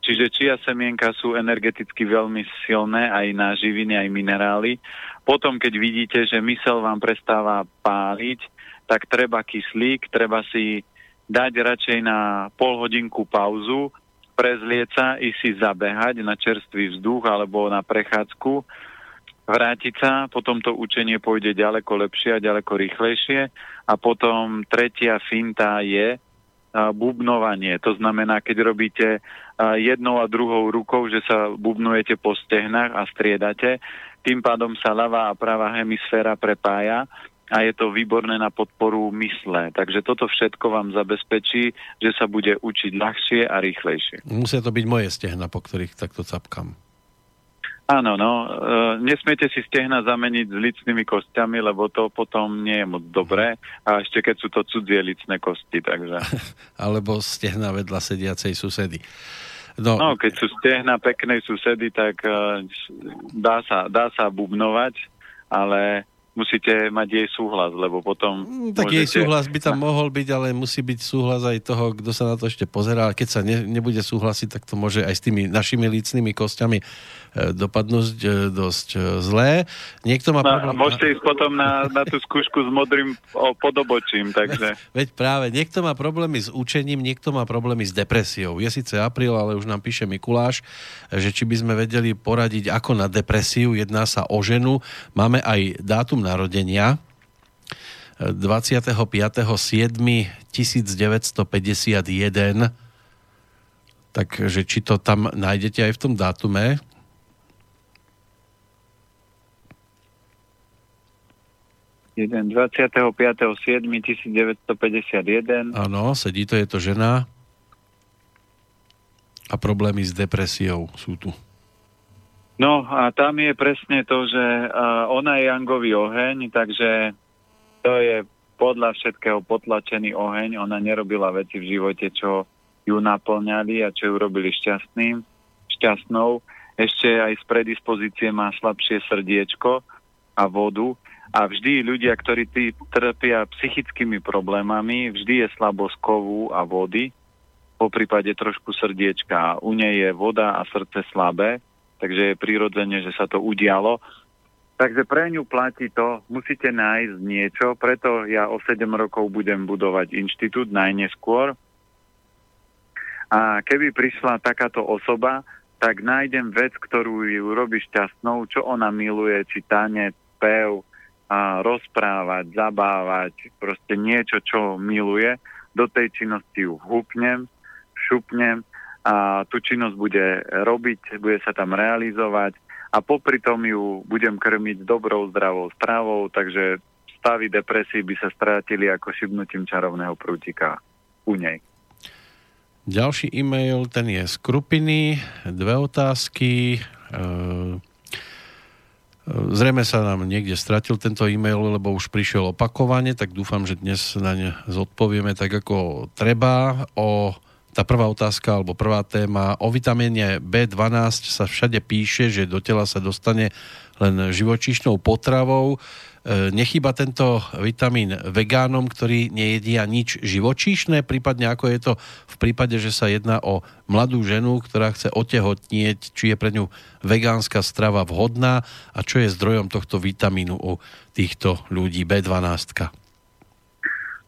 Čiže čia semienka sú energeticky veľmi silné, aj na živiny, aj minerály. Potom, keď vidíte, že mysel vám prestáva páliť, tak treba kyslík, treba si dať radšej na pol hodinku pauzu, prezlieť sa, i si zabehať na čerstvý vzduch alebo na prechádzku vrátiť sa, potom to učenie pôjde ďaleko lepšie a ďaleko rýchlejšie a potom tretia finta je bubnovanie. To znamená, keď robíte jednou a druhou rukou, že sa bubnujete po stehnách a striedate, tým pádom sa ľavá a pravá hemisféra prepája a je to výborné na podporu mysle. Takže toto všetko vám zabezpečí, že sa bude učiť ľahšie a rýchlejšie. Musia to byť moje stehna, po ktorých takto capkam. Áno, no, e, nesmiete si stehna zameniť s licnými kostiami, lebo to potom nie je moc dobré. A ešte keď sú to cudzie licné kosti, takže... Alebo stehna vedľa sediacej susedy. No, no keď sú stehna peknej susedy, tak e, dá sa, dá sa bubnovať, ale musíte mať jej súhlas, lebo potom... Mm, tak môžete... jej súhlas by tam mohol byť, ale musí byť súhlas aj toho, kto sa na to ešte pozerá. Keď sa ne, nebude súhlasiť, tak to môže aj s tými našimi lícnymi kostiami dopadnúť e, dosť e, zlé. Niekto má no, problém... Môžete ísť potom na, na tú skúšku s modrým podobočím, takže... Veď práve, niekto má problémy s učením, niekto má problémy s depresiou. Je síce apríl, ale už nám píše Mikuláš, že či by sme vedeli poradiť ako na depresiu, jedná sa o ženu. Máme aj dátum narodenia 25.7.1951 takže či to tam nájdete aj v tom dátume 25.7.1951. Áno, sedí to, je to žena. A problémy s depresiou sú tu. No a tam je presne to, že ona je Jangový oheň, takže to je podľa všetkého potlačený oheň. Ona nerobila veci v živote, čo ju naplňali a čo ju robili šťastným, šťastnou. Ešte aj z predispozície má slabšie srdiečko a vodu a vždy ľudia, ktorí trpia psychickými problémami, vždy je slabosť kovu a vody, po prípade trošku srdiečka. U nej je voda a srdce slabé, takže je prirodzene, že sa to udialo. Takže pre ňu platí to, musíte nájsť niečo, preto ja o 7 rokov budem budovať inštitút najneskôr. A keby prišla takáto osoba, tak nájdem vec, ktorú ju robí šťastnou, čo ona miluje, či tanec, pev, a rozprávať, zabávať, proste niečo, čo miluje, do tej činnosti ju vhupnem, šupnem a tú činnosť bude robiť, bude sa tam realizovať a popri tom ju budem krmiť dobrou, zdravou stravou, takže stavy depresí by sa strátili ako šibnutím čarovného prútika u nej. Ďalší e-mail, ten je z Krupiny, dve otázky. E, zrejme sa nám niekde stratil tento e-mail, lebo už prišiel opakovane, tak dúfam, že dnes na ne zodpovieme tak, ako treba. O tá prvá otázka alebo prvá téma o vitamíne B12 sa všade píše, že do tela sa dostane len živočíšnou potravou. E, nechýba tento vitamín vegánom, ktorí nejedia nič živočíšne, prípadne ako je to v prípade, že sa jedná o mladú ženu, ktorá chce otehotnieť, či je pre ňu vegánska strava vhodná a čo je zdrojom tohto vitamínu u týchto ľudí B12.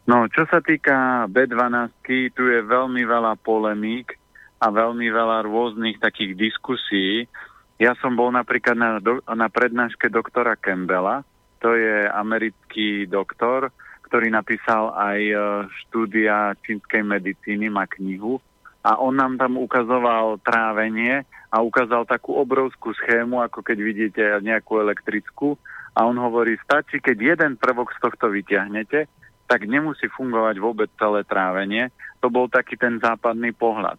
No, čo sa týka B12, tu je veľmi veľa polemík a veľmi veľa rôznych takých diskusí. Ja som bol napríklad na, na prednáške doktora Campbella, to je americký doktor, ktorý napísal aj e, štúdia čínskej medicíny, má knihu a on nám tam ukazoval trávenie a ukázal takú obrovskú schému, ako keď vidíte nejakú elektrickú a on hovorí, stačí, keď jeden prvok z tohto vyťahnete, tak nemusí fungovať vôbec celé trávenie. To bol taký ten západný pohľad.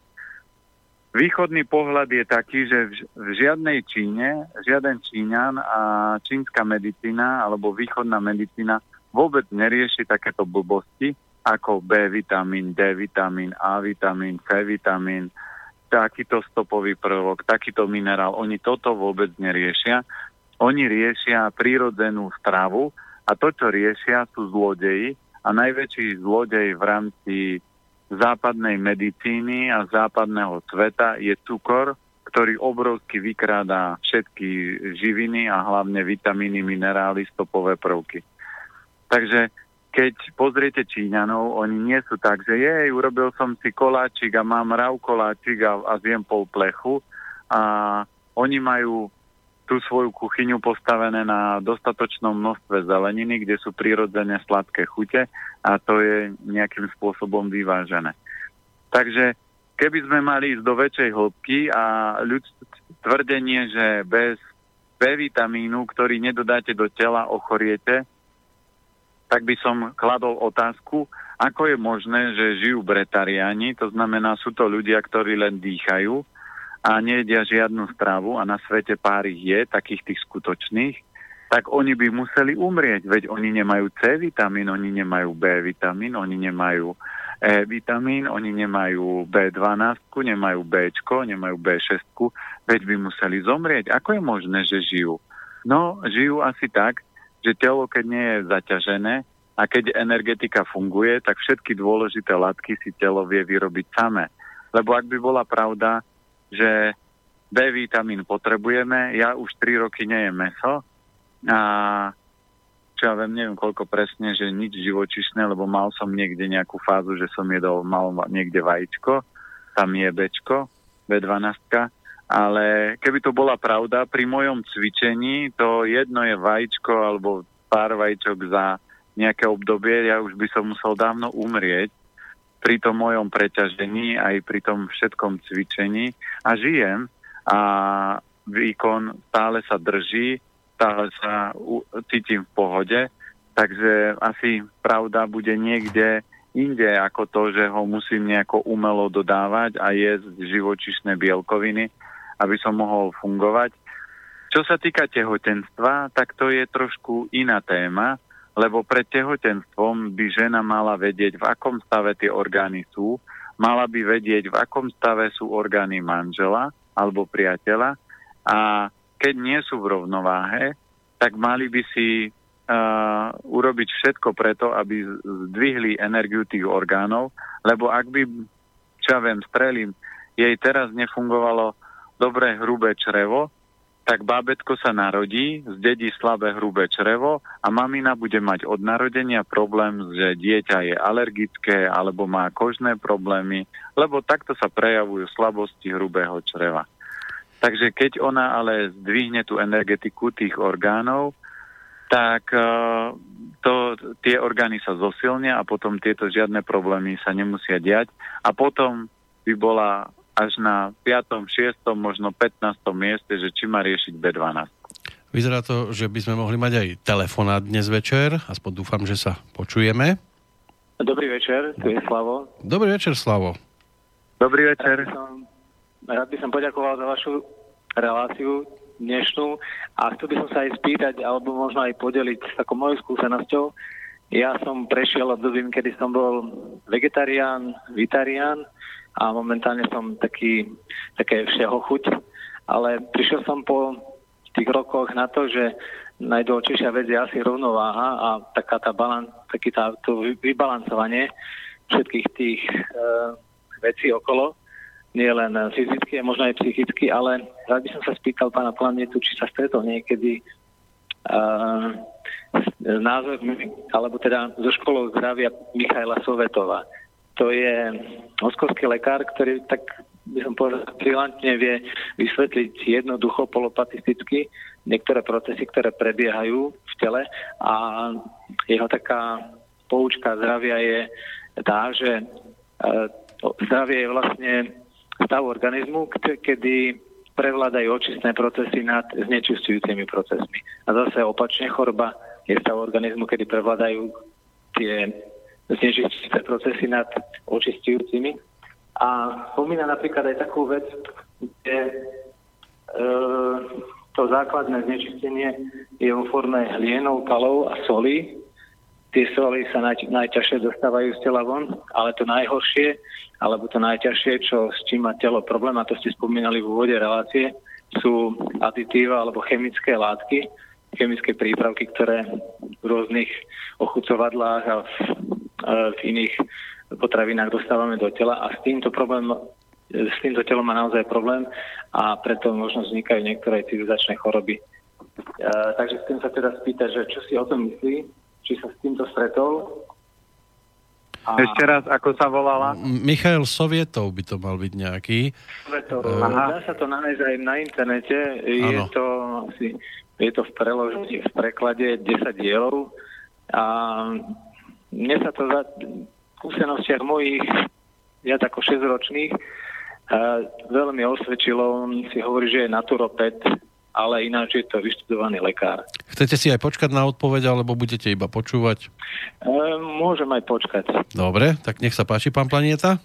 Východný pohľad je taký, že v žiadnej Číne, žiaden Číňan a čínska medicína alebo východná medicína vôbec nerieši takéto blbosti ako B vitamín, D vitamín, A vitamín, C vitamín, takýto stopový prvok, takýto minerál. Oni toto vôbec neriešia. Oni riešia prírodzenú stravu a to, čo riešia, sú zlodeji a najväčší zlodej v rámci západnej medicíny a západného sveta je cukor, ktorý obrovsky vykrádá všetky živiny a hlavne vitamíny, minerály, stopové prvky. Takže keď pozriete Číňanov, oni nie sú tak, že jej, urobil som si koláčik a mám rav koláčik a, a zjem pol plechu a oni majú tú svoju kuchyňu postavené na dostatočnom množstve zeleniny, kde sú prirodzene sladké chute a to je nejakým spôsobom vyvážené. Takže keby sme mali ísť do väčšej hĺbky a ľud, tvrdenie, že bez B vitamínu, ktorý nedodáte do tela, ochoriete, tak by som kladol otázku, ako je možné, že žijú bretariáni, to znamená, sú to ľudia, ktorí len dýchajú, a nejedia žiadnu stravu a na svete pár ich je, takých tých skutočných, tak oni by museli umrieť, veď oni nemajú C vitamín, oni nemajú B vitamín, oni nemajú E vitamín, oni nemajú B12, nemajú B, nemajú B6, veď by museli zomrieť. Ako je možné, že žijú? No, žijú asi tak, že telo, keď nie je zaťažené a keď energetika funguje, tak všetky dôležité látky si telo vie vyrobiť samé. Lebo ak by bola pravda, že B vitamín potrebujeme. Ja už 3 roky nejem meso a čo ja viem, neviem koľko presne, že nič živočišné, lebo mal som niekde nejakú fázu, že som jedol, mal niekde vajíčko, tam je Bčko, B12, ale keby to bola pravda, pri mojom cvičení to jedno je vajíčko alebo pár vajíčok za nejaké obdobie, ja už by som musel dávno umrieť, pri tom mojom preťažení, aj pri tom všetkom cvičení. A žijem a výkon stále sa drží, stále sa cítim v pohode, takže asi pravda bude niekde inde ako to, že ho musím nejako umelo dodávať a jesť živočišné bielkoviny, aby som mohol fungovať. Čo sa týka tehotenstva, tak to je trošku iná téma, lebo pred tehotenstvom by žena mala vedieť, v akom stave tie orgány sú, mala by vedieť, v akom stave sú orgány manžela alebo priateľa a keď nie sú v rovnováhe, tak mali by si uh, urobiť všetko preto, aby zdvihli energiu tých orgánov, lebo ak by, čo ja viem, strelím, jej teraz nefungovalo dobré hrubé črevo, tak bábetko sa narodí, zdedí slabé hrubé črevo a mamina bude mať od narodenia problém, že dieťa je alergické alebo má kožné problémy, lebo takto sa prejavujú slabosti hrubého čreva. Takže keď ona ale zdvihne tú energetiku tých orgánov, tak uh, to, tie orgány sa zosilnia a potom tieto žiadne problémy sa nemusia diať. A potom by bola až na 5., 6., možno 15. mieste, že či má riešiť B12. Vyzerá to, že by sme mohli mať aj telefonát dnes večer. Aspoň dúfam, že sa počujeme. Dobrý večer, tu je Slavo. Dobrý večer, Slavo. Dobrý večer. Rád by som, rád by som poďakoval za vašu reláciu dnešnú a chcel by som sa aj spýtať, alebo možno aj podeliť s takou mojou skúsenosťou. Ja som prešiel obdobím, kedy som bol vegetarián, vitarián, a momentálne som taký, také všeho chuť, ale prišiel som po tých rokoch na to, že najdôležitejšia vec je asi rovnováha a taká tá balan, taký tá, to vybalancovanie všetkých tých e, vecí okolo, nie len fyzicky, možno aj psychicky, ale rád by som sa spýtal pána Planetu, či sa stretol niekedy uh, s názormi, alebo teda zo školou zdravia Michaela Sovetova to je moskovský lekár, ktorý tak by som povedal, brilantne vie vysvetliť jednoducho, polopatisticky niektoré procesy, ktoré prebiehajú v tele a jeho taká poučka zdravia je tá, že e, zdravie je vlastne stav organizmu, kedy prevládajú očistné procesy nad znečistujúcimi procesmi. A zase opačne choroba je stav organizmu, kedy prevládajú tie znečistujúce procesy nad očistujúcimi. A spomína napríklad aj takú vec, kde e, to základné znečistenie je vo forme hlienov, kalov a soli. Tie soli sa naj, najťažšie dostávajú z tela von, ale to najhoršie, alebo to najťažšie, čo s čím má telo problém, a to ste spomínali v úvode relácie, sú aditíva alebo chemické látky, chemické prípravky, ktoré v rôznych ochucovadlách a v v iných potravinách dostávame do tela a s týmto problém s týmto telom má naozaj problém a preto možno vznikajú niektoré civilizačné choroby. E, takže chcem sa teda spýtať, že čo si o tom myslí, či sa s týmto stretol. A... Ešte raz, ako sa volala? Michail Sovietov by to mal byť nejaký. Sovietov. Uh... Dá sa to nájsť aj na internete. Je to, asi, je to v preložení, v preklade 10 dielov. A mne sa to za skúsenostiach mojich, ja ako 6-ročných, veľmi osvedčilo. On si hovorí, že je naturopet, ale ináč je to vyštudovaný lekár. Chcete si aj počkať na odpoveď, alebo budete iba počúvať? E, môžem aj počkať. Dobre, tak nech sa páči, pán Planieta.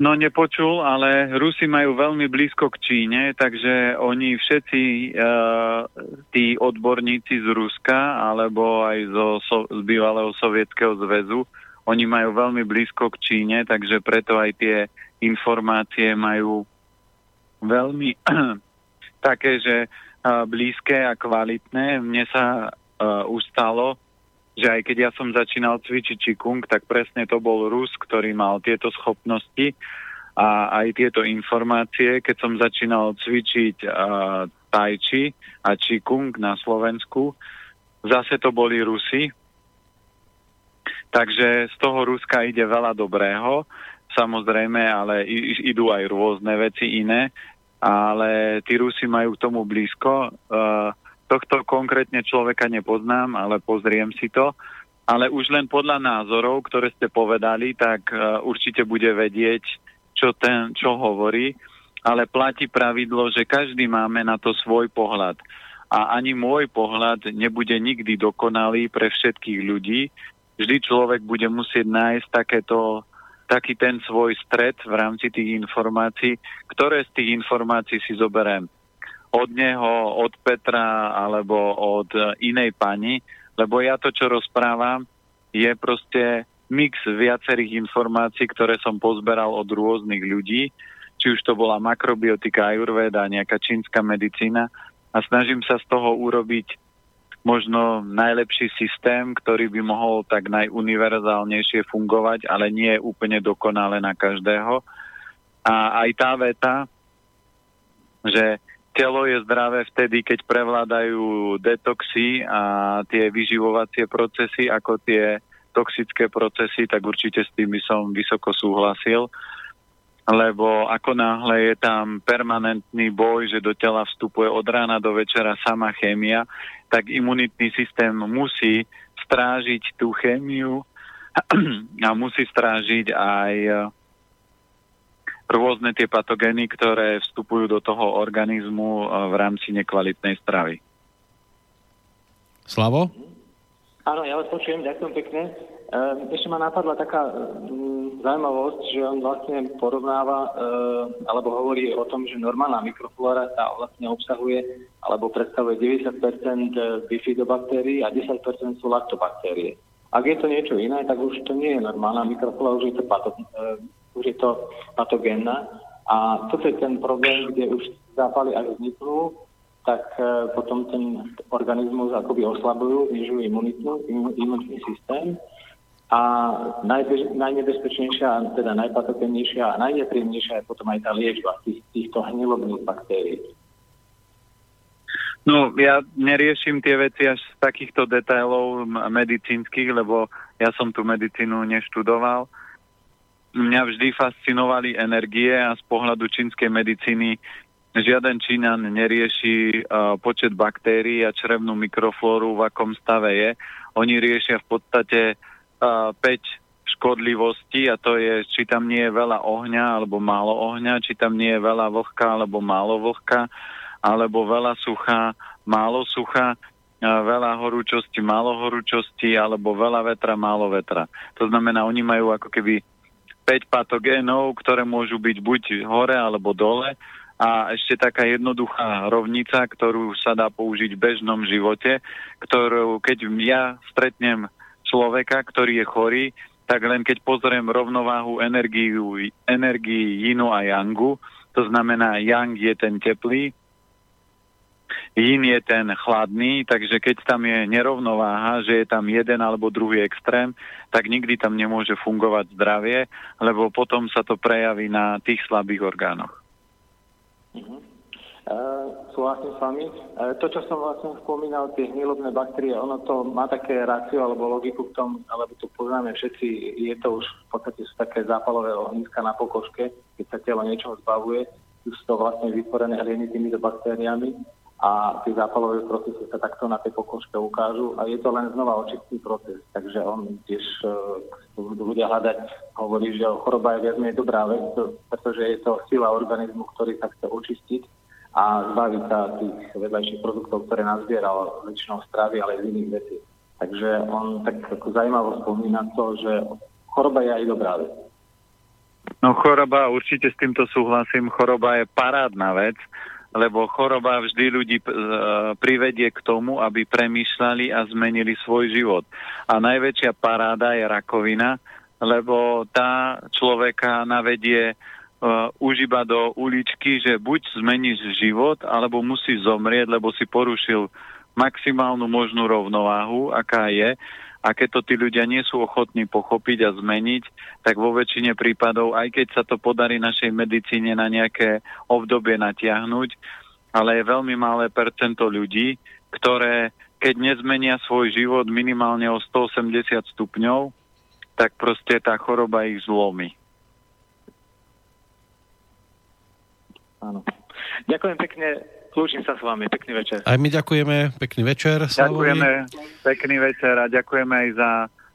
No nepočul, ale Rusi majú veľmi blízko k Číne, takže oni všetci uh, tí odborníci z Ruska alebo aj zo, so, z bývalého sovietského zväzu, oni majú veľmi blízko k Číne, takže preto aj tie informácie majú veľmi také, že uh, blízke a kvalitné. Mne sa uh, už stalo, že aj keď ja som začínal cvičiť Qigong, tak presne to bol Rus, ktorý mal tieto schopnosti a aj tieto informácie. Keď som začínal cvičiť uh, Tai Chi a Qigong na Slovensku, zase to boli Rusi. Takže z toho Ruska ide veľa dobrého, samozrejme, ale idú aj rôzne veci iné, ale tí Rusi majú k tomu blízko. Uh, Tohto konkrétne človeka nepoznám, ale pozriem si to. Ale už len podľa názorov, ktoré ste povedali, tak uh, určite bude vedieť, čo, ten, čo hovorí. Ale platí pravidlo, že každý máme na to svoj pohľad. A ani môj pohľad nebude nikdy dokonalý pre všetkých ľudí. Vždy človek bude musieť nájsť takéto taký ten svoj stred v rámci tých informácií, ktoré z tých informácií si zoberiem od neho, od Petra alebo od e, inej pani, lebo ja to, čo rozprávam, je proste mix viacerých informácií, ktoré som pozberal od rôznych ľudí, či už to bola makrobiotika, ajurveda, nejaká čínska medicína a snažím sa z toho urobiť možno najlepší systém, ktorý by mohol tak najuniverzálnejšie fungovať, ale nie je úplne dokonale na každého. A aj tá veta, že telo je zdravé vtedy, keď prevládajú detoxy a tie vyživovacie procesy ako tie toxické procesy, tak určite s tým by som vysoko súhlasil. Lebo ako náhle je tam permanentný boj, že do tela vstupuje od rána do večera sama chémia, tak imunitný systém musí strážiť tú chémiu a musí strážiť aj rôzne tie patogény, ktoré vstupujú do toho organizmu e, v rámci nekvalitnej stravy. Slavo? Áno, ja vás počujem, ďakujem pekne. Ehm, ešte ma napadla taká zaujímavosť, že on vlastne porovnáva ehm, alebo hovorí o tom, že normálna mikroflóra tá vlastne obsahuje alebo predstavuje 90% bifidobaktérií a 10 sú laktobaktérie. Ak je to niečo iné, tak už to nie je normálna mikroflóra, už je to, pato, už je to patogénna. A toto je ten problém, kde už zápaly ak vzniknú, tak potom ten organizmus akoby oslabujú, znižujú imunitný systém a najbež, najnebezpečnejšia, teda najpatogennejšia a najnepríjemnejšia je potom aj tá liečba tých, týchto hnilobných baktérií. No, ja neriešim tie veci až z takýchto detailov medicínskych, lebo ja som tú medicínu neštudoval. Mňa vždy fascinovali energie a z pohľadu čínskej medicíny žiaden Číňan nerieši počet baktérií a črevnú mikroflóru, v akom stave je. Oni riešia v podstate 5 škodlivostí a to je, či tam nie je veľa ohňa alebo málo ohňa, či tam nie je veľa vlhka alebo málo vlhka, alebo veľa sucha, málo sucha, veľa horúčosti, málo horúčosti, alebo veľa vetra, málo vetra. To znamená, oni majú ako keby 5 patogénov, ktoré môžu byť buď hore alebo dole. A ešte taká jednoduchá rovnica, ktorú sa dá použiť v bežnom živote, ktorú keď ja stretnem človeka, ktorý je chorý, tak len keď pozriem rovnováhu energiu, energii Yinu a Yangu, to znamená Yang je ten teplý, Yin je ten chladný, takže keď tam je nerovnováha, že je tam jeden alebo druhý extrém, tak nikdy tam nemôže fungovať zdravie, lebo potom sa to prejaví na tých slabých orgánoch. Uh-huh. Uh, súhlasím s vami. Uh, to, čo som vlastne spomínal, tie hnilobné baktérie, ono to má také rácio alebo logiku v tom, alebo to poznáme všetci, je to už v podstate sú také zápalové ohniska na pokožke, keď sa telo niečoho zbavuje, sú to vlastne vytvorené hlieny týmito baktériami a tie zápalové procesy sa takto na tej pokožke ukážu a je to len znova očistný proces. Takže on tiež, keď budú ľudia hľadať, hovorí, že choroba je viac menej dobrá vec, pretože je to sila organizmu, ktorý sa chce očistiť a zbaviť sa tých vedľajších produktov, ktoré nazbieral väčšinou stravy, ale z iných vecí. Takže on tak ako zaujímavo spomína to, že choroba je aj dobrá vec. No choroba, určite s týmto súhlasím, choroba je parádna vec, lebo choroba vždy ľudí e, privedie k tomu, aby premýšľali a zmenili svoj život. A najväčšia paráda je rakovina, lebo tá človeka navedie uh, už iba do uličky, že buď zmeníš život, alebo musí zomrieť, lebo si porušil maximálnu možnú rovnováhu, aká je. A keď to tí ľudia nie sú ochotní pochopiť a zmeniť, tak vo väčšine prípadov, aj keď sa to podarí našej medicíne na nejaké obdobie natiahnuť, ale je veľmi malé percento ľudí, ktoré keď nezmenia svoj život minimálne o 180 stupňov, tak proste tá choroba ich zlomí. Áno. Ďakujem pekne, Lúčim sa s vami, pekný večer. Aj my ďakujeme, pekný večer. Slavovi. Ďakujeme, pekný večer a ďakujeme aj za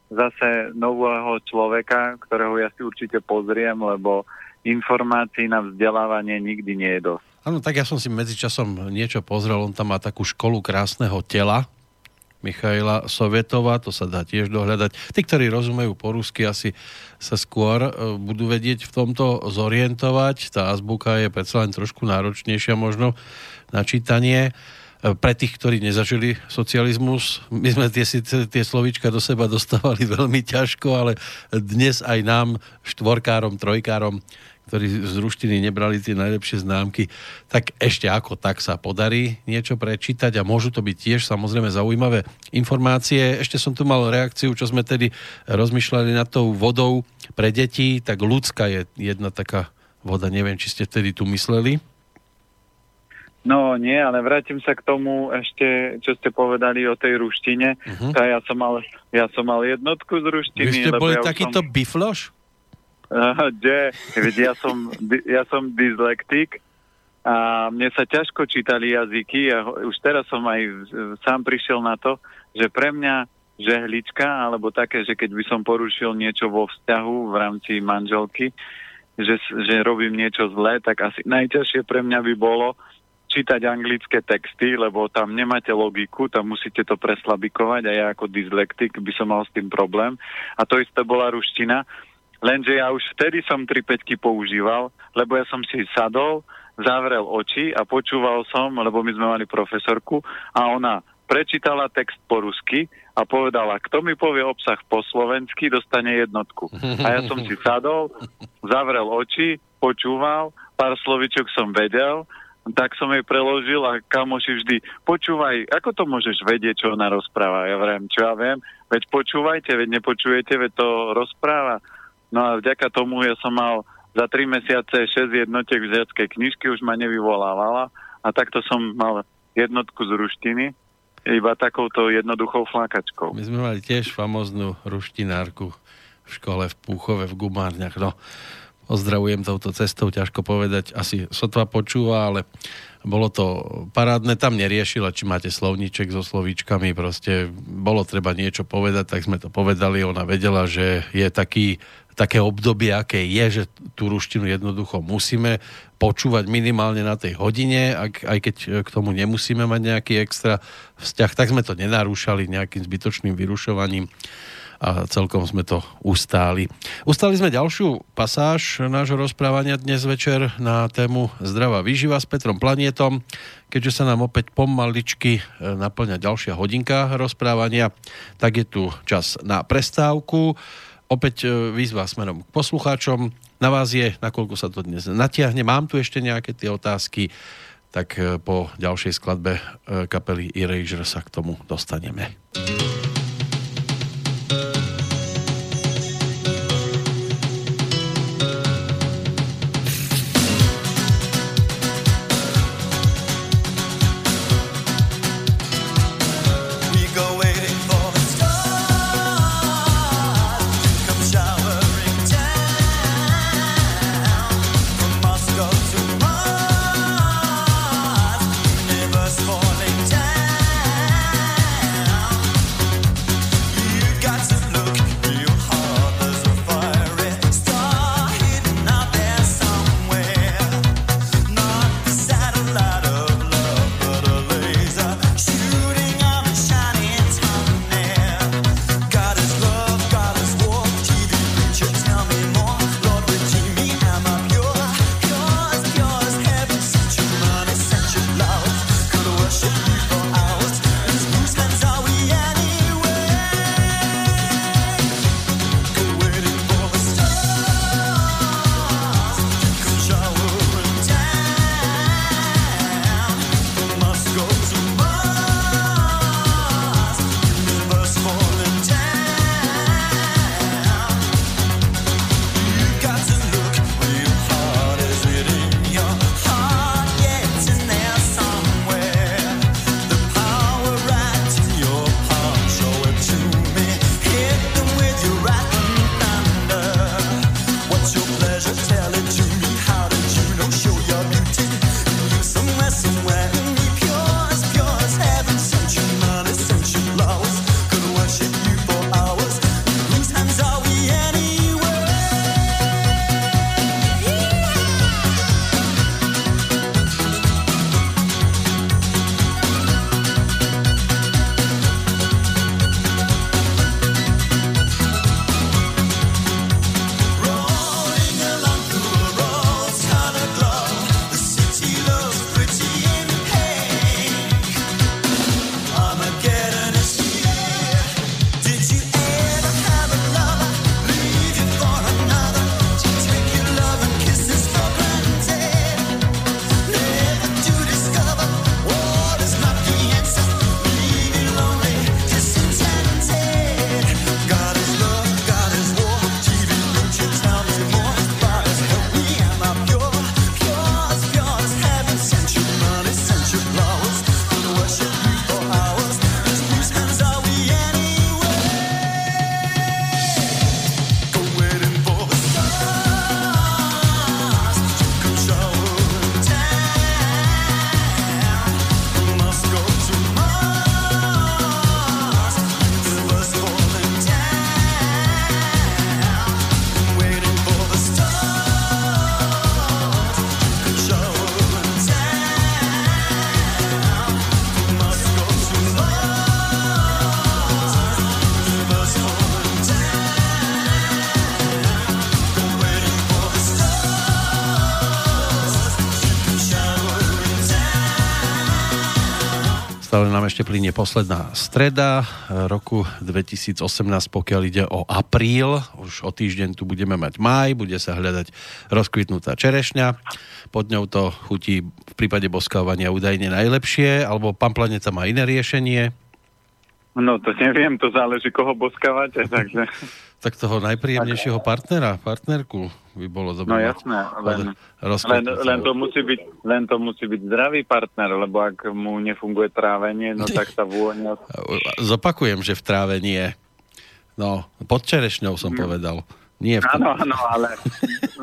zase nového človeka, ktorého ja si určite pozriem, lebo informácií na vzdelávanie nikdy nie je dosť. Áno, tak ja som si medzičasom niečo pozrel, on tam má takú školu krásneho tela, Michaila Sovietova, to sa dá tiež dohľadať. Tí, ktorí rozumejú po rusky, asi sa skôr e, budú vedieť v tomto zorientovať. Tá azbuka je predsa len trošku náročnejšia možno na čítanie. E, pre tých, ktorí nezažili socializmus, my sme tie, tie slovíčka do seba dostávali veľmi ťažko, ale dnes aj nám, štvorkárom, trojkárom, ktorí z ruštiny nebrali tie najlepšie známky, tak ešte ako tak sa podarí niečo prečítať a môžu to byť tiež samozrejme zaujímavé informácie. Ešte som tu mal reakciu, čo sme tedy rozmýšľali nad tou vodou pre deti, tak ľudská je jedna taká voda, neviem, či ste vtedy tu mysleli. No nie, ale vrátim sa k tomu ešte, čo ste povedali o tej ruštine. Uh-huh. ja, som mal, ja som mal jednotku z ruštiny. Vy ste boli ja takýto som... bifloš? Kde? Veď ja som, ja som dyslektik a mne sa ťažko čítali jazyky a už teraz som aj sám prišiel na to, že pre mňa žehlička, alebo také, že keď by som porušil niečo vo vzťahu v rámci manželky, že, že robím niečo zlé, tak asi najťažšie pre mňa by bolo čítať anglické texty, lebo tam nemáte logiku, tam musíte to preslabikovať a ja ako dyslektik by som mal s tým problém. A to isté bola ruština, lenže ja už vtedy som 3 používal, lebo ja som si sadol, zavrel oči a počúval som, lebo my sme mali profesorku a ona prečítala text po rusky a povedala, kto mi povie obsah po slovensky, dostane jednotku. A ja som si sadol, zavrel oči, počúval, pár slovičok som vedel tak som jej preložil a kamoši vždy, počúvaj, ako to môžeš vedieť, čo ona rozpráva? Ja vrem, čo ja viem, veď počúvajte, veď nepočujete, veď to rozpráva. No a vďaka tomu ja som mal za 3 mesiace 6 jednotiek v žiackej knižky, už ma nevyvolávala a takto som mal jednotku z ruštiny, iba takouto jednoduchou flákačkou. My sme mali tiež famoznú ruštinárku v škole v Púchove v Gumárniach. No, Ozdravujem touto cestou, ťažko povedať, asi sotva počúva, ale bolo to parádne, tam neriešila, či máte slovníček so slovíčkami, proste bolo treba niečo povedať, tak sme to povedali, ona vedela, že je taký, také obdobie, aké je, že tú ruštinu jednoducho musíme počúvať minimálne na tej hodine, ak, aj keď k tomu nemusíme mať nejaký extra vzťah, tak sme to nenarúšali nejakým zbytočným vyrušovaním a celkom sme to ustáli. Ustáli sme ďalšiu pasáž nášho rozprávania dnes večer na tému zdravá výživa s Petrom Planietom. Keďže sa nám opäť pomaličky e, naplňa ďalšia hodinka rozprávania, tak je tu čas na prestávku. Opäť e, výzva smerom k poslucháčom. Na vás je, nakoľko sa to dnes natiahne. Mám tu ešte nejaké tie otázky, tak e, po ďalšej skladbe kapely Erasure sa k tomu dostaneme. Plinie posledná streda roku 2018, pokiaľ ide o apríl. Už o týždeň tu budeme mať maj, bude sa hľadať rozkvitnutá čerešňa. Pod ňou to chutí v prípade boskávania údajne najlepšie, alebo pán Planeta má iné riešenie. No to neviem, to záleží, koho boskávate, takže... tak toho najpríjemnejšieho partnera, partnerku by bolo dobré. No jasné, len, len, len, to musí byť, len to musí byť zdravý partner, lebo ak mu nefunguje trávenie, no tak sa vôňa... Zopakujem, že v trávenie. No, pod čerešňou som no. povedal. Nie v tom. Áno, áno, ale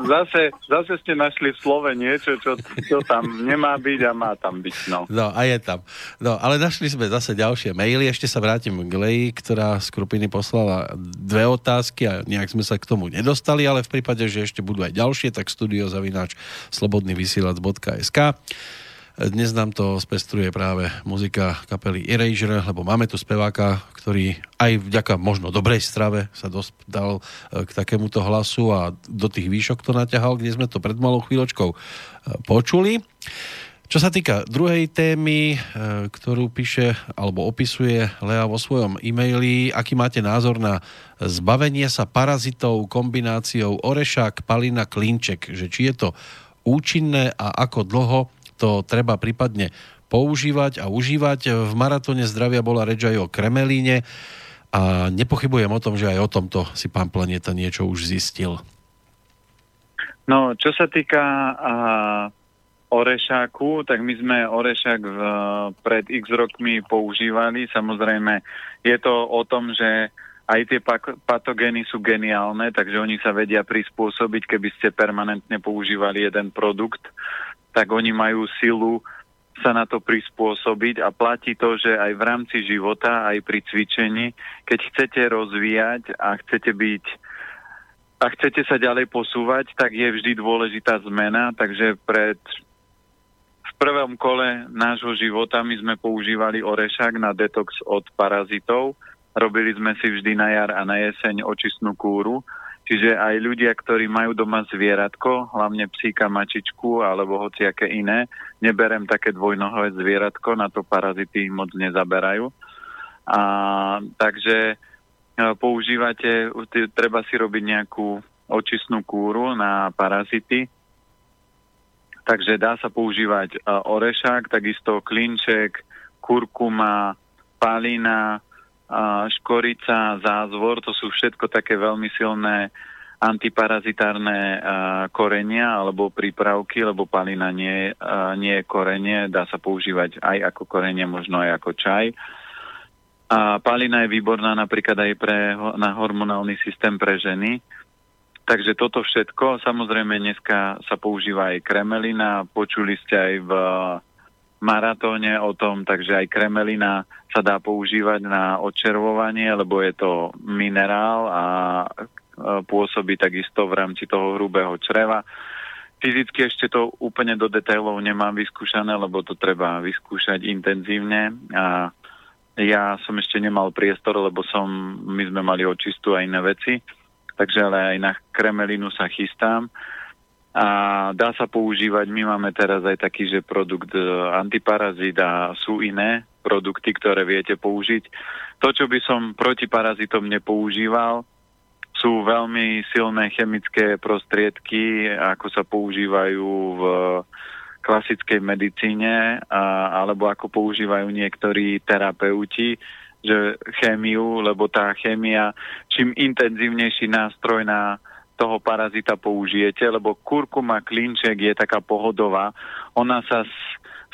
zase, zase ste našli v slove niečo, čo, čo tam nemá byť a má tam byť. No. no, a je tam. No, ale našli sme zase ďalšie maily. Ešte sa vrátim k Leji, ktorá z Krupiny poslala dve otázky a nejak sme sa k tomu nedostali, ale v prípade, že ešte budú aj ďalšie, tak studiozavináč slobodnyvysielac.sk dnes nám to spestruje práve muzika kapely Erasure, lebo máme tu speváka, ktorý aj vďaka možno dobrej strave sa dostal e, k takémuto hlasu a do tých výšok to naťahal, kde sme to pred malou chvíľočkou e, počuli. Čo sa týka druhej témy, e, ktorú píše alebo opisuje Lea vo svojom e-maili, aký máte názor na zbavenie sa parazitov kombináciou orešák, palina, klinček, že či je to účinné a ako dlho to treba prípadne používať a užívať. V maratóne zdravia bola reč aj o kremelíne a nepochybujem o tom, že aj o tomto si pán Planeta niečo už zistil. No, čo sa týka a, orešáku, tak my sme orešák v, pred x rokmi používali. Samozrejme, je to o tom, že aj tie patogény sú geniálne, takže oni sa vedia prispôsobiť, keby ste permanentne používali jeden produkt tak oni majú silu sa na to prispôsobiť a platí to, že aj v rámci života, aj pri cvičení, keď chcete rozvíjať a chcete byť a chcete sa ďalej posúvať, tak je vždy dôležitá zmena, takže pred v prvom kole nášho života my sme používali orešák na detox od parazitov. Robili sme si vždy na jar a na jeseň očistnú kúru Čiže aj ľudia, ktorí majú doma zvieratko, hlavne psíka, mačičku alebo hociaké iné, neberem také dvojnohové zvieratko, na to parazity moc nezaberajú. A, takže e, používate, treba si robiť nejakú očistnú kúru na parazity, takže dá sa používať e, orešák, takisto klinček, kurkuma, palina, škorica, zázvor, to sú všetko také veľmi silné antiparazitárne korenia alebo prípravky, lebo palina nie, nie je korenie, dá sa používať aj ako korenie, možno aj ako čaj. A palina je výborná napríklad aj pre, na hormonálny systém pre ženy. Takže toto všetko, samozrejme dneska sa používa aj kremelina, počuli ste aj v maratóne o tom, takže aj kremelina sa dá používať na odčervovanie, lebo je to minerál a pôsobí takisto v rámci toho hrubého čreva. Fyzicky ešte to úplne do detailov nemám vyskúšané, lebo to treba vyskúšať intenzívne. A ja som ešte nemal priestor, lebo som, my sme mali očistú a iné veci, takže ale aj na kremelinu sa chystám a dá sa používať. My máme teraz aj taký, že produkt e, antiparazit a sú iné produkty, ktoré viete použiť. To, čo by som proti parazitom nepoužíval, sú veľmi silné chemické prostriedky, ako sa používajú v klasickej medicíne, a, alebo ako používajú niektorí terapeuti, že chémiu, lebo tá chémia, čím intenzívnejší nástroj na toho parazita použijete, lebo kurkuma klinček je taká pohodová. Ona sa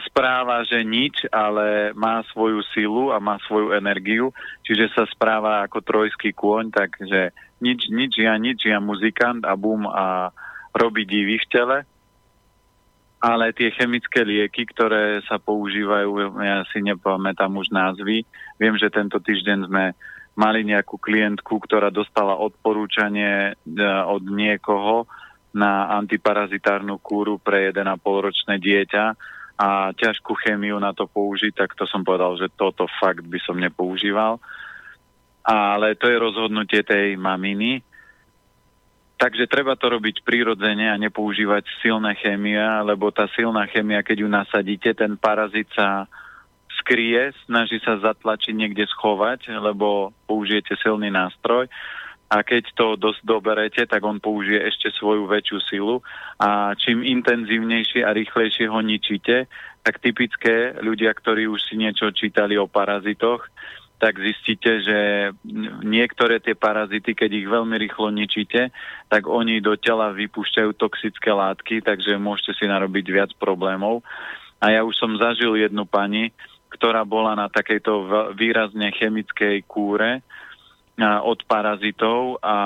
správa, že nič, ale má svoju silu a má svoju energiu, čiže sa správa ako trojský kôň, takže nič, nič, ja nič, ja muzikant a bum a robí divy v tele. Ale tie chemické lieky, ktoré sa používajú, ja si nepamätám už názvy. Viem, že tento týždeň sme mali nejakú klientku, ktorá dostala odporúčanie e, od niekoho na antiparazitárnu kúru pre 1,5 ročné dieťa a ťažkú chemiu na to použiť, tak to som povedal, že toto fakt by som nepoužíval. Ale to je rozhodnutie tej maminy. Takže treba to robiť prirodzene a nepoužívať silné chémia, lebo tá silná chémia, keď ju nasadíte, ten parazit sa skrie, snaží sa zatlačiť niekde schovať, lebo použijete silný nástroj a keď to dosť doberete, tak on použije ešte svoju väčšiu silu a čím intenzívnejšie a rýchlejšie ho ničíte, tak typické ľudia, ktorí už si niečo čítali o parazitoch, tak zistíte, že niektoré tie parazity, keď ich veľmi rýchlo ničíte, tak oni do tela vypúšťajú toxické látky, takže môžete si narobiť viac problémov. A ja už som zažil jednu pani, ktorá bola na takejto výrazne chemickej kúre, od parazitov a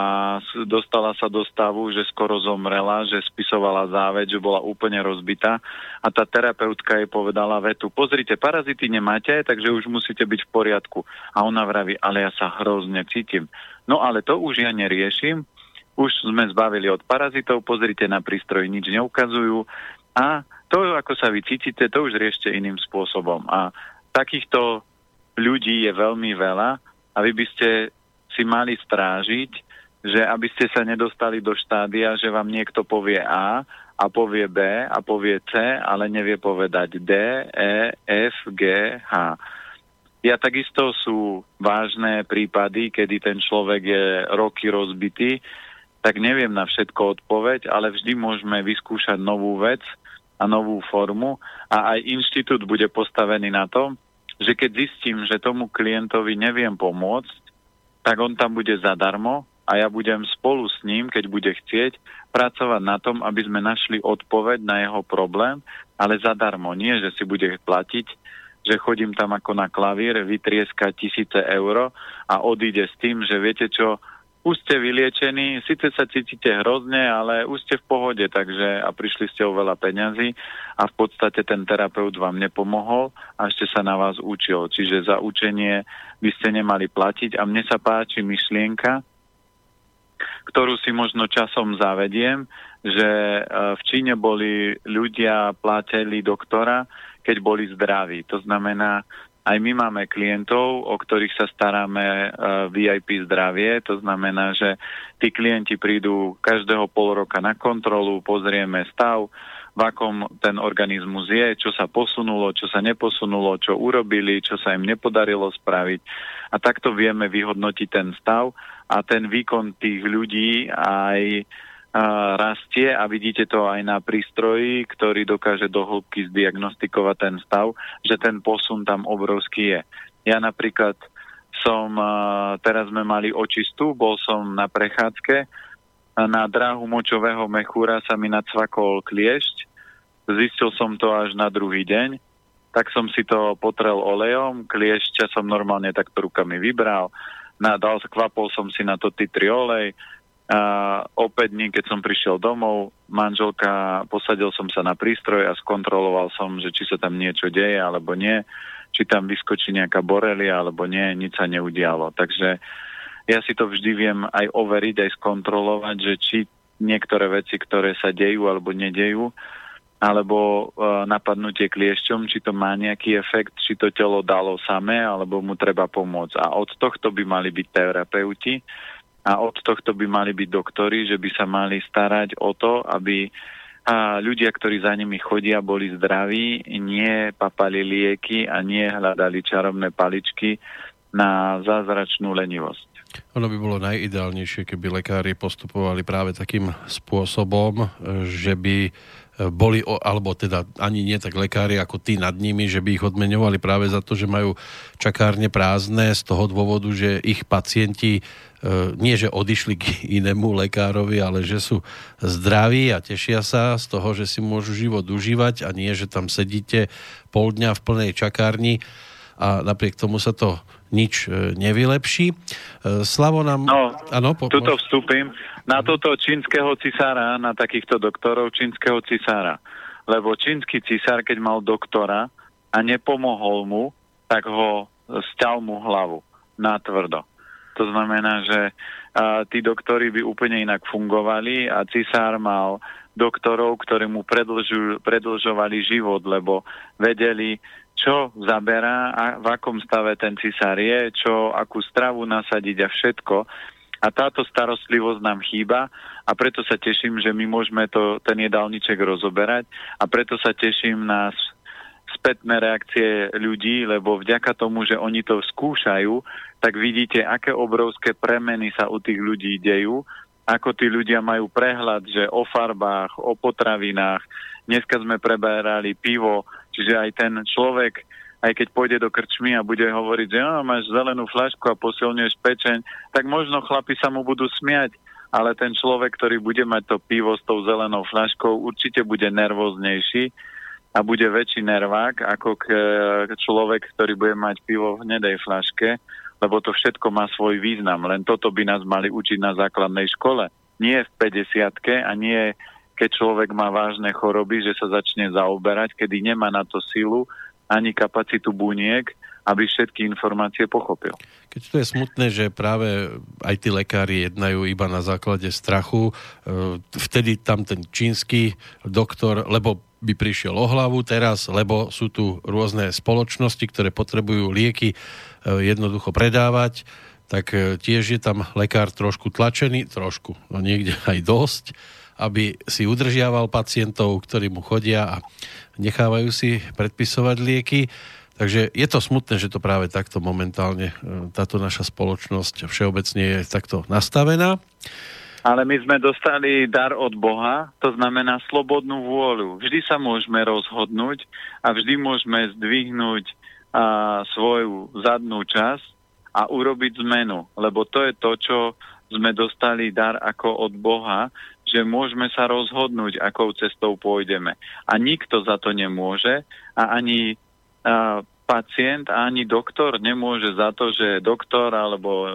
dostala sa do stavu, že skoro zomrela, že spisovala záveď, že bola úplne rozbitá a tá terapeutka jej povedala vetu, pozrite, parazity nemáte, takže už musíte byť v poriadku. A ona vraví, ale ja sa hrozne cítim. No ale to už ja neriešim, už sme zbavili od parazitov, pozrite na prístroj, nič neukazujú a to, ako sa vy cítite, to už riešte iným spôsobom. A takýchto ľudí je veľmi veľa a vy by ste si mali strážiť, že aby ste sa nedostali do štádia, že vám niekto povie A a povie B a povie C, ale nevie povedať D, E, F, G, H. Ja takisto sú vážne prípady, kedy ten človek je roky rozbitý, tak neviem na všetko odpoveď, ale vždy môžeme vyskúšať novú vec a novú formu a aj inštitút bude postavený na tom, že keď zistím, že tomu klientovi neviem pomôcť, tak on tam bude zadarmo a ja budem spolu s ním, keď bude chcieť, pracovať na tom, aby sme našli odpoveď na jeho problém, ale zadarmo. Nie, že si bude platiť, že chodím tam ako na klavír, vytrieska tisíce euro a odíde s tým, že viete čo, už ste vyliečení, síce sa cítite hrozne, ale už ste v pohode, takže a prišli ste o veľa peňazí a v podstate ten terapeut vám nepomohol a ešte sa na vás učil. Čiže za učenie by ste nemali platiť a mne sa páči myšlienka, ktorú si možno časom zavediem, že e, v Číne boli ľudia platili doktora, keď boli zdraví. To znamená, aj my máme klientov, o ktorých sa staráme e, VIP zdravie, to znamená, že tí klienti prídu každého pol roka na kontrolu, pozrieme stav, v akom ten organizmus je, čo sa posunulo, čo sa neposunulo, čo urobili, čo sa im nepodarilo spraviť. A takto vieme vyhodnotiť ten stav a ten výkon tých ľudí aj rastie a vidíte to aj na prístroji, ktorý dokáže do hĺbky zdiagnostikovať ten stav, že ten posun tam obrovský je. Ja napríklad som, teraz sme mali očistú, bol som na prechádzke, na dráhu močového mechúra sa mi nacvakol kliešť, zistil som to až na druhý deň, tak som si to potrel olejom, kliešťa som normálne takto rukami vybral, nadal, kvapol som si na to titri olej, a opäť dní, keď som prišiel domov, manželka, posadil som sa na prístroj a skontroloval som, že či sa tam niečo deje alebo nie, či tam vyskočí nejaká borelia alebo nie, nič sa neudialo. Takže ja si to vždy viem aj overiť, aj skontrolovať, že či niektoré veci, ktoré sa dejú alebo nedejú, alebo e, napadnutie kliešťom, či to má nejaký efekt, či to telo dalo samé, alebo mu treba pomôcť. A od tohto by mali byť terapeuti, a od tohto by mali byť doktory, že by sa mali starať o to, aby a ľudia, ktorí za nimi chodia, boli zdraví, nie papali lieky a nie hľadali čarovné paličky na zázračnú lenivosť. Ono by bolo najideálnejšie, keby lekári postupovali práve takým spôsobom, že by boli, alebo teda ani nie tak lekári ako tí nad nimi, že by ich odmeňovali práve za to, že majú čakárne prázdne z toho dôvodu, že ich pacienti e, nie že odišli k inému lekárovi, ale že sú zdraví a tešia sa z toho, že si môžu život užívať a nie, že tam sedíte pol dňa v plnej čakárni a napriek tomu sa to nič e, nevylepší. E, Slavo nám... No, ano, po, tuto vstúpim na toto čínskeho cisára, na takýchto doktorov čínskeho cisára. Lebo čínsky cisár, keď mal doktora a nepomohol mu, tak ho sťal mu hlavu natvrdo. To znamená, že a, tí doktory by úplne inak fungovali a cisár mal doktorov, ktorí mu predlžu, predlžovali život, lebo vedeli, čo zaberá a v akom stave ten cisár je, čo, akú stravu nasadiť a všetko. A táto starostlivosť nám chýba a preto sa teším, že my môžeme to, ten jedálniček rozoberať a preto sa teším na spätné reakcie ľudí, lebo vďaka tomu, že oni to skúšajú, tak vidíte, aké obrovské premeny sa u tých ľudí dejú, ako tí ľudia majú prehľad, že o farbách, o potravinách, dneska sme preberali pivo, čiže aj ten človek, aj keď pôjde do krčmy a bude hovoriť, že no, máš zelenú flašku a posilňuješ pečeň, tak možno chlapi sa mu budú smiať, ale ten človek, ktorý bude mať to pivo s tou zelenou flaškou, určite bude nervóznejší, a bude väčší nervák ako k, človek, ktorý bude mať pivo v hnedej flaške, lebo to všetko má svoj význam. Len toto by nás mali učiť na základnej škole. Nie v 50 a nie keď človek má vážne choroby, že sa začne zaoberať, kedy nemá na to silu ani kapacitu buniek, aby všetky informácie pochopil. Keď to je smutné, že práve aj tí lekári jednajú iba na základe strachu, e, vtedy tam ten čínsky doktor, lebo by prišiel o hlavu teraz, lebo sú tu rôzne spoločnosti, ktoré potrebujú lieky e, jednoducho predávať, tak e, tiež je tam lekár trošku tlačený, trošku, no niekde aj dosť, aby si udržiaval pacientov, ktorí mu chodia a nechávajú si predpisovať lieky. Takže je to smutné, že to práve takto momentálne e, táto naša spoločnosť všeobecne je takto nastavená. Ale my sme dostali dar od Boha, to znamená slobodnú vôľu. Vždy sa môžeme rozhodnúť a vždy môžeme zdvihnúť a, svoju zadnú časť a urobiť zmenu. Lebo to je to, čo sme dostali dar ako od Boha, že môžeme sa rozhodnúť, akou cestou pôjdeme. A nikto za to nemôže a ani a, pacient a ani doktor nemôže za to, že doktor alebo e,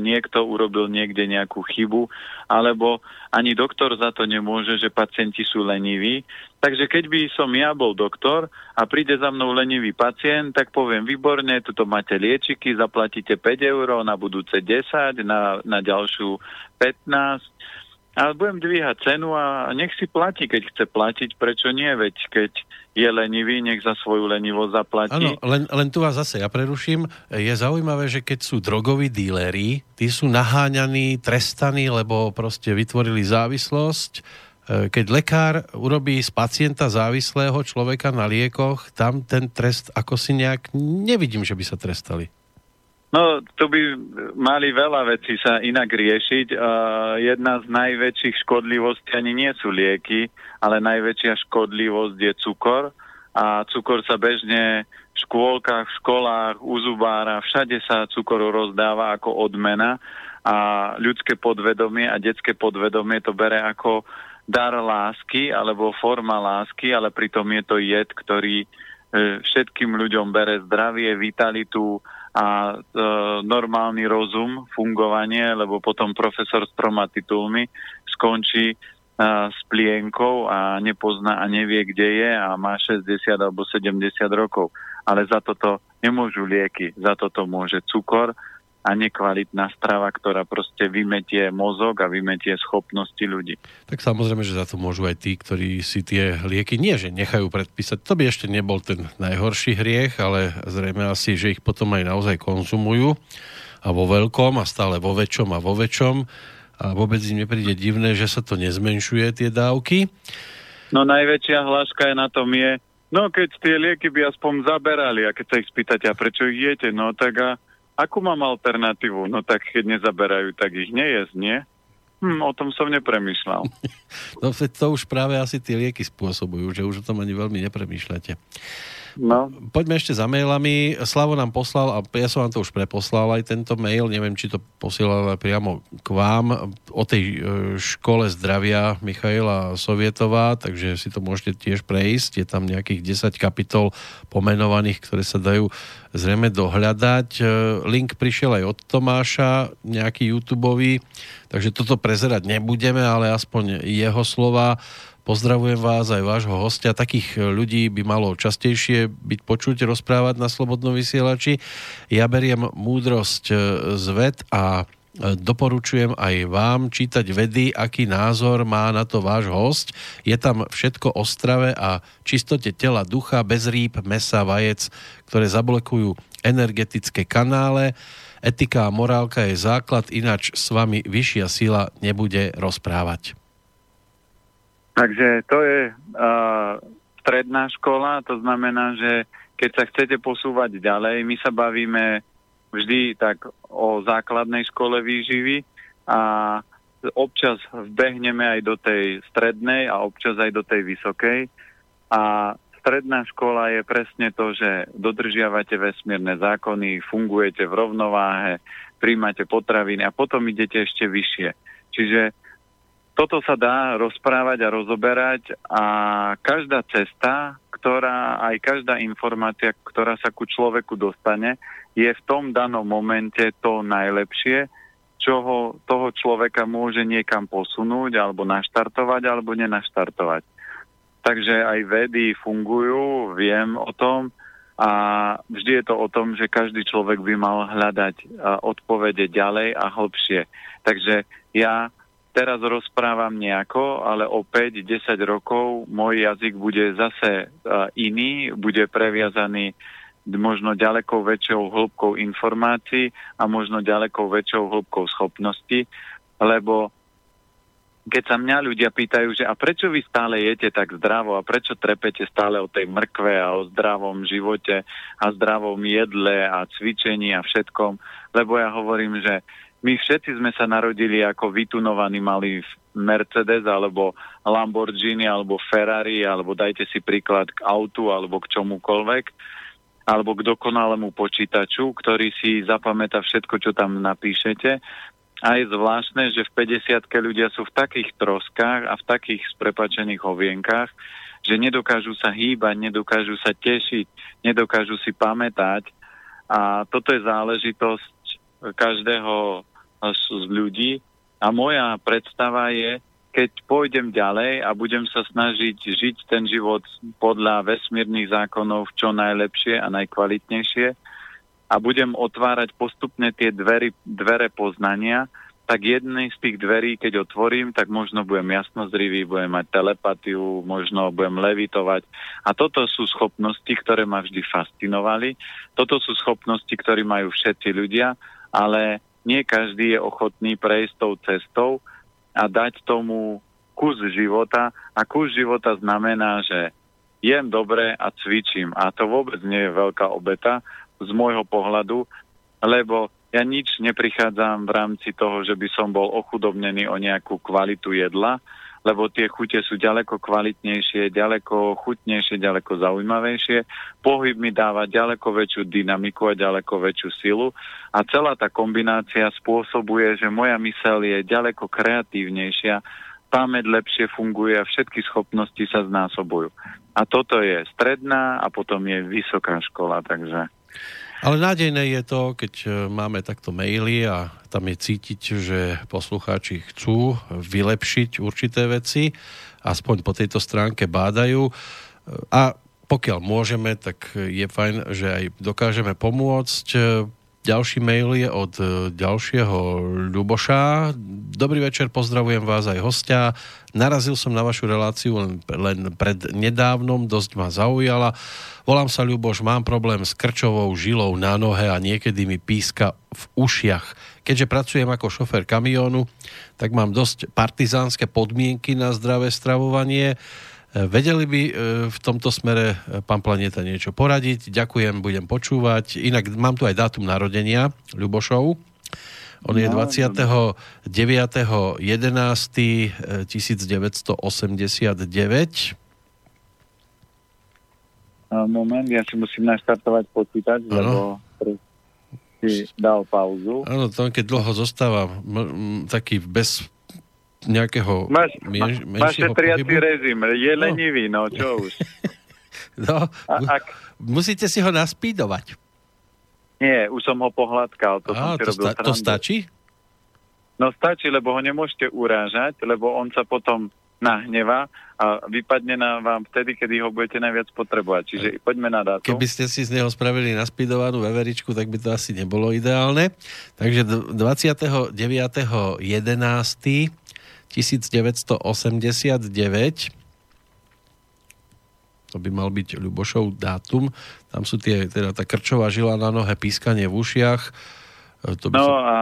niekto urobil niekde nejakú chybu, alebo ani doktor za to nemôže, že pacienti sú leniví. Takže keď by som ja bol doktor a príde za mnou lenivý pacient, tak poviem, výborne, tuto máte liečiky, zaplatíte 5 eur, na budúce 10, na, na ďalšiu 15 ale budem dvíhať cenu a nech si platí, keď chce platiť, prečo nie, veď keď je lenivý, nech za svoju lenivosť zaplatí. Áno, len, len tu vás zase ja preruším. Je zaujímavé, že keď sú drogoví díleri, tí sú naháňaní, trestaní, lebo proste vytvorili závislosť. E, keď lekár urobí z pacienta závislého človeka na liekoch, tam ten trest ako si nejak nevidím, že by sa trestali. No, tu by mali veľa vecí sa inak riešiť. Uh, jedna z najväčších škodlivostí ani nie sú lieky, ale najväčšia škodlivosť je cukor. A cukor sa bežne v škôlkach, v školách, u zubára, všade sa cukor rozdáva ako odmena a ľudské podvedomie a detské podvedomie to bere ako dar lásky alebo forma lásky, ale pritom je to jed, ktorý e, všetkým ľuďom bere zdravie, vitalitu, a e, normálny rozum, fungovanie, lebo potom profesor s troma titulmi skončí e, s plienkou a nepozná a nevie, kde je a má 60 alebo 70 rokov. Ale za toto nemôžu lieky, za toto môže cukor, a nekvalitná strava, ktorá proste vymetie mozog a vymetie schopnosti ľudí. Tak samozrejme, že za to môžu aj tí, ktorí si tie lieky nie, že nechajú predpísať. To by ešte nebol ten najhorší hriech, ale zrejme asi, že ich potom aj naozaj konzumujú a vo veľkom a stále vo väčšom a vo väčšom a vôbec im nepríde divné, že sa to nezmenšuje tie dávky. No najväčšia hláška je na tom je, no keď tie lieky by aspoň zaberali a keď sa ich spýtate, a prečo ich jete, no tak a Akú mám alternatívu? No tak keď nezaberajú, tak ich nejesť, nie? Hm, o tom som nepremýšľal. no to už práve asi tie lieky spôsobujú, že už o tom ani veľmi nepremýšľate. No. Poďme ešte za mailami. Slavo nám poslal, a ja som vám to už preposlal aj tento mail, neviem, či to posielal priamo k vám, o tej e, škole zdravia Michaila Sovietová, takže si to môžete tiež prejsť. Je tam nejakých 10 kapitol pomenovaných, ktoré sa dajú zrejme dohľadať. E, link prišiel aj od Tomáša, nejaký youtube takže toto prezerať nebudeme, ale aspoň jeho slova Pozdravujem vás aj vášho hostia. Takých e, ľudí by malo častejšie byť počuť rozprávať na Slobodnom vysielači. Ja beriem múdrosť e, z ved a e, doporučujem aj vám čítať vedy, aký názor má na to váš host. Je tam všetko o strave a čistote tela, ducha, bez rýb, mesa, vajec, ktoré zablekujú energetické kanále. Etika a morálka je základ, ináč s vami vyššia sila nebude rozprávať. Takže to je uh, stredná škola, to znamená, že keď sa chcete posúvať ďalej, my sa bavíme vždy tak o základnej škole výživy a občas vbehneme aj do tej strednej a občas aj do tej vysokej. A stredná škola je presne to, že dodržiavate vesmírne zákony, fungujete v rovnováhe, príjmate potraviny a potom idete ešte vyššie. Čiže toto sa dá rozprávať a rozoberať a každá cesta, ktorá, aj každá informácia, ktorá sa ku človeku dostane, je v tom danom momente to najlepšie, čo toho človeka môže niekam posunúť alebo naštartovať alebo nenaštartovať. Takže aj vedy fungujú, viem o tom a vždy je to o tom, že každý človek by mal hľadať odpovede ďalej a hlbšie. Takže ja teraz rozprávam nejako, ale o 5-10 rokov môj jazyk bude zase iný, bude previazaný možno ďaleko väčšou hĺbkou informácií a možno ďaleko väčšou hĺbkou schopností, lebo keď sa mňa ľudia pýtajú, že a prečo vy stále jete tak zdravo a prečo trepete stále o tej mrkve a o zdravom živote a zdravom jedle a cvičení a všetkom, lebo ja hovorím, že my všetci sme sa narodili ako vytunovaní mali Mercedes alebo Lamborghini alebo Ferrari alebo dajte si príklad k autu alebo k čomukoľvek alebo k dokonalému počítaču, ktorý si zapamätá všetko, čo tam napíšete. A je zvláštne, že v 50 ľudia sú v takých troskách a v takých sprepačených hovienkách, že nedokážu sa hýbať, nedokážu sa tešiť, nedokážu si pamätať. A toto je záležitosť každého z ľudí. A moja predstava je, keď pôjdem ďalej a budem sa snažiť žiť ten život podľa vesmírnych zákonov čo najlepšie a najkvalitnejšie a budem otvárať postupne tie dvery, dvere poznania, tak jednej z tých dverí, keď otvorím, tak možno budem jasnozrivý, budem mať telepatiu, možno budem levitovať. A toto sú schopnosti, ktoré ma vždy fascinovali. Toto sú schopnosti, ktoré majú všetci ľudia, ale nie každý je ochotný prejsť tou cestou a dať tomu kus života. A kus života znamená, že jem dobre a cvičím. A to vôbec nie je veľká obeta z môjho pohľadu, lebo ja nič neprichádzam v rámci toho, že by som bol ochudobnený o nejakú kvalitu jedla, lebo tie chute sú ďaleko kvalitnejšie, ďaleko chutnejšie, ďaleko zaujímavejšie. Pohyb mi dáva ďaleko väčšiu dynamiku a ďaleko väčšiu silu a celá tá kombinácia spôsobuje, že moja mysel je ďaleko kreatívnejšia, pamäť lepšie funguje a všetky schopnosti sa znásobujú. A toto je stredná a potom je vysoká škola, takže... Ale nádejné je to, keď e, máme takto maily a tam je cítiť, že poslucháči chcú vylepšiť určité veci, aspoň po tejto stránke bádajú. E, a pokiaľ môžeme, tak je fajn, že aj dokážeme pomôcť. E, ďalší mail je od ďalšieho Ľuboša. Dobrý večer, pozdravujem vás aj hostia. Narazil som na vašu reláciu len, len pred nedávnom, dosť ma zaujala. Volám sa Ľuboš, mám problém s krčovou žilou na nohe a niekedy mi píska v ušiach. Keďže pracujem ako šofer kamiónu, tak mám dosť partizánske podmienky na zdravé stravovanie. Vedeli by e, v tomto smere e, pán Planeta niečo poradiť? Ďakujem, budem počúvať. Inak mám tu aj dátum narodenia Ľubošov. On je 29.11.1989. Moment, ja si musím naštartovať počítač, lebo si dal pauzu. Áno, to keď dlho zostáva m- m- taký bez nejakého máš, menš, máš šetriací režim, je no. lenivý, no čo už. no, a, ak... musíte si ho naspídovať. Nie, už som ho pohľadkal. To, Á, som si to, robil sta- to stačí? No stačí, lebo ho nemôžete urážať, lebo on sa potom nahneva a vypadne na vám vtedy, kedy ho budete najviac potrebovať. Čiže poďme na dátum. Keby ste si z neho spravili naspidovanú veveričku, tak by to asi nebolo ideálne. Takže 29.11. 1989 to by mal byť Ľubošov dátum. Tam sú tie, teda tá krčová žila na nohe, pískanie v ušiach. E, to by no som... a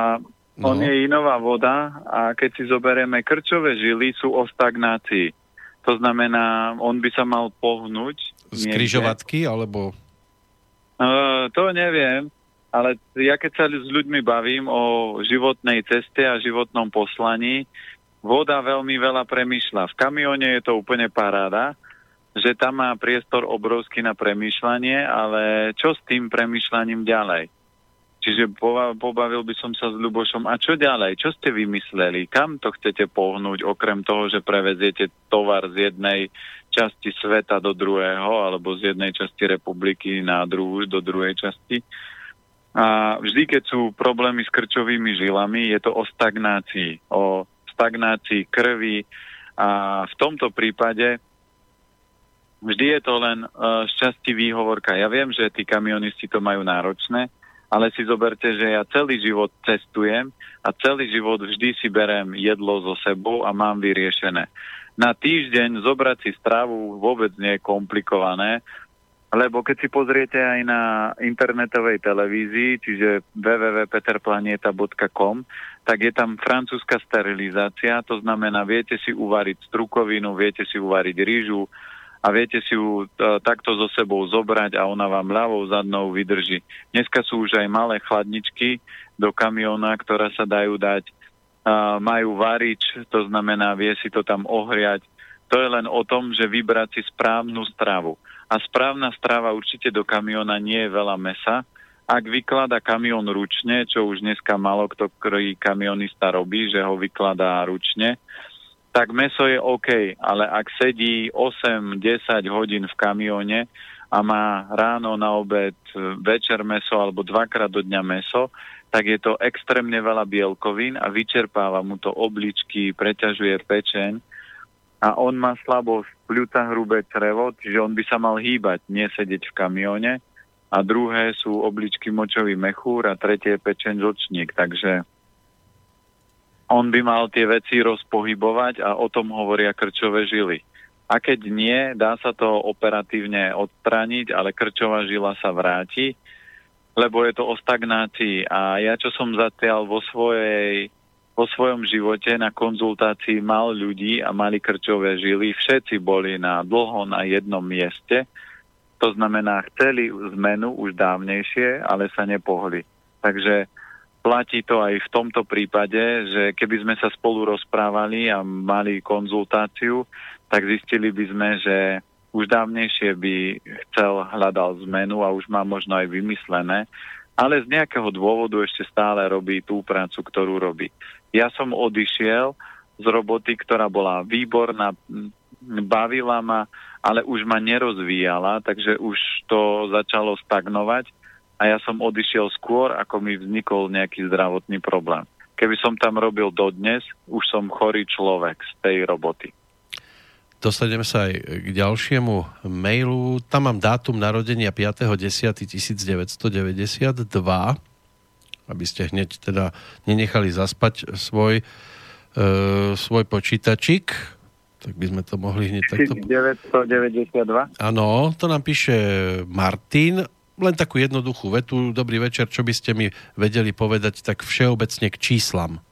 on no. je inová voda a keď si zoberieme krčové žily sú o stagnácii. To To znamená, on by sa mal pohnúť. Z križovatky, alebo... Uh, to neviem, ale ja keď sa s ľuďmi bavím o životnej ceste a životnom poslaní, voda veľmi veľa premýšľa. V kamióne je to úplne paráda, že tam má priestor obrovský na premýšľanie, ale čo s tým premýšľaním ďalej? Čiže pobavil by som sa s Ľubošom. A čo ďalej? Čo ste vymysleli? Kam to chcete pohnúť, okrem toho, že preveziete tovar z jednej časti sveta do druhého, alebo z jednej časti republiky na druhú, do druhej časti? A vždy, keď sú problémy s krčovými žilami, je to o stagnácii, o stagnácii krvi a v tomto prípade vždy je to len uh, šťastí výhovorka. Ja viem, že tí kamionisti to majú náročné, ale si zoberte, že ja celý život cestujem a celý život vždy si berem jedlo so sebou a mám vyriešené. Na týždeň zobrať si stravu vôbec nie je komplikované, lebo keď si pozriete aj na internetovej televízii, čiže www.peterplanieta.com, tak je tam francúzska sterilizácia, to znamená, viete si uvariť strukovinu, viete si uvariť rýžu, a viete si ju e, takto so sebou zobrať a ona vám ľavou zadnou vydrží. Dneska sú už aj malé chladničky do kamiona, ktoré sa dajú dať. E, majú varič, to znamená, vie si to tam ohriať. To je len o tom, že vybrať si správnu stravu. A správna strava určite do kamiona nie je veľa mesa. Ak vyklada kamión ručne, čo už dneska malo kto, ktorý kamionista robí, že ho vykladá ručne, tak meso je OK, ale ak sedí 8-10 hodín v kamióne a má ráno na obed večer meso alebo dvakrát do dňa meso, tak je to extrémne veľa bielkovín a vyčerpáva mu to obličky, preťažuje pečeň a on má slabosť pľúca hrubé črevo, čiže on by sa mal hýbať, nie sedieť v kamióne a druhé sú obličky močový mechúr a tretie je pečeň žlčník, takže on by mal tie veci rozpohybovať a o tom hovoria krčové žily. A keď nie, dá sa to operatívne odstrániť, ale krčová žila sa vráti, lebo je to o stagnácii. A ja, čo som zatiaľ vo, svojej, vo svojom živote na konzultácii mal ľudí a mali krčové žily, všetci boli na dlho na jednom mieste, to znamená, chceli zmenu už dávnejšie, ale sa nepohli. Takže platí to aj v tomto prípade, že keby sme sa spolu rozprávali a mali konzultáciu, tak zistili by sme, že už dávnejšie by chcel, hľadal zmenu a už má možno aj vymyslené, ale z nejakého dôvodu ešte stále robí tú prácu, ktorú robí. Ja som odišiel z roboty, ktorá bola výborná, bavila ma, ale už ma nerozvíjala, takže už to začalo stagnovať a ja som odišiel skôr, ako mi vznikol nejaký zdravotný problém. Keby som tam robil dodnes, už som chorý človek z tej roboty. Dostaneme sa aj k ďalšiemu mailu. Tam mám dátum narodenia 5.10.1992, aby ste hneď teda nenechali zaspať svoj, e, svoj počítačik. Tak by sme to mohli hneď takto... 1992? Áno, to nám píše Martin len takú jednoduchú vetu. Dobrý večer, čo by ste mi vedeli povedať tak všeobecne k číslam?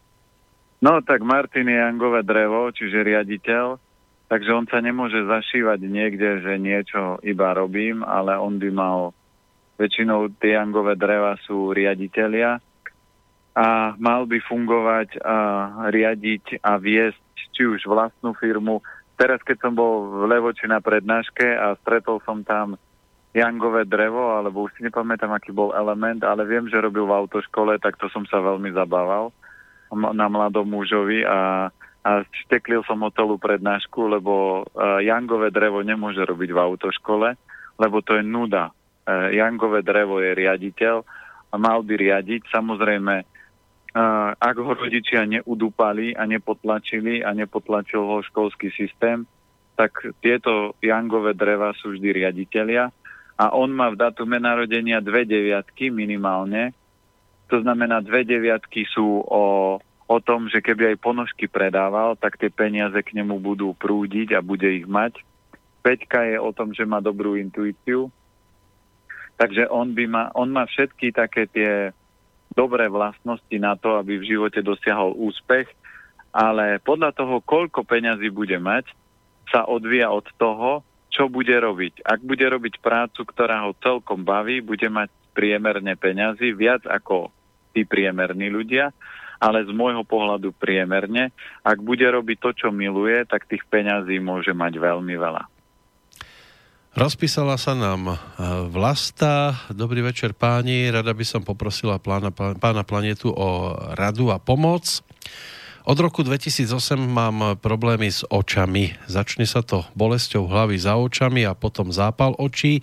No tak Martin je Jangové drevo, čiže riaditeľ, takže on sa nemôže zašívať niekde, že niečo iba robím, ale on by mal, väčšinou tie Jangové dreva sú riaditeľia a mal by fungovať a riadiť a viesť či už vlastnú firmu. Teraz, keď som bol v Levoči na prednáške a stretol som tam Jangové drevo, alebo už si nepamätám, aký bol element, ale viem, že robil v autoškole, tak to som sa veľmi zabával na mladom mužovi a, a šteklil som ho celú prednášku, lebo uh, Jangové drevo nemôže robiť v autoškole, lebo to je nuda. Uh, Jangové drevo je riaditeľ a mal by riadiť. Samozrejme, uh, ak ho rodičia neudúpali a nepotlačili a nepotlačil ho školský systém, tak tieto Jangové dreva sú vždy riaditeľia a on má v datume narodenia dve deviatky minimálne. To znamená, dve deviatky sú o, o tom, že keby aj ponožky predával, tak tie peniaze k nemu budú prúdiť a bude ich mať. Peťka je o tom, že má dobrú intuíciu. Takže on, by ma, on má všetky také tie dobré vlastnosti na to, aby v živote dosiahol úspech, ale podľa toho, koľko peňazí bude mať, sa odvíja od toho, čo bude robiť. Ak bude robiť prácu, ktorá ho celkom baví, bude mať priemerne peňazí, viac ako tí priemerní ľudia, ale z môjho pohľadu priemerne. Ak bude robiť to, čo miluje, tak tých peňazí môže mať veľmi veľa. Rozpísala sa nám e, Vlasta. Dobrý večer páni. Rada by som poprosila pána, pána planetu o radu a pomoc. Od roku 2008 mám problémy s očami. Začne sa to bolesťou hlavy za očami a potom zápal očí.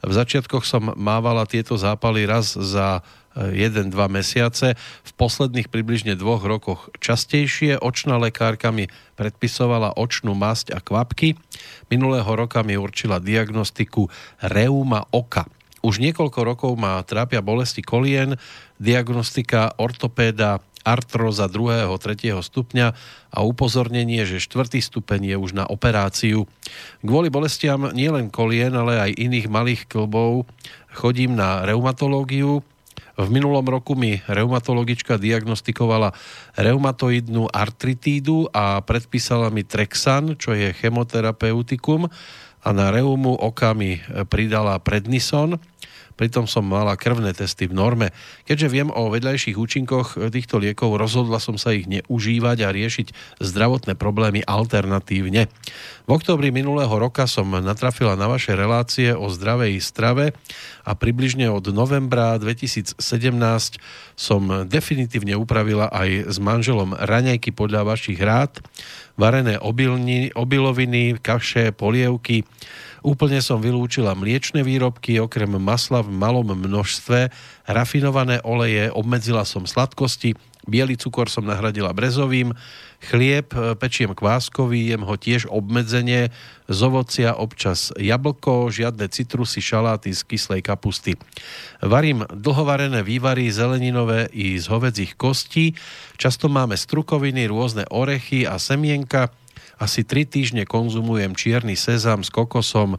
V začiatkoch som mávala tieto zápaly raz za 1-2 mesiace. V posledných približne dvoch rokoch častejšie. Očná lekárka mi predpisovala očnú masť a kvapky. Minulého roka mi určila diagnostiku reuma oka. Už niekoľko rokov ma trápia bolesti kolien, diagnostika ortopéda artroza 2. 3. stupňa a upozornenie, že 4. stupeň je už na operáciu. Kvôli bolestiam nielen kolien, ale aj iných malých klbov chodím na reumatológiu, v minulom roku mi reumatologička diagnostikovala reumatoidnú artritídu a predpísala mi Trexan, čo je chemoterapeutikum a na reumu oka mi pridala Prednison pritom som mala krvné testy v norme. Keďže viem o vedľajších účinkoch týchto liekov, rozhodla som sa ich neužívať a riešiť zdravotné problémy alternatívne. V oktobri minulého roka som natrafila na vaše relácie o zdravej strave a približne od novembra 2017 som definitívne upravila aj s manželom raňajky podľa vašich rád, varené obilní, obiloviny, kaše, polievky, Úplne som vylúčila mliečne výrobky, okrem masla v malom množstve, rafinované oleje, obmedzila som sladkosti, biely cukor som nahradila brezovým, chlieb e, pečiem kváskový, jem ho tiež obmedzenie, z ovocia občas jablko, žiadne citrusy, šaláty z kyslej kapusty. Varím dlhovarené vývary zeleninové i z hovedzích kostí, často máme strukoviny, rôzne orechy a semienka, asi 3 týždne konzumujem čierny sezam s kokosom, e,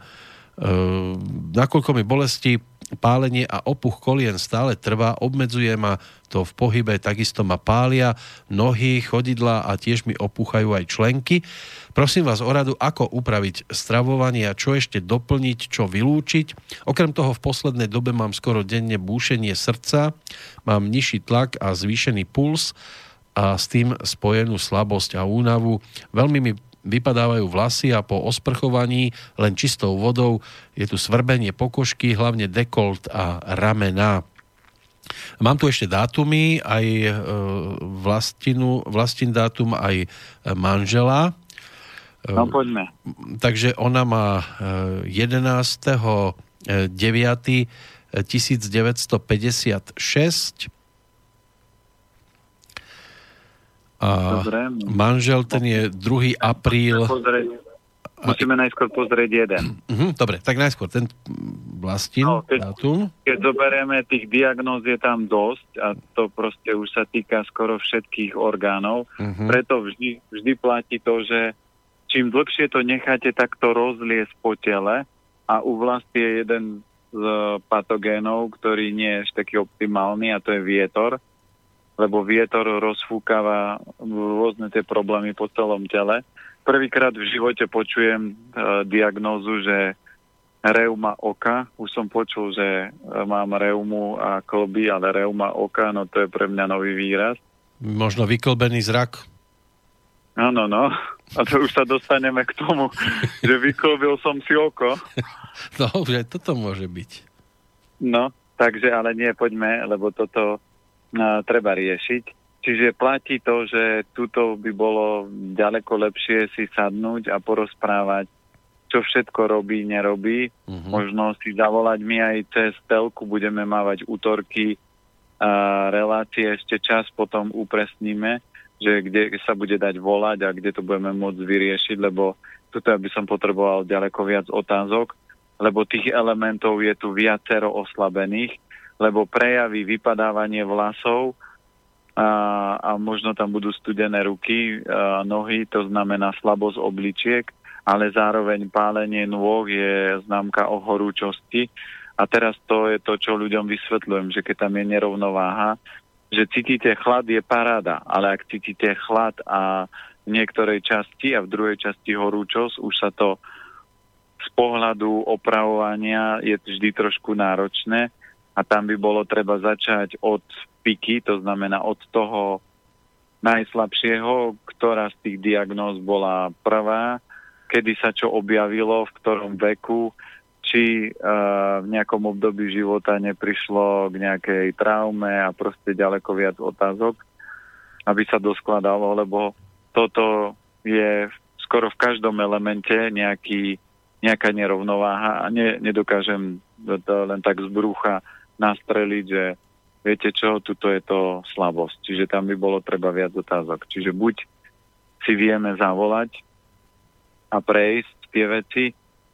nakoľko mi bolesti, pálenie a opuch kolien stále trvá, obmedzuje ma to v pohybe, takisto ma pália nohy, chodidla a tiež mi opúchajú aj členky. Prosím vás o radu, ako upraviť stravovanie a čo ešte doplniť, čo vylúčiť. Okrem toho v poslednej dobe mám skoro denne búšenie srdca, mám nižší tlak a zvýšený puls a s tým spojenú slabosť a únavu. Veľmi mi vypadávajú vlasy a po osprchovaní len čistou vodou je tu svrbenie pokožky, hlavne dekolt a ramena. Mám tu ešte dátumy, aj e, vlastinu, vlastin dátum, aj manžela. E, no poďme. Takže ona má 11. 9. 1956 A Dobre. manžel ten je 2. apríl... Musíme najskôr pozrieť jeden. Uh-huh, dobre, tak najskôr ten vlastín no, keď, dátum. Keď zoberieme, tých diagnóz je tam dosť a to proste už sa týka skoro všetkých orgánov. Uh-huh. Preto vždy, vždy platí to, že čím dlhšie to necháte, tak to rozliesť po tele a u vlasti je jeden z patogénov, ktorý nie je ešte taký optimálny a to je vietor lebo vietor rozfúkava rôzne tie problémy po celom tele. Prvýkrát v živote počujem e, diagnózu, že reuma oka. Už som počul, že e, mám reumu a klby, ale reuma oka, no to je pre mňa nový výraz. Možno vyklbený zrak? Áno, no. A to už sa dostaneme k tomu, že vyklbil som si oko. No, že toto môže byť. No, takže ale nie, poďme, lebo toto treba riešiť. Čiže platí to, že tuto by bolo ďaleko lepšie si sadnúť a porozprávať, čo všetko robí, nerobí. Uh-huh. Možno si zavolať my aj cez telku, budeme mávať útorky a relácie, ešte čas potom upresníme, že kde sa bude dať volať a kde to budeme môcť vyriešiť, lebo tuto by som potreboval ďaleko viac otázok, lebo tých elementov je tu viacero oslabených lebo prejavy vypadávanie vlasov a, a možno tam budú studené ruky a nohy, to znamená slabosť obličiek, ale zároveň pálenie nôh je známka o horúčosti. A teraz to je to, čo ľuďom vysvetľujem, že keď tam je nerovnováha, že cítite chlad je paráda, ale ak cítite chlad a v niektorej časti a v druhej časti horúčosť, už sa to z pohľadu opravovania je vždy trošku náročné a tam by bolo treba začať od piky, to znamená od toho najslabšieho, ktorá z tých diagnóz bola prvá, kedy sa čo objavilo, v ktorom veku, či uh, v nejakom období života neprišlo k nejakej traume a proste ďaleko viac otázok, aby sa doskladalo, lebo toto je skoro v každom elemente nejaký, nejaká nerovnováha a ne, nedokážem to len tak z brucha nastreliť, že viete čo, tuto je to slabosť. Čiže tam by bolo treba viac otázok. Čiže buď si vieme zavolať a prejsť tie veci,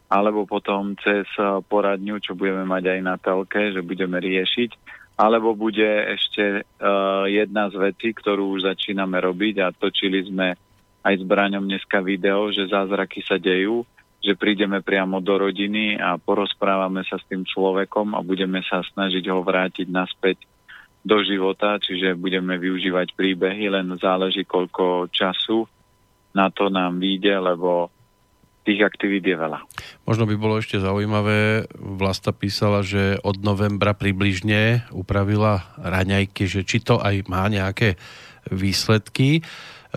alebo potom cez eh, poradňu, čo budeme mať aj na telke, že budeme riešiť, alebo bude ešte uh, jedna z vecí, ktorú už začíname robiť a točili sme aj s Braňom dneska video, že zázraky sa dejú, že prídeme priamo do rodiny a porozprávame sa s tým človekom a budeme sa snažiť ho vrátiť naspäť do života, čiže budeme využívať príbehy, len záleží koľko času na to nám vyjde, lebo tých aktivít je veľa. Možno by bolo ešte zaujímavé, Vlasta písala, že od novembra približne upravila raňajky, že či to aj má nejaké výsledky.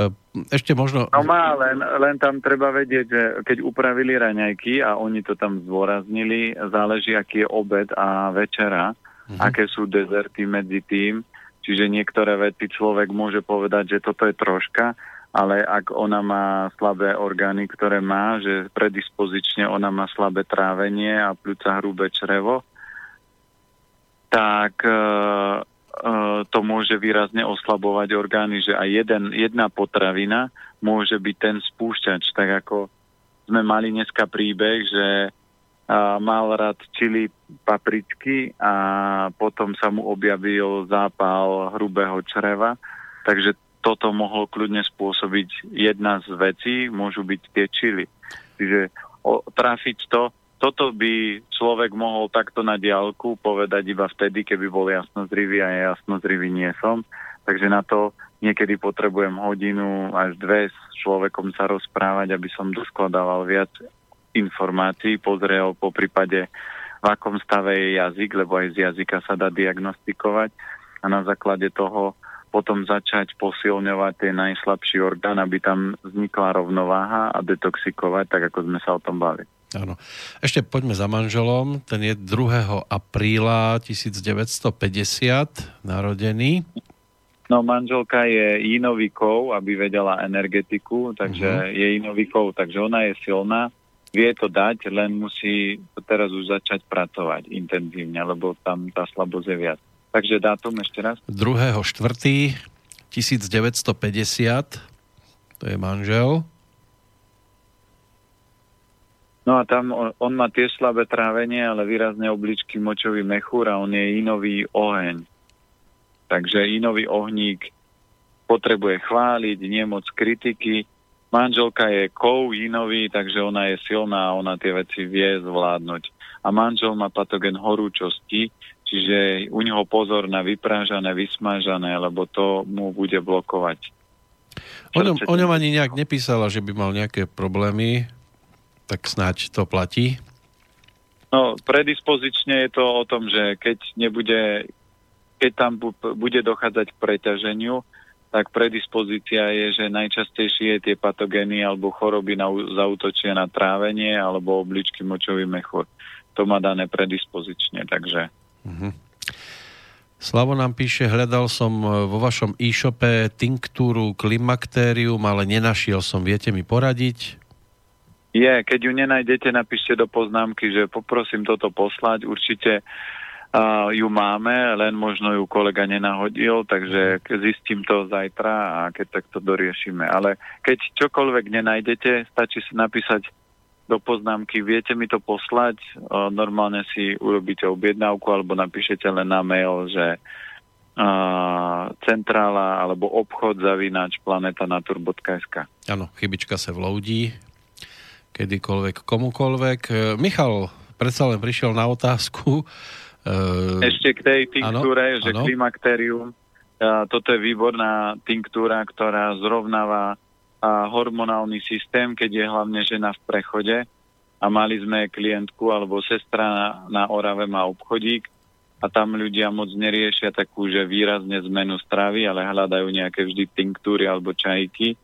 E, ešte možno... No má, len, len tam treba vedieť, že keď upravili raňajky a oni to tam zdôraznili, záleží, aký je obed a večera, uh-huh. aké sú dezerty medzi tým. Čiže niektoré vety človek môže povedať, že toto je troška, ale ak ona má slabé orgány, ktoré má, že predispozične ona má slabé trávenie a pľúca hrubé črevo, tak e, to môže výrazne oslabovať orgány, že aj jeden, jedna potravina môže byť ten spúšťač. Tak ako sme mali dneska príbeh, že a mal rád čili papričky a potom sa mu objavil zápal hrubého čreva. Takže toto mohlo kľudne spôsobiť jedna z vecí, môžu byť tie čily. Čiže o, trafiť to, toto by človek mohol takto na diálku povedať iba vtedy, keby bol jasnozrivý a ja jasnozrivý nie som. Takže na to niekedy potrebujem hodinu až dve s človekom sa rozprávať, aby som doskladával viac informácií, pozrel po prípade, v akom stave je jazyk, lebo aj z jazyka sa dá diagnostikovať a na základe toho potom začať posilňovať ten najslabší orgán, aby tam vznikla rovnováha a detoxikovať, tak ako sme sa o tom bavili. Áno. Ešte poďme za manželom. Ten je 2. apríla 1950 narodený. No manželka je inovikov, aby vedela energetiku, takže uh-huh. je inovikov, takže ona je silná, vie to dať, len musí teraz už začať pracovať intenzívne, lebo tam tá slabosť je viac. Takže dátum ešte raz. 2.4.1950 to je manžel. No a tam on, on má tiež slabé trávenie, ale výrazne obličky močový mechúr a on je inový oheň. Takže inový ohník potrebuje chváliť, nie moc kritiky. Manželka je kov inový, takže ona je silná a ona tie veci vie zvládnuť. A manžel má patogen horúčosti, Čiže u neho pozor na vyprážané, vysmážané, lebo to mu bude blokovať. O ňom, o ňom ani nejak nepísala, že by mal nejaké problémy, tak snáď to platí. No, predispozične je to o tom, že keď nebude, keď tam bude dochádzať k preťaženiu, tak predispozícia je, že najčastejšie tie patogény alebo choroby na, zautočia na trávenie alebo obličky močový mechúr. To má dané predispozične, takže Uh-huh. Slavo nám píše, hľadal som e, vo vašom e-shope tinktúru klimaktérium, ale nenašiel som. Viete mi poradiť? Je, keď ju nenájdete, napíšte do poznámky, že poprosím toto poslať. Určite uh, ju máme, len možno ju kolega nenahodil, takže zistím to zajtra a keď tak to doriešime. Ale keď čokoľvek nenájdete, stačí si napísať do poznámky, viete mi to poslať, normálne si urobíte objednávku alebo napíšete len na mail, že centrála alebo obchod zavínač planetanatur.sk Áno, chybička sa vloudí kedykoľvek, komukoľvek. E, Michal predsa len prišiel na otázku. E, Ešte k tej tinktúre, že ano. klimakterium toto je výborná tinktúra, ktorá zrovnáva hormonálny systém, keď je hlavne žena v prechode a mali sme klientku alebo sestra na, na Orave má obchodík a tam ľudia moc neriešia takú, že výrazne zmenu stravy, ale hľadajú nejaké vždy tinktúry alebo čajky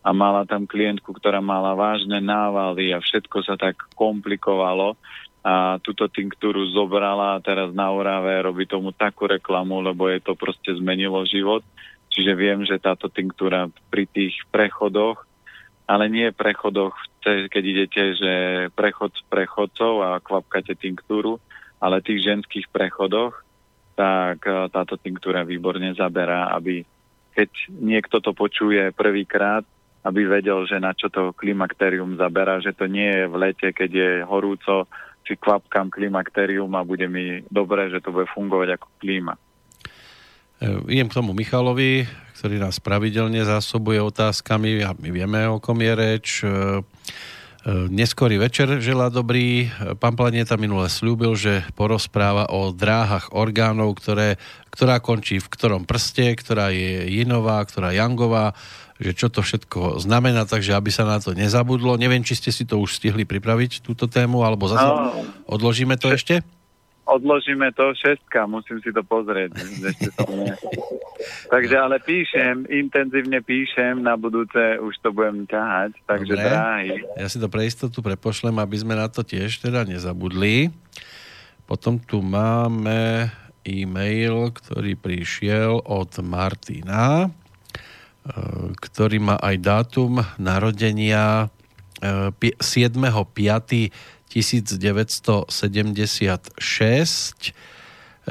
a mala tam klientku, ktorá mala vážne návaly a všetko sa tak komplikovalo a túto tinktúru zobrala a teraz na Orave robí tomu takú reklamu, lebo je to proste zmenilo život. Čiže viem, že táto tinktúra pri tých prechodoch ale nie prechodoch, keď idete, že prechod s prechodcov a kvapkate tinktúru, ale tých ženských prechodoch, tak e, táto tinktúra výborne zaberá, aby keď niekto to počuje prvýkrát, aby vedel, že na čo to klimakterium zaberá, že to nie je v lete, keď je horúco, si kvapkám klimakterium a bude mi dobre, že to bude fungovať ako klíma. E, idem k tomu Michalovi, ktorý nás pravidelne zásobuje otázkami a my vieme, o kom je reč. E, e, neskorý večer želá dobrý. Pán Planeta minule slúbil, že porozpráva o dráhach orgánov, ktoré, ktorá končí v ktorom prste, ktorá je jinová, ktorá jangová, že čo to všetko znamená, takže aby sa na to nezabudlo. Neviem, či ste si to už stihli pripraviť, túto tému, alebo zase no, odložíme to ešte? odložíme to šestka, musím si to pozrieť. Takže ale píšem, intenzívne píšem, na budúce už to budem ťahať, takže Dobre. dráhy. Ja si to pre istotu prepošlem, aby sme na to tiež teda nezabudli. Potom tu máme e-mail, ktorý prišiel od Martina, ktorý má aj dátum narodenia 7.5. E, 1976.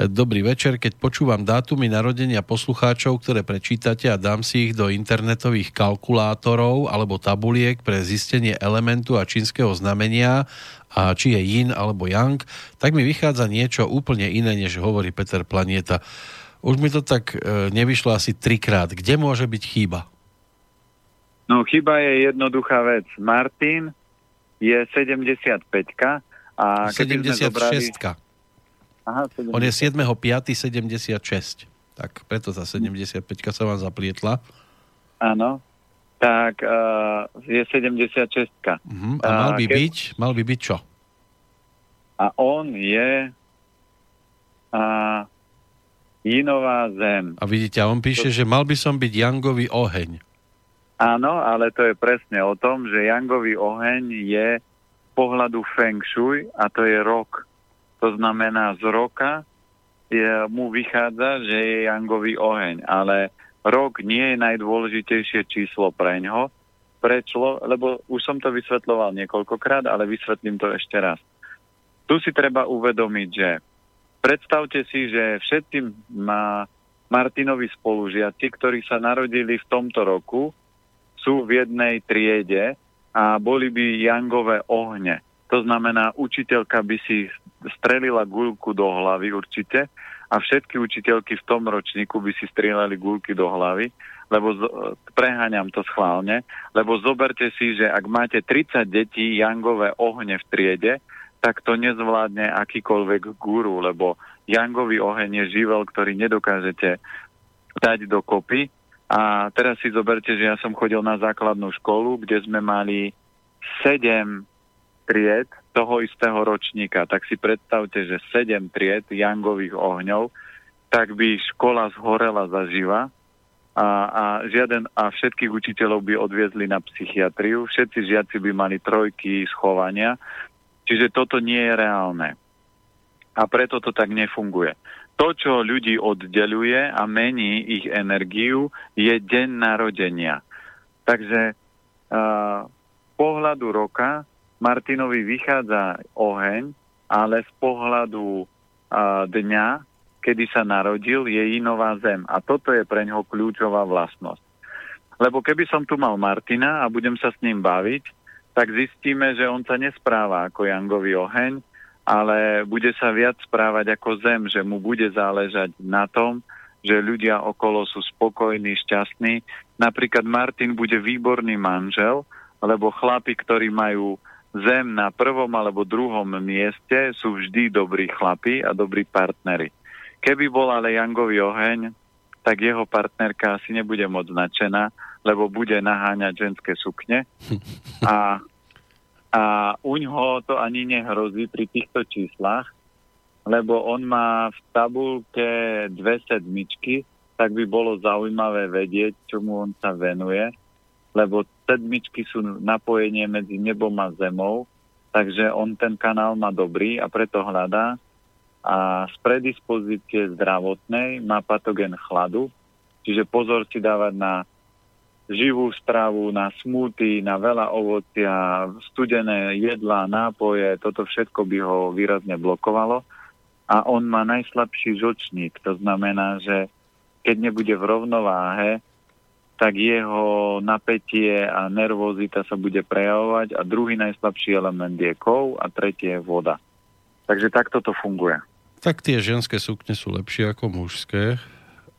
Dobrý večer, keď počúvam dátumy narodenia poslucháčov, ktoré prečítate a dám si ich do internetových kalkulátorov alebo tabuliek pre zistenie elementu a čínskeho znamenia a či je yin alebo yang, tak mi vychádza niečo úplne iné, než hovorí Peter Planieta. Už mi to tak e, nevyšlo asi trikrát. Kde môže byť chyba? No chyba je jednoduchá vec. Martin je 75 a 76 zobrali... Aha, 76. On je 7.5.76. Tak preto tá 75 sa vám zaplietla. Áno. Tak uh, je 76. Uh-huh. A mal by, uh, byť, mal by byť čo? A on je uh, Jinová zem. A vidíte, a on píše, to... že mal by som byť Jangový oheň. Áno, ale to je presne o tom, že Jangový oheň je pohľadu Feng Shui a to je rok. To znamená z roka je, mu vychádza, že je Jangový oheň, ale rok nie je najdôležitejšie číslo pre ňo. Prečo? Lebo už som to vysvetloval niekoľkokrát, ale vysvetlím to ešte raz. Tu si treba uvedomiť, že predstavte si, že všetci má Martinovi spolužiaci, ktorí sa narodili v tomto roku, sú v jednej triede a boli by jangové ohne. To znamená, učiteľka by si strelila guľku do hlavy určite a všetky učiteľky v tom ročníku by si strieľali guľky do hlavy, lebo z, preháňam to schválne, lebo zoberte si, že ak máte 30 detí jangové ohne v triede, tak to nezvládne akýkoľvek guru, lebo jangový oheň je živel, ktorý nedokážete dať dokopy. A teraz si zoberte, že ja som chodil na základnú školu, kde sme mali sedem tried toho istého ročníka. Tak si predstavte, že sedem tried jangových ohňov, tak by škola zhorela zaživa. A, a, žiaden, a všetkých učiteľov by odviezli na psychiatriu, všetci žiaci by mali trojky schovania, čiže toto nie je reálne. A preto to tak nefunguje. To, čo ľudí oddeluje a mení ich energiu, je deň narodenia. Takže uh, pohľadu roka Martinovi vychádza oheň, ale z pohľadu uh, dňa, kedy sa narodil, je inová zem. A toto je pre ňoho kľúčová vlastnosť. Lebo keby som tu mal Martina a budem sa s ním baviť, tak zistíme, že on sa nespráva ako Jangový oheň, ale bude sa viac správať ako zem, že mu bude záležať na tom, že ľudia okolo sú spokojní, šťastní. Napríklad Martin bude výborný manžel, lebo chlapi, ktorí majú zem na prvom alebo druhom mieste, sú vždy dobrí chlapi a dobrí partnery. Keby bol ale Jangový oheň, tak jeho partnerka asi nebude moc značená, lebo bude naháňať ženské sukne. A, a uňho to ani nehrozí pri týchto číslach, lebo on má v tabulke dve sedmičky, tak by bolo zaujímavé vedieť, čomu on sa venuje, lebo sedmičky sú napojenie medzi nebom a zemou, takže on ten kanál má dobrý a preto hľadá. A z predispozície zdravotnej má patogen chladu, čiže pozor si dávať na živú stravu, na smúty, na veľa ovocia, studené jedlá, nápoje, toto všetko by ho výrazne blokovalo a on má najslabší žočník. To znamená, že keď nebude v rovnováhe, tak jeho napätie a nervozita sa bude prejavovať a druhý najslabší element je kov a tretie je voda. Takže takto to funguje. Tak tie ženské sukne sú lepšie ako mužské.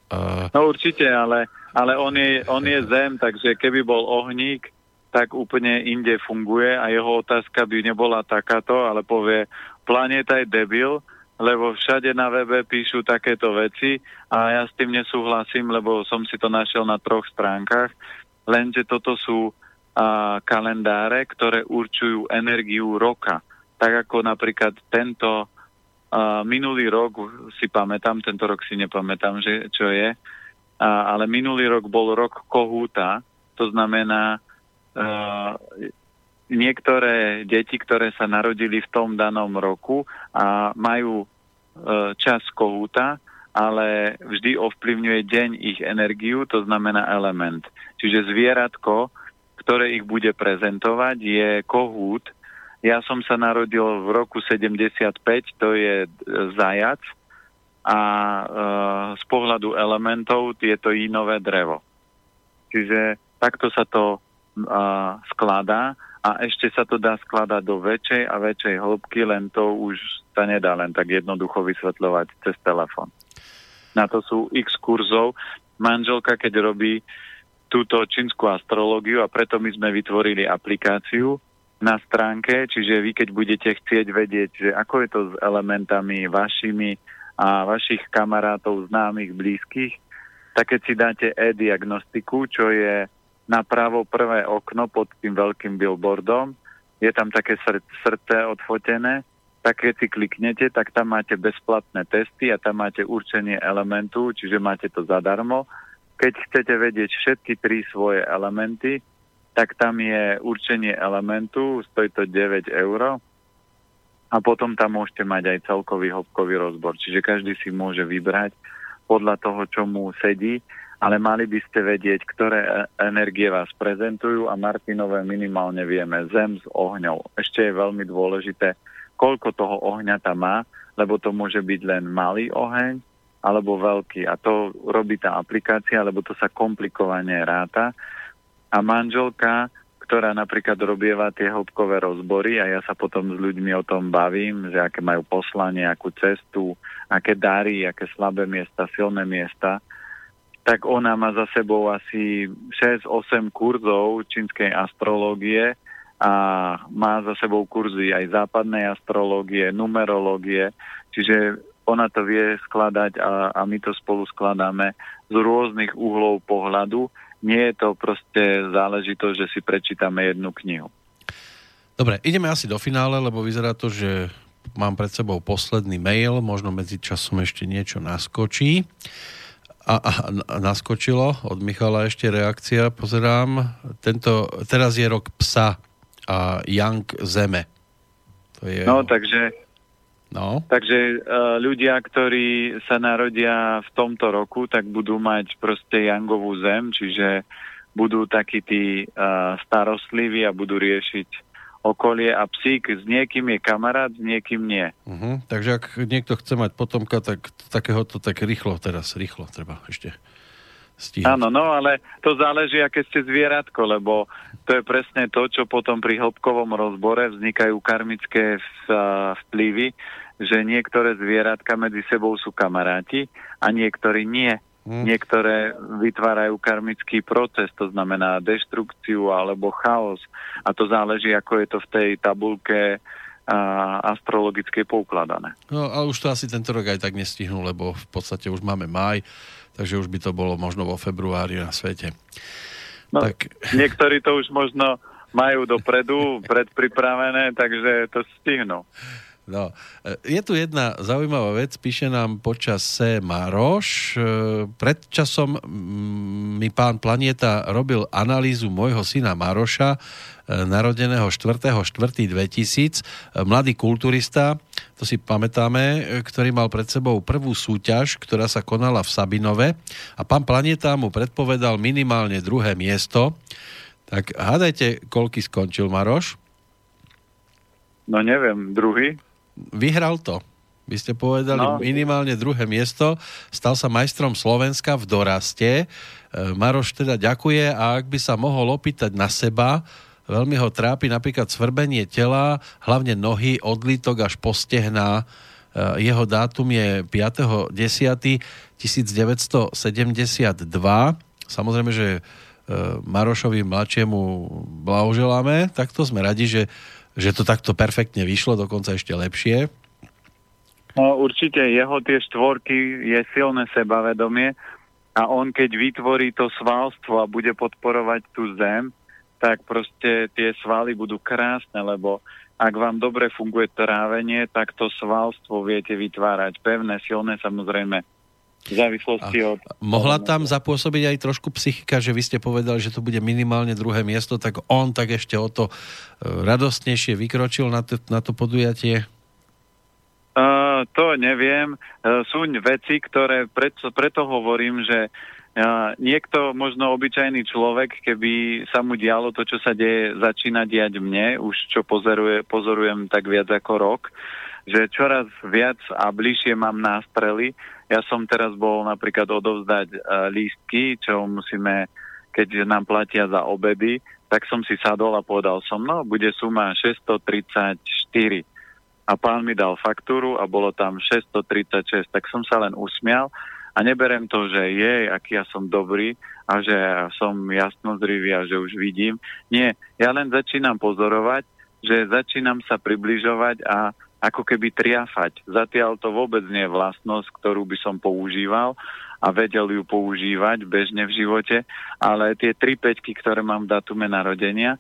A... No určite, ale, ale on, je, on je zem, takže keby bol ohník, tak úplne inde funguje a jeho otázka by nebola takáto, ale povie, planéta je debil, lebo všade na webe píšu takéto veci a ja s tým nesúhlasím, lebo som si to našiel na troch stránkach, lenže toto sú a, kalendáre, ktoré určujú energiu roka. Tak ako napríklad tento a, minulý rok, si pamätám, tento rok si nepamätám, že, čo je, a, ale minulý rok bol rok kohúta, to znamená, a, niektoré deti, ktoré sa narodili v tom danom roku a majú e, čas kohúta, ale vždy ovplyvňuje deň ich energiu, to znamená element. Čiže zvieratko, ktoré ich bude prezentovať, je kohút. Ja som sa narodil v roku 75, to je e, zajac a e, z pohľadu elementov je to inové drevo. Čiže takto sa to e, skladá a ešte sa to dá skladať do väčšej a väčšej hĺbky, len to už sa nedá len tak jednoducho vysvetľovať cez telefón. Na to sú x kurzov. Manželka, keď robí túto čínsku astrológiu a preto my sme vytvorili aplikáciu na stránke, čiže vy keď budete chcieť vedieť, že ako je to s elementami vašimi a vašich kamarátov, známych, blízkych, tak keď si dáte e-diagnostiku, čo je napravo prvé okno pod tým veľkým billboardom, je tam také srdce odfotené, tak keď si kliknete, tak tam máte bezplatné testy a tam máte určenie elementu, čiže máte to zadarmo. Keď chcete vedieť všetky tri svoje elementy, tak tam je určenie elementu, stojí to 9 eur a potom tam môžete mať aj celkový hĺbkový rozbor. Čiže každý si môže vybrať podľa toho, čo mu sedí ale mali by ste vedieť, ktoré e, energie vás prezentujú a Martinové minimálne vieme zem s ohňou. Ešte je veľmi dôležité, koľko toho ohňa tam má, lebo to môže byť len malý oheň alebo veľký. A to robí tá aplikácia, lebo to sa komplikovane ráta. A manželka, ktorá napríklad robieva tie hĺbkové rozbory a ja sa potom s ľuďmi o tom bavím, že aké majú poslanie, akú cestu, aké dary, aké slabé miesta, silné miesta, tak ona má za sebou asi 6-8 kurzov čínskej astrológie a má za sebou kurzy aj západnej astrológie, numerológie, čiže ona to vie skladať a, a my to spolu skladáme z rôznych uhlov pohľadu. Nie je to proste záležitosť, že si prečítame jednu knihu. Dobre, ideme asi do finále, lebo vyzerá to, že mám pred sebou posledný mail, možno medzi časom ešte niečo naskočí a, a, a naskočilo od Michala ešte reakcia, pozerám. Tento, teraz je rok psa a Jank zeme. To je no, takže, no. takže uh, ľudia, ktorí sa narodia v tomto roku, tak budú mať proste Jangovú zem, čiže budú takí tí uh, starostliví a budú riešiť okolie a psík s niekým je kamarát, s niekým nie. Uh-huh. Takže ak niekto chce mať potomka, tak takého to tak rýchlo teraz, rýchlo treba ešte stíhať. Áno, no ale to záleží, aké ste zvieratko, lebo to je presne to, čo potom pri hĺbkovom rozbore vznikajú karmické vplyvy, že niektoré zvieratka medzi sebou sú kamaráti a niektorí nie. Hmm. Niektoré vytvárajú karmický proces, to znamená deštrukciu alebo chaos. A to záleží, ako je to v tej tabulke a, astrologickej poukladané. No, ale už to asi tento rok aj tak nestihnú, lebo v podstate už máme maj, takže už by to bolo možno vo februári na svete. No, tak... Niektorí to už možno majú dopredu predpripravené, takže to stihnú. No, e, je tu jedna zaujímavá vec, píše nám počas C. Maroš. E, pred časom mi pán Planeta robil analýzu môjho syna Maroša, e, narodeného 4.4.2000, mladý kulturista, to si pamätáme, ktorý mal pred sebou prvú súťaž, ktorá sa konala v Sabinove a pán Planeta mu predpovedal minimálne druhé miesto. Tak hádajte, koľky skončil Maroš? No neviem, druhý vyhral to. Vy ste povedali no. minimálne druhé miesto. Stal sa majstrom Slovenska v doraste. E, Maroš teda ďakuje a ak by sa mohol opýtať na seba, veľmi ho trápi napríklad svrbenie tela, hlavne nohy, odlitok až po stehná. E, jeho dátum je 5.10.1972. Samozrejme, že e, Marošovi mladšiemu blahoželáme, takto sme radi, že že to takto perfektne vyšlo, dokonca ešte lepšie? No určite, jeho tie štvorky je silné sebavedomie a on keď vytvorí to svalstvo a bude podporovať tú zem, tak proste tie svaly budú krásne, lebo ak vám dobre funguje trávenie, tak to svalstvo viete vytvárať pevné, silné samozrejme v závislosti od... Mohla tam zapôsobiť aj trošku psychika, že vy ste povedali, že to bude minimálne druhé miesto, tak on tak ešte o to e, radostnejšie vykročil na to, na to podujatie? Uh, to neviem. Uh, sú veci, ktoré preto, preto hovorím, že uh, niekto, možno obyčajný človek, keby sa mu dialo to, čo sa deje, začína diať mne, už čo pozoruje, pozorujem tak viac ako rok, že čoraz viac a bližšie mám nástrely, ja som teraz bol napríklad odovzdať uh, lístky, čo musíme, keď nám platia za obedy, tak som si sadol a povedal som, no, bude suma 634. A pán mi dal faktúru a bolo tam 636, tak som sa len usmial a neberem to, že je, aký ja som dobrý a že som jasnozrivý a že už vidím. Nie, ja len začínam pozorovať, že začínam sa približovať a ako keby triafať. Zatiaľ to vôbec nie je vlastnosť, ktorú by som používal a vedel ju používať bežne v živote, ale tie tri peťky, ktoré mám v datume narodenia,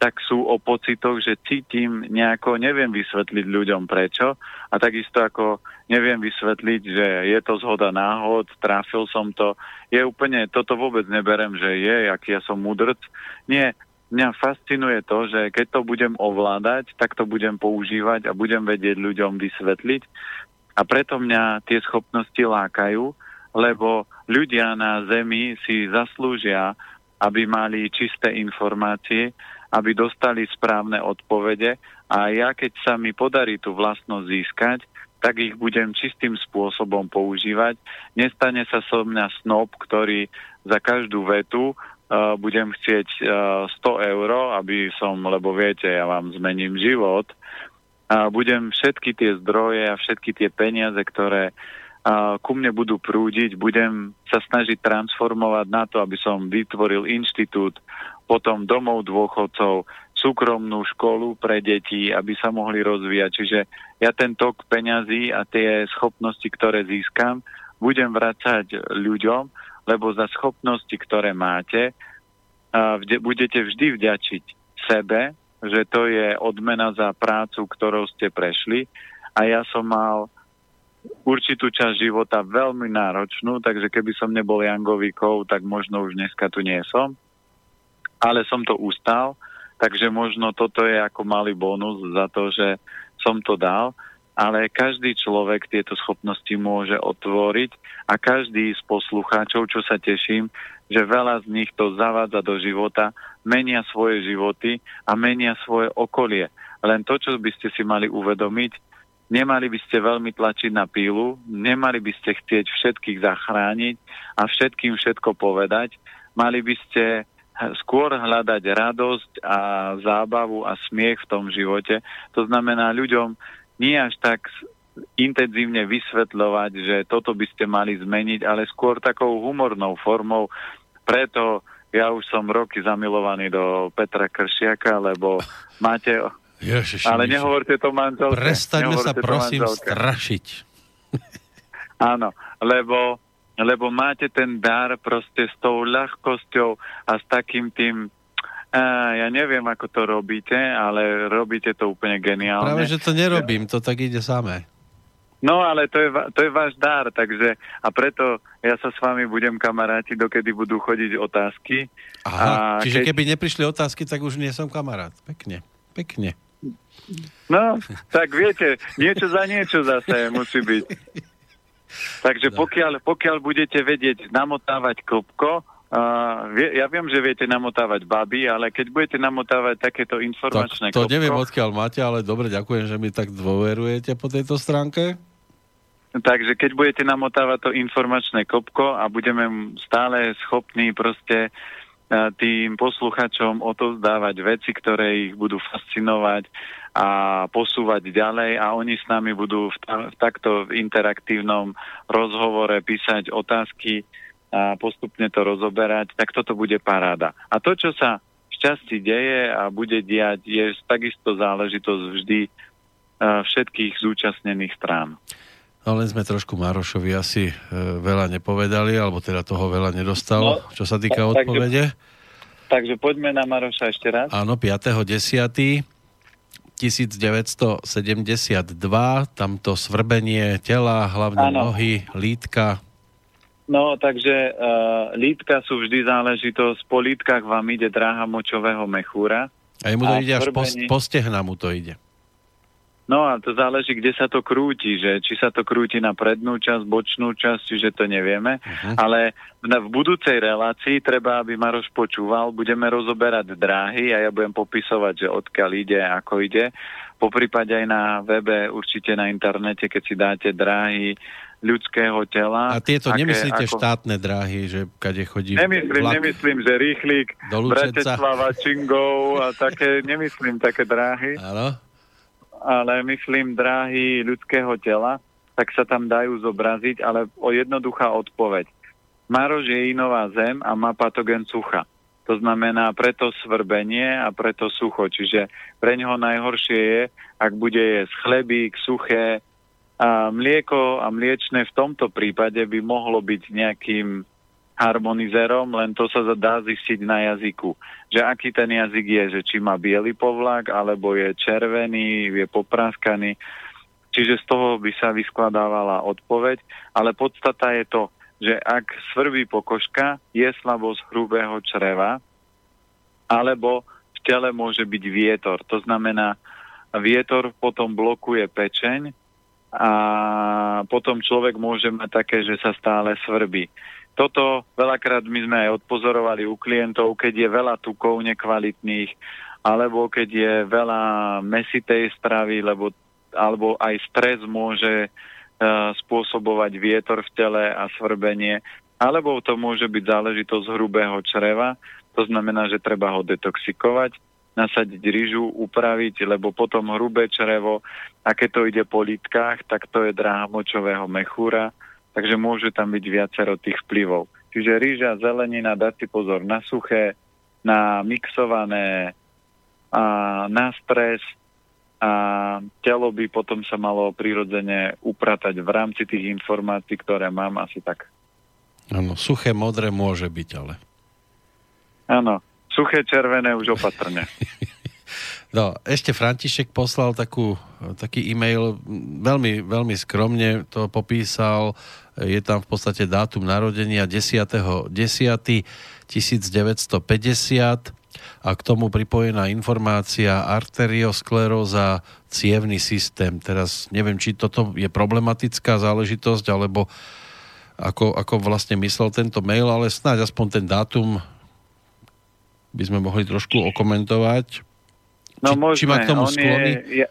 tak sú o pocitoch, že cítim nejako, neviem vysvetliť ľuďom prečo a takisto ako neviem vysvetliť, že je to zhoda náhod, trafil som to. Je úplne, toto vôbec neberem, že je, aký ja som mudrc. Nie, mňa fascinuje to, že keď to budem ovládať, tak to budem používať a budem vedieť ľuďom vysvetliť. A preto mňa tie schopnosti lákajú, lebo ľudia na Zemi si zaslúžia, aby mali čisté informácie, aby dostali správne odpovede a ja keď sa mi podarí tú vlastnosť získať, tak ich budem čistým spôsobom používať. Nestane sa so mňa snob, ktorý za každú vetu budem chcieť uh, 100 eur, aby som, lebo viete, ja vám zmením život, a budem všetky tie zdroje a všetky tie peniaze, ktoré uh, ku mne budú prúdiť, budem sa snažiť transformovať na to, aby som vytvoril inštitút, potom domov dôchodcov, súkromnú školu pre deti, aby sa mohli rozvíjať. Čiže ja ten tok peňazí a tie schopnosti, ktoré získam, budem vracať ľuďom, lebo za schopnosti, ktoré máte, budete vždy vďačiť sebe, že to je odmena za prácu, ktorou ste prešli. A ja som mal určitú časť života veľmi náročnú, takže keby som nebol Jangovíkov, tak možno už dneska tu nie som. Ale som to ustal, takže možno toto je ako malý bonus za to, že som to dal ale každý človek tieto schopnosti môže otvoriť a každý z poslucháčov, čo sa teším, že veľa z nich to zavádza do života, menia svoje životy a menia svoje okolie. Len to, čo by ste si mali uvedomiť, nemali by ste veľmi tlačiť na pílu, nemali by ste chcieť všetkých zachrániť a všetkým všetko povedať, mali by ste skôr hľadať radosť a zábavu a smiech v tom živote. To znamená ľuďom nie až tak intenzívne vysvetľovať, že toto by ste mali zmeniť, ale skôr takou humornou formou. Preto ja už som roky zamilovaný do Petra Kršiaka, lebo máte... Ježiši, ale nehovorte to manželke. Prestaňme sa prosím strašiť. Áno, lebo lebo máte ten dar proste s tou ľahkosťou a s takým tým ja neviem, ako to robíte, ale robíte to úplne geniálne. Práve, že to nerobím, to tak ide samé. No, ale to je, to je váš dar, takže a preto ja sa s vami budem kamaráti, dokedy budú chodiť otázky. Aha, a čiže keď... keby neprišli otázky, tak už nie som kamarát. Pekne, pekne. No, tak viete, niečo za niečo zase musí byť. Takže pokiaľ, pokiaľ budete vedieť namotávať kopko, Uh, ja viem, že viete namotávať baby, ale keď budete namotávať takéto informačné tak, to kopko... neviem, odkiaľ máte, ale dobre, ďakujem, že mi tak dôverujete po tejto stránke. Takže keď budete namotávať to informačné kopko a budeme stále schopní proste tým posluchačom otozdávať veci, ktoré ich budú fascinovať a posúvať ďalej a oni s nami budú v, v takto interaktívnom rozhovore písať otázky, a postupne to rozoberať, tak toto bude paráda. A to, čo sa šťastí deje a bude diať, je takisto záležitosť vždy všetkých zúčastnených strán. No len sme trošku Marošovi asi e, veľa nepovedali, alebo teda toho veľa nedostal, no, čo sa týka tak, odpovede. Takže, takže poďme na Maroša ešte raz. Áno, 5.10. 1972, tamto svrbenie tela, hlavne ano. nohy, lítka, No, takže uh, lítka sú vždy záležitosť. Po lítkach vám ide dráha močového mechúra. A jemu to a ide až po, po stehna mu to ide. No a to záleží, kde sa to krúti, že či sa to krúti na prednú časť, bočnú časť, čiže to nevieme. Uh-huh. Ale v, v budúcej relácii treba, aby Maroš počúval, budeme rozoberať dráhy a ja budem popisovať, že odkiaľ ide, ako ide. Po prípade aj na webe, určite na internete, keď si dáte dráhy ľudského tela. A tieto aké, nemyslíte ako... štátne dráhy, že kade chodí Nemyslím, vlak nemyslím, že rýchlik, Brateslava, Čingov a také, nemyslím také dráhy. Áno. Ale myslím dráhy ľudského tela, tak sa tam dajú zobraziť, ale o jednoduchá odpoveď. Maroš je inová zem a má patogen sucha. To znamená preto svrbenie a preto sucho. Čiže pre neho najhoršie je, ak bude jesť chlebík, suché, a mlieko a mliečne v tomto prípade by mohlo byť nejakým harmonizerom, len to sa dá zistiť na jazyku. Že aký ten jazyk je, že či má biely povlak, alebo je červený, je popráskaný. Čiže z toho by sa vyskladávala odpoveď, ale podstata je to, že ak svrbí pokožka, je slabosť hrubého čreva, alebo v tele môže byť vietor. To znamená, vietor potom blokuje pečeň a potom človek môže mať také, že sa stále svrbí. Toto veľakrát my sme aj odpozorovali u klientov, keď je veľa tukov nekvalitných, alebo keď je veľa mesitej stravy, lebo, alebo aj stres môže uh, spôsobovať vietor v tele a svrbenie, alebo to môže byť záležitosť hrubého čreva, to znamená, že treba ho detoxikovať nasadiť rýžu, upraviť, lebo potom hrubé črevo, a keď to ide po lítkách, tak to je dráha močového mechúra, takže môže tam byť viacero tých vplyvov. Čiže rýža, zelenina, dať si pozor na suché, na mixované, a na stres a telo by potom sa malo prirodzene upratať v rámci tých informácií, ktoré mám asi tak. Áno, suché modré môže byť, ale. Áno, Suché červené už opatrne. No, ešte František poslal takú, taký e-mail, veľmi, veľmi skromne to popísal, je tam v podstate dátum narodenia 10.10.1950 a k tomu pripojená informácia arterioskleróza, cievný systém. Teraz neviem, či toto je problematická záležitosť, alebo ako, ako vlastne myslel tento mail, ale snáď aspoň ten dátum by sme mohli trošku okomentovať? No či. Či má k tomu on sklony? Je,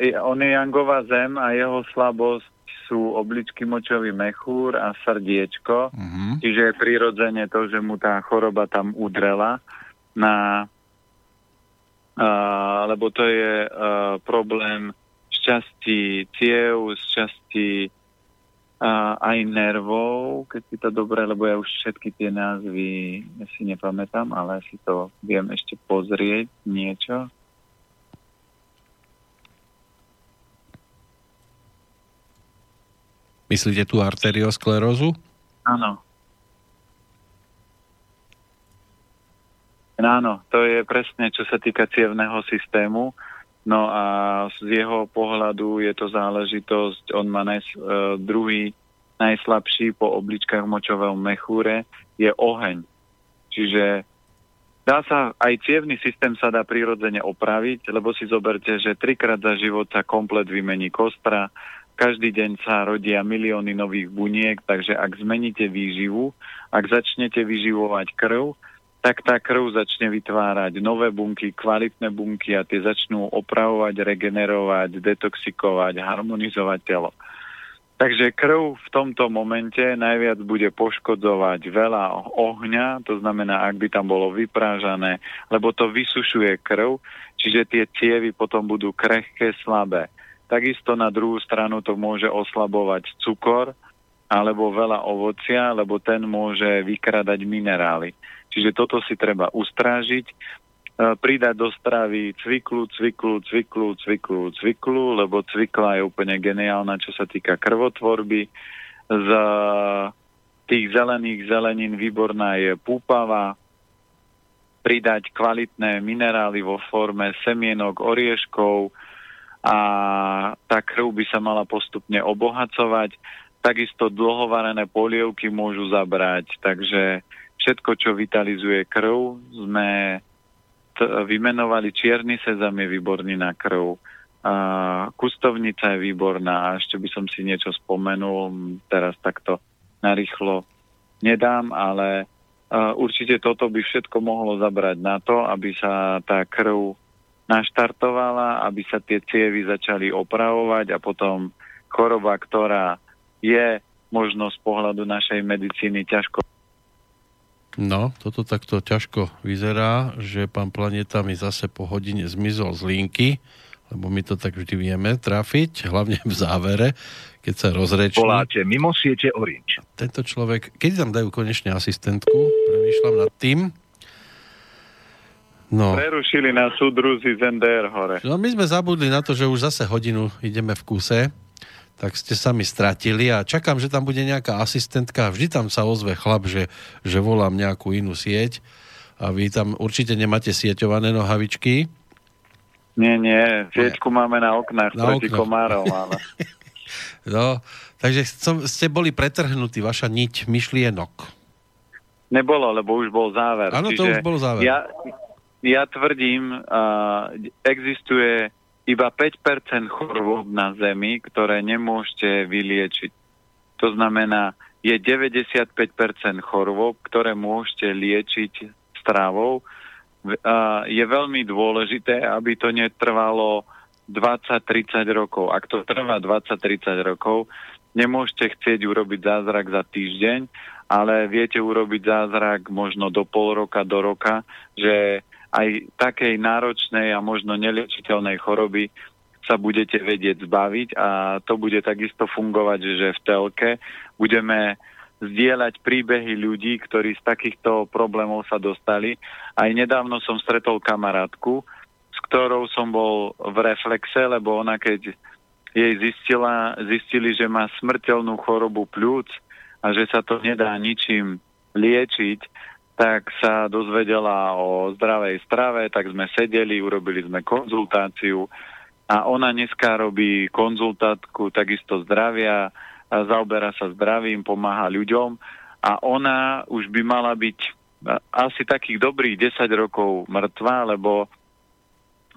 je, on je Jangová zem a jeho slabosť sú obličky močový mechúr a srdiečko. Uh-huh. Čiže je prirodzene to, že mu tá choroba tam udrela na uh, lebo to je uh, problém šťastí ciev, šťastí a aj nervov, keď si to dobre, lebo ja už všetky tie názvy si nepamätám, ale si to viem ešte pozrieť niečo. Myslíte tú arteriosklerózu? Áno. Áno, to je presne, čo sa týka cievného systému. No a z jeho pohľadu je to záležitosť, on má najs, uh, druhý najslabší po obličkách močového mechúre, je oheň. Čiže dá sa, aj cievný systém sa dá prirodzene opraviť, lebo si zoberte, že trikrát za život sa komplet vymení kostra, každý deň sa rodia milióny nových buniek, takže ak zmeníte výživu, ak začnete vyživovať krv, tak tá krv začne vytvárať nové bunky, kvalitné bunky a tie začnú opravovať, regenerovať, detoxikovať, harmonizovať telo. Takže krv v tomto momente najviac bude poškodzovať veľa ohňa, to znamená, ak by tam bolo vyprážané, lebo to vysušuje krv, čiže tie cievy potom budú krehké, slabé. Takisto na druhú stranu to môže oslabovať cukor alebo veľa ovocia, lebo ten môže vykradať minerály. Čiže toto si treba ustrážiť, e, pridať do stravy cviklu, cviklu, cviklu, cviklu, cviklu, lebo cvikla je úplne geniálna, čo sa týka krvotvorby. Z tých zelených zelenín výborná je púpava, pridať kvalitné minerály vo forme semienok, orieškov a tá krv by sa mala postupne obohacovať. Takisto dlhovarené polievky môžu zabrať, takže všetko, čo vitalizuje krv, sme t- vymenovali čierny sezam je výborný na krv, a kustovnica je výborná. A ešte by som si niečo spomenul, teraz takto narýchlo nedám, ale uh, určite toto by všetko mohlo zabrať na to, aby sa tá krv naštartovala, aby sa tie cievy začali opravovať a potom choroba, ktorá je možno z pohľadu našej medicíny ťažko No, toto takto ťažko vyzerá, že pán Planeta mi zase po hodine zmizol z linky, lebo my to tak vždy vieme trafiť, hlavne v závere, keď sa rozreční. Voláte mimo siete Orange. Tento človek, keď tam dajú konečne asistentku, premýšľam nad tým. No. Prerušili na súdruzi z NDR hore. No my sme zabudli na to, že už zase hodinu ideme v kuse tak ste sa mi stratili a čakám, že tam bude nejaká asistentka. Vždy tam sa ozve chlap, že, že volám nejakú inú sieť a vy tam určite nemáte sieťované nohavičky. Nie, nie, sieťku nie. máme na oknách na proti komárom, ale... no, takže som, ste boli pretrhnutí, vaša niť myšlienok. Nebolo, lebo už bol záver. Áno, to už bol záver. Ja, ja tvrdím, uh, existuje iba 5% chorôb na Zemi, ktoré nemôžete vyliečiť. To znamená, je 95% chorôb, ktoré môžete liečiť stravou. Je veľmi dôležité, aby to netrvalo 20-30 rokov. Ak to trvá 20-30 rokov, nemôžete chcieť urobiť zázrak za týždeň, ale viete urobiť zázrak možno do pol roka, do roka, že aj takej náročnej a možno neliečiteľnej choroby sa budete vedieť zbaviť a to bude takisto fungovať, že v telke budeme zdieľať príbehy ľudí, ktorí z takýchto problémov sa dostali. Aj nedávno som stretol kamarátku, s ktorou som bol v reflexe, lebo ona keď jej zistila, zistili, že má smrteľnú chorobu pľúc a že sa to nedá ničím liečiť, tak sa dozvedela o zdravej strave, tak sme sedeli, urobili sme konzultáciu a ona dneska robí konzultátku takisto zdravia, zaoberá sa zdravím, pomáha ľuďom a ona už by mala byť asi takých dobrých 10 rokov mŕtva, lebo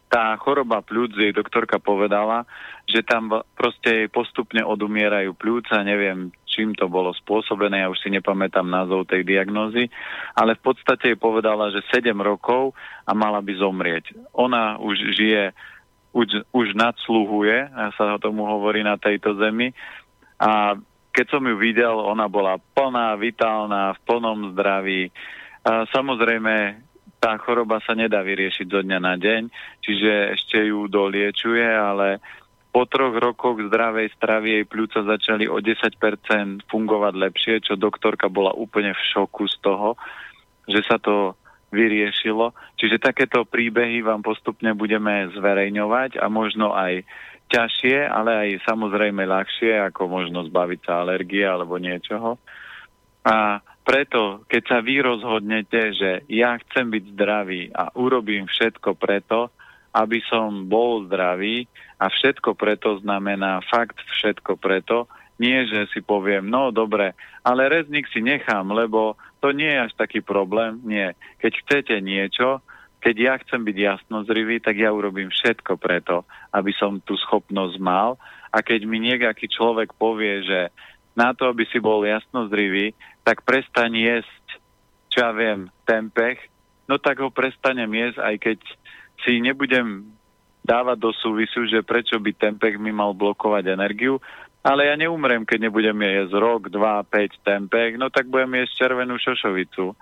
tá choroba pľúc, jej doktorka povedala, že tam proste postupne odumierajú pľúca, neviem, čím to bolo spôsobené, ja už si nepamätám názov tej diagnózy, ale v podstate jej povedala, že 7 rokov a mala by zomrieť. Ona už žije, už, už nadsluhuje, sa tomu hovorí na tejto zemi, a keď som ju videl, ona bola plná, vitálna, v plnom zdraví. A samozrejme, tá choroba sa nedá vyriešiť zo dňa na deň, čiže ešte ju doliečuje, ale po troch rokoch zdravej stravy jej pľúca začali o 10% fungovať lepšie, čo doktorka bola úplne v šoku z toho, že sa to vyriešilo. Čiže takéto príbehy vám postupne budeme zverejňovať a možno aj ťažšie, ale aj samozrejme ľahšie, ako možno zbaviť sa alergie alebo niečoho. A preto, keď sa vy rozhodnete, že ja chcem byť zdravý a urobím všetko preto, aby som bol zdravý a všetko preto znamená fakt všetko preto, nie, že si poviem, no dobre, ale rezník si nechám, lebo to nie je až taký problém. Nie. Keď chcete niečo, keď ja chcem byť jasnozrivý, tak ja urobím všetko preto, aby som tú schopnosť mal. A keď mi nejaký človek povie, že na to, aby si bol jasnozrivý, tak prestaň jesť, čo ja viem, tempeh, no tak ho prestanem jesť, aj keď si nebudem dávať do súvisu, že prečo by tempeh mi mal blokovať energiu, ale ja neumrem, keď nebudem jesť rok, dva, päť tempeh, no tak budem jesť červenú šošovicu.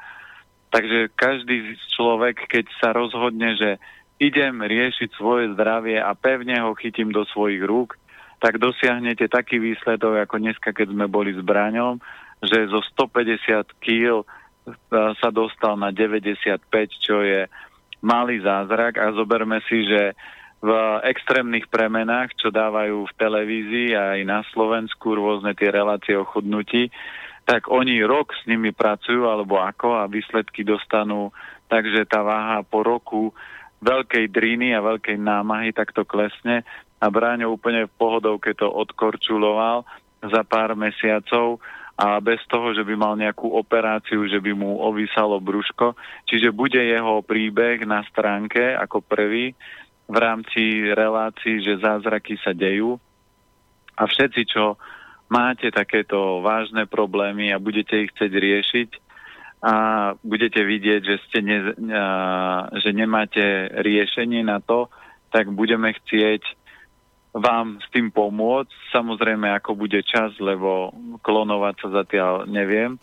Takže každý človek, keď sa rozhodne, že idem riešiť svoje zdravie a pevne ho chytím do svojich rúk, tak dosiahnete taký výsledok, ako dneska, keď sme boli s Braňom, že zo 150 kg e, sa dostal na 95, čo je malý zázrak a zoberme si, že v extrémnych premenách, čo dávajú v televízii aj na Slovensku rôzne tie relácie o chudnutí, tak oni rok s nimi pracujú alebo ako a výsledky dostanú. Takže tá váha po roku veľkej driny a veľkej námahy takto klesne. A Bráňo úplne v pohodovke to odkorčuloval za pár mesiacov a bez toho, že by mal nejakú operáciu, že by mu ovysalo brúško. Čiže bude jeho príbeh na stránke ako prvý v rámci relácií, že zázraky sa dejú. A všetci, čo máte takéto vážne problémy a budete ich chcieť riešiť a budete vidieť, že, ste ne, a, že nemáte riešenie na to, tak budeme chcieť vám s tým pomôcť. Samozrejme, ako bude čas, lebo klonovať sa zatiaľ neviem.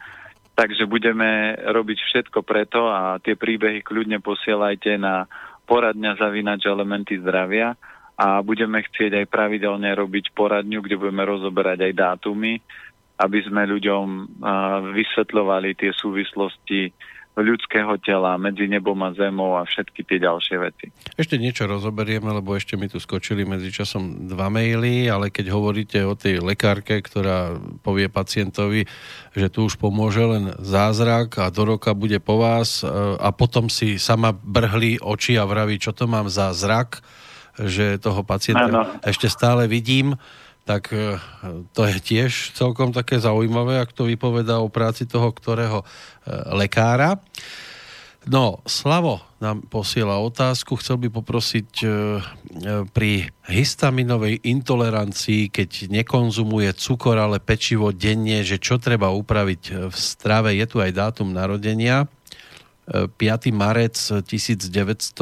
Takže budeme robiť všetko preto a tie príbehy kľudne posielajte na poradňa zavinač elementy zdravia a budeme chcieť aj pravidelne robiť poradňu, kde budeme rozoberať aj dátumy, aby sme ľuďom vysvetľovali tie súvislosti ľudského tela, medzi nebom a zemou a všetky tie ďalšie veci. Ešte niečo rozoberieme, lebo ešte mi tu skočili medzi časom dva maily, ale keď hovoríte o tej lekárke, ktorá povie pacientovi, že tu už pomôže len zázrak a do roka bude po vás e, a potom si sama brhli oči a vraví, čo to mám za zrak, že toho pacienta ano. ešte stále vidím, tak e, to je tiež celkom také zaujímavé, ak to vypovedá o práci toho, ktorého e, lekára. No, Slavo nám posiela otázku. Chcel by poprosiť e, pri histaminovej intolerancii, keď nekonzumuje cukor, ale pečivo denne, že čo treba upraviť v strave. Je tu aj dátum narodenia. 5. marec 1967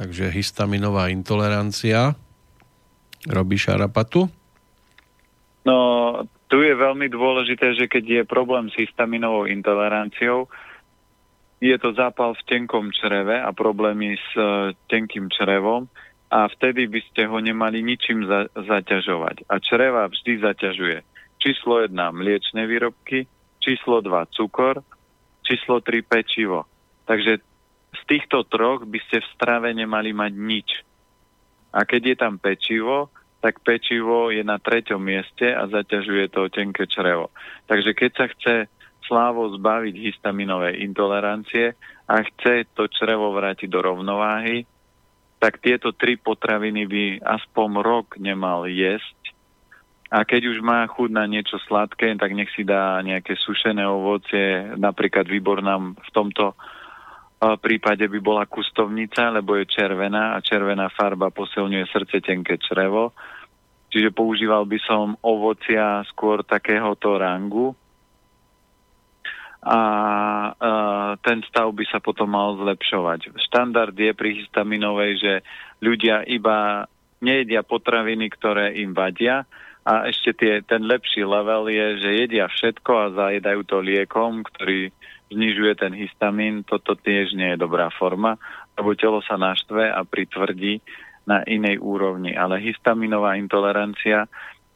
Takže histaminová intolerancia robí šarapatu? No, tu je veľmi dôležité, že keď je problém s histaminovou intoleranciou, je to zápal v tenkom čreve a problémy s uh, tenkým črevom a vtedy by ste ho nemali ničím za- zaťažovať. A čreva vždy zaťažuje. Číslo 1 mliečne výrobky, číslo 2 cukor, číslo 3 pečivo. Takže týchto troch by ste v strave nemali mať nič. A keď je tam pečivo, tak pečivo je na treťom mieste a zaťažuje to tenké črevo. Takže keď sa chce Slávo zbaviť histaminovej intolerancie a chce to črevo vrátiť do rovnováhy, tak tieto tri potraviny by aspoň rok nemal jesť. A keď už má chuť na niečo sladké, tak nech si dá nejaké sušené ovocie. Napríklad výbor nám v tomto prípade by bola kustovnica, lebo je červená a červená farba posilňuje srdce, tenké črevo. Čiže používal by som ovocia skôr takéhoto rangu a e, ten stav by sa potom mal zlepšovať. Štandard je pri histaminovej, že ľudia iba nejedia potraviny, ktoré im vadia a ešte tie, ten lepší level je, že jedia všetko a zajedajú to liekom, ktorý znižuje ten histamín, toto tiež nie je dobrá forma, lebo telo sa naštve a pritvrdí na inej úrovni. Ale histaminová intolerancia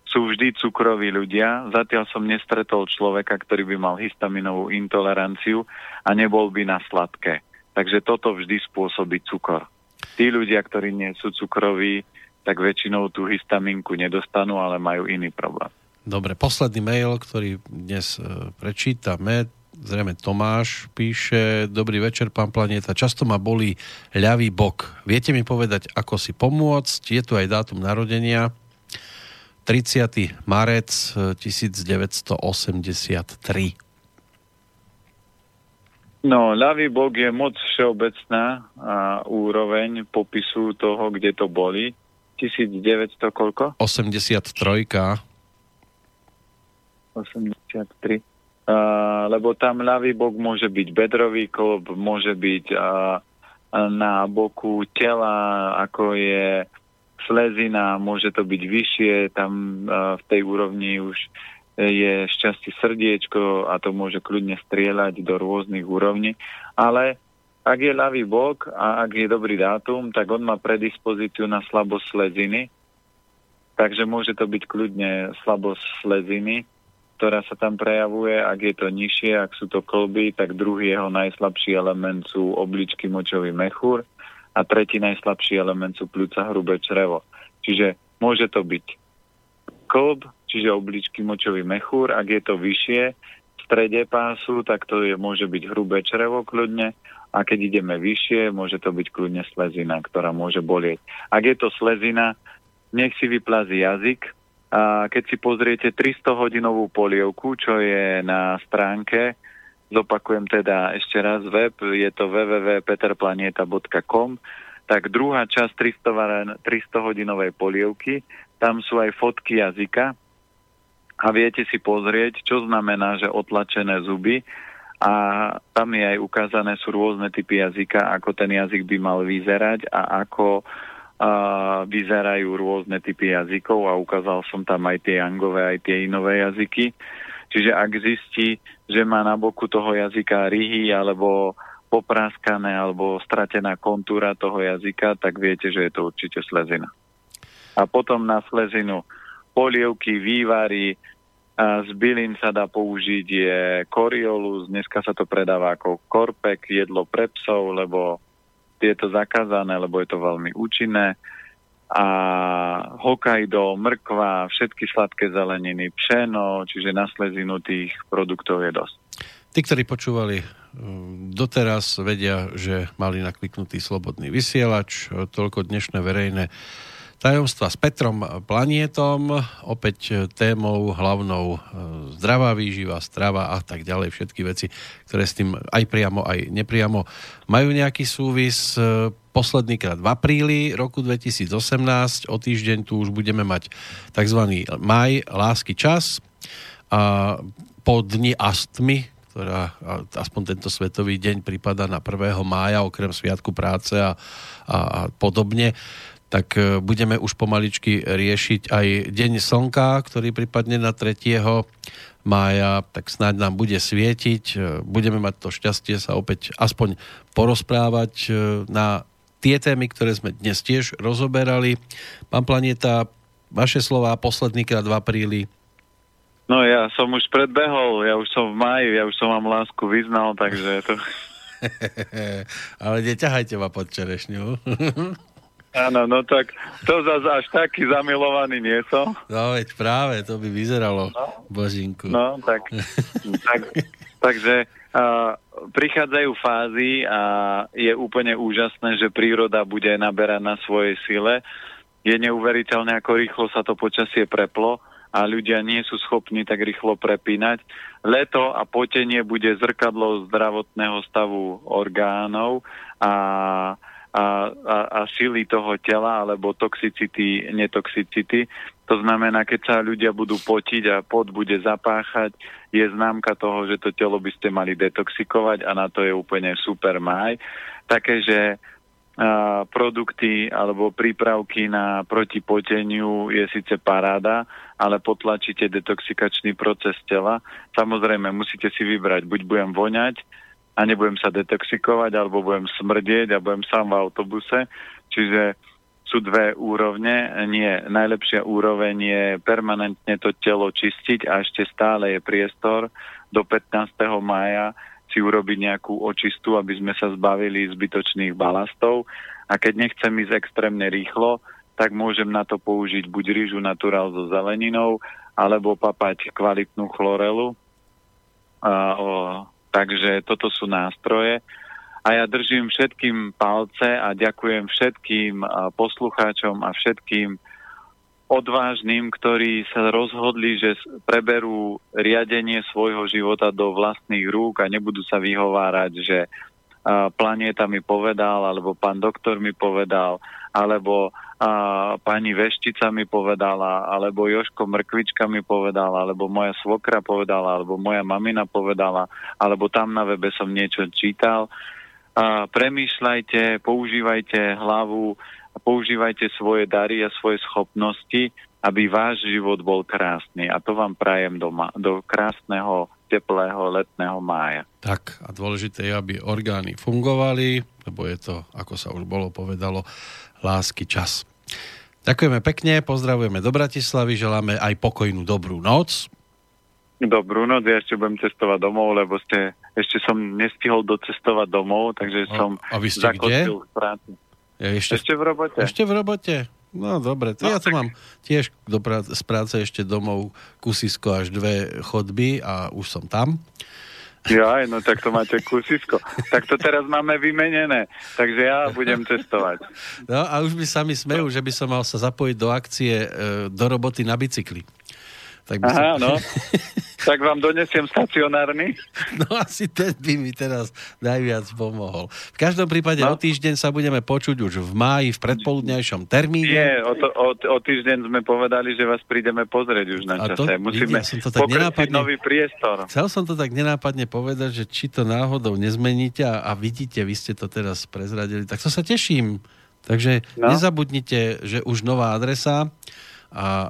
sú vždy cukroví ľudia. Zatiaľ som nestretol človeka, ktorý by mal histaminovú intoleranciu a nebol by na sladké. Takže toto vždy spôsobí cukor. Tí ľudia, ktorí nie sú cukroví, tak väčšinou tú histaminku nedostanú, ale majú iný problém. Dobre, posledný mail, ktorý dnes e, prečítame, zrejme Tomáš píše, dobrý večer, pán Planeta, často ma bolí ľavý bok. Viete mi povedať, ako si pomôcť? Je tu aj dátum narodenia, 30. marec 1983. E, no, ľavý bok je moc všeobecná a úroveň popisu toho, kde to boli. 1900 koľko? 83. 83. Uh, lebo tam ľavý bok môže byť bedrový klb, môže byť uh, na boku tela, ako je slezina, môže to byť vyššie, tam uh, v tej úrovni už je šťastie srdiečko a to môže kľudne strieľať do rôznych úrovní. Ale ak je ľavý bok a ak je dobrý dátum, tak on má predispozíciu na slabosť sleziny, takže môže to byť kľudne slabosť sleziny ktorá sa tam prejavuje. Ak je to nižšie, ak sú to kolby, tak druhý jeho najslabší element sú obličky močový mechúr a tretí najslabší element sú pľúca hrubé črevo. Čiže môže to byť kolb, čiže obličky močový mechúr. Ak je to vyššie strede pásu, tak to je, môže byť hrubé črevo kľudne. A keď ideme vyššie, môže to byť kľudne slezina, ktorá môže bolieť. Ak je to slezina, nech si vyplazí jazyk, a keď si pozriete 300 hodinovú polievku, čo je na stránke, zopakujem teda ešte raz web, je to www.peterplaneta.com, tak druhá časť 300, 300 hodinovej polievky, tam sú aj fotky jazyka a viete si pozrieť, čo znamená, že otlačené zuby a tam je aj ukázané sú rôzne typy jazyka, ako ten jazyk by mal vyzerať a ako a vyzerajú rôzne typy jazykov a ukázal som tam aj tie angové, aj tie inové jazyky. Čiže ak zistí, že má na boku toho jazyka ryhy alebo popráskané alebo stratená kontúra toho jazyka, tak viete, že je to určite slezina. A potom na slezinu polievky, vývary, a z bylín sa dá použiť je koriolus, dneska sa to predáva ako korpek, jedlo pre psov, lebo je to zakázané, lebo je to veľmi účinné. A Hokkaido, mrkva, všetky sladké zeleniny, pšeno, čiže na slezinu tých produktov je dosť. Tí, ktorí počúvali mm, doteraz, vedia, že mali nakliknutý slobodný vysielač, toľko dnešné verejné tajomstva s Petrom Planietom, opäť témou hlavnou e, zdravá výživa, strava a tak ďalej, všetky veci, ktoré s tým aj priamo, aj nepriamo majú nejaký súvis. E, posledný krát v apríli roku 2018, o týždeň tu už budeme mať tzv. maj, lásky čas a po dni astmy, ktorá aspoň tento svetový deň prípada na 1. mája, okrem Sviatku práce a, a, a podobne, tak e, budeme už pomaličky riešiť aj Deň slnka, ktorý prípadne na 3. mája, tak snáď nám bude svietiť. E, budeme mať to šťastie sa opäť aspoň porozprávať e, na tie témy, ktoré sme dnes tiež rozoberali. Pán Planeta, vaše slova posledný krát v apríli. No ja som už predbehol, ja už som v máji, ja už som vám lásku vyznal, takže to... Ale neťahajte ma pod čerešňu. Áno, no tak to zase až taký zamilovaný nie som. No veď práve, to by vyzeralo, no. božinku. No, tak, tak takže uh, prichádzajú fázy a je úplne úžasné, že príroda bude naberať na svojej sile. Je neuveriteľné, ako rýchlo sa to počasie preplo a ľudia nie sú schopní tak rýchlo prepínať. Leto a potenie bude zrkadlo zdravotného stavu orgánov a a, a, a sily toho tela alebo toxicity, netoxicity. To znamená, keď sa ľudia budú potiť a pot bude zapáchať, je známka toho, že to telo by ste mali detoxikovať a na to je úplne super maj. Také, a, produkty alebo prípravky na protipoteniu je síce paráda, ale potlačíte detoxikačný proces tela. Samozrejme, musíte si vybrať, buď budem voňať, a nebudem sa detoxikovať alebo budem smrdieť a budem sám v autobuse. Čiže sú dve úrovne. Nie, najlepšia úroveň je permanentne to telo čistiť a ešte stále je priestor do 15. maja si urobiť nejakú očistu, aby sme sa zbavili zbytočných balastov. A keď nechcem ísť extrémne rýchlo, tak môžem na to použiť buď rýžu naturál so zeleninou, alebo papať kvalitnú chlorelu. A, o, takže toto sú nástroje. A ja držím všetkým palce a ďakujem všetkým poslucháčom a všetkým odvážnym, ktorí sa rozhodli, že preberú riadenie svojho života do vlastných rúk a nebudú sa vyhovárať, že planéta mi povedal, alebo pán doktor mi povedal, alebo a, pani Veštica mi povedala, alebo Joško Mrkvička mi povedala, alebo moja svokra povedala, alebo moja mamina povedala, alebo tam na webe som niečo čítal. A, premýšľajte, používajte hlavu, používajte svoje dary a svoje schopnosti, aby váš život bol krásny. A to vám prajem do, ma- do krásneho, teplého letného mája. Tak a dôležité je, aby orgány fungovali, lebo je to, ako sa už bolo povedalo, lásky čas. Ďakujeme pekne, pozdravujeme do Bratislavy, želáme aj pokojnú dobrú noc. Dobrú noc, ja ešte budem cestovať domov, lebo ste, ešte som nestihol docestovať domov, takže som a vy ste kde? v práci. Ja ešte, ešte v robote. Ešte v robote? No dobre, to no, ja to tak... mám tiež do prá- z práce ešte domov kusisko až dve chodby a už som tam. Ja, no tak to máte kusisko. Tak to teraz máme vymenené, takže ja budem cestovať. No a už by sa mi smejú, že by som mal sa zapojiť do akcie e, do roboty na bicykli. Tak by Aha, som... no. tak vám donesiem stacionárny. No asi ten by mi teraz najviac pomohol. V každom prípade no. o týždeň sa budeme počuť už v máji v predpoludňajšom termíne. Nie, o, to, o, o týždeň sme povedali, že vás prídeme pozrieť už na čase. Musíme ja to tak nenápadne, nový priestor. Chcel som to tak nenápadne povedať, že či to náhodou nezmeníte a, a vidíte, vy ste to teraz prezradili, tak to sa teším. Takže no. nezabudnite, že už nová adresa a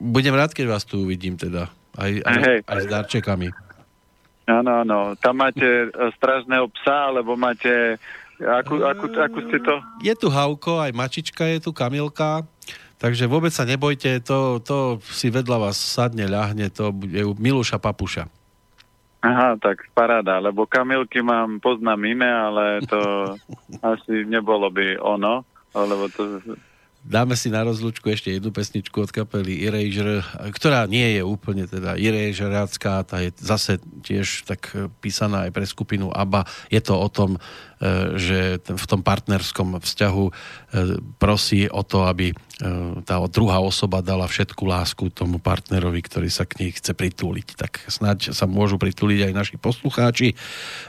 budem rád, keď vás tu uvidím teda. Aj, aj, hey. aj s darčekami. Áno, áno. Tam máte e, stražného psa, alebo máte... Akú, akú, akú ste to? Je tu Hauko, aj Mačička je tu, Kamilka. Takže vôbec sa nebojte, to, to si vedľa vás sadne, ľahne, to bude Miluša Papuša. Aha, tak paráda, lebo Kamilky mám, poznám iné, ale to asi nebolo by ono, lebo to Dáme si na rozlučku ešte jednu pesničku od kapely Erasure, ktorá nie je úplne teda Erasureácká, tá je zase tiež tak písaná aj pre skupinu ABBA. Je to o tom, že v tom partnerskom vzťahu e, prosí o to, aby e, tá druhá osoba dala všetku lásku tomu partnerovi, ktorý sa k nej chce pritúliť. Tak snáď sa môžu pritúliť aj naši poslucháči.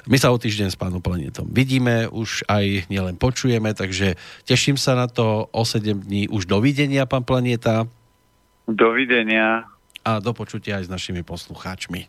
My sa o týždeň s pánom Planetom vidíme, už aj nielen počujeme, takže teším sa na to o 7 dní. Už dovidenia, pán Planeta. Dovidenia. A do počutia aj s našimi poslucháčmi.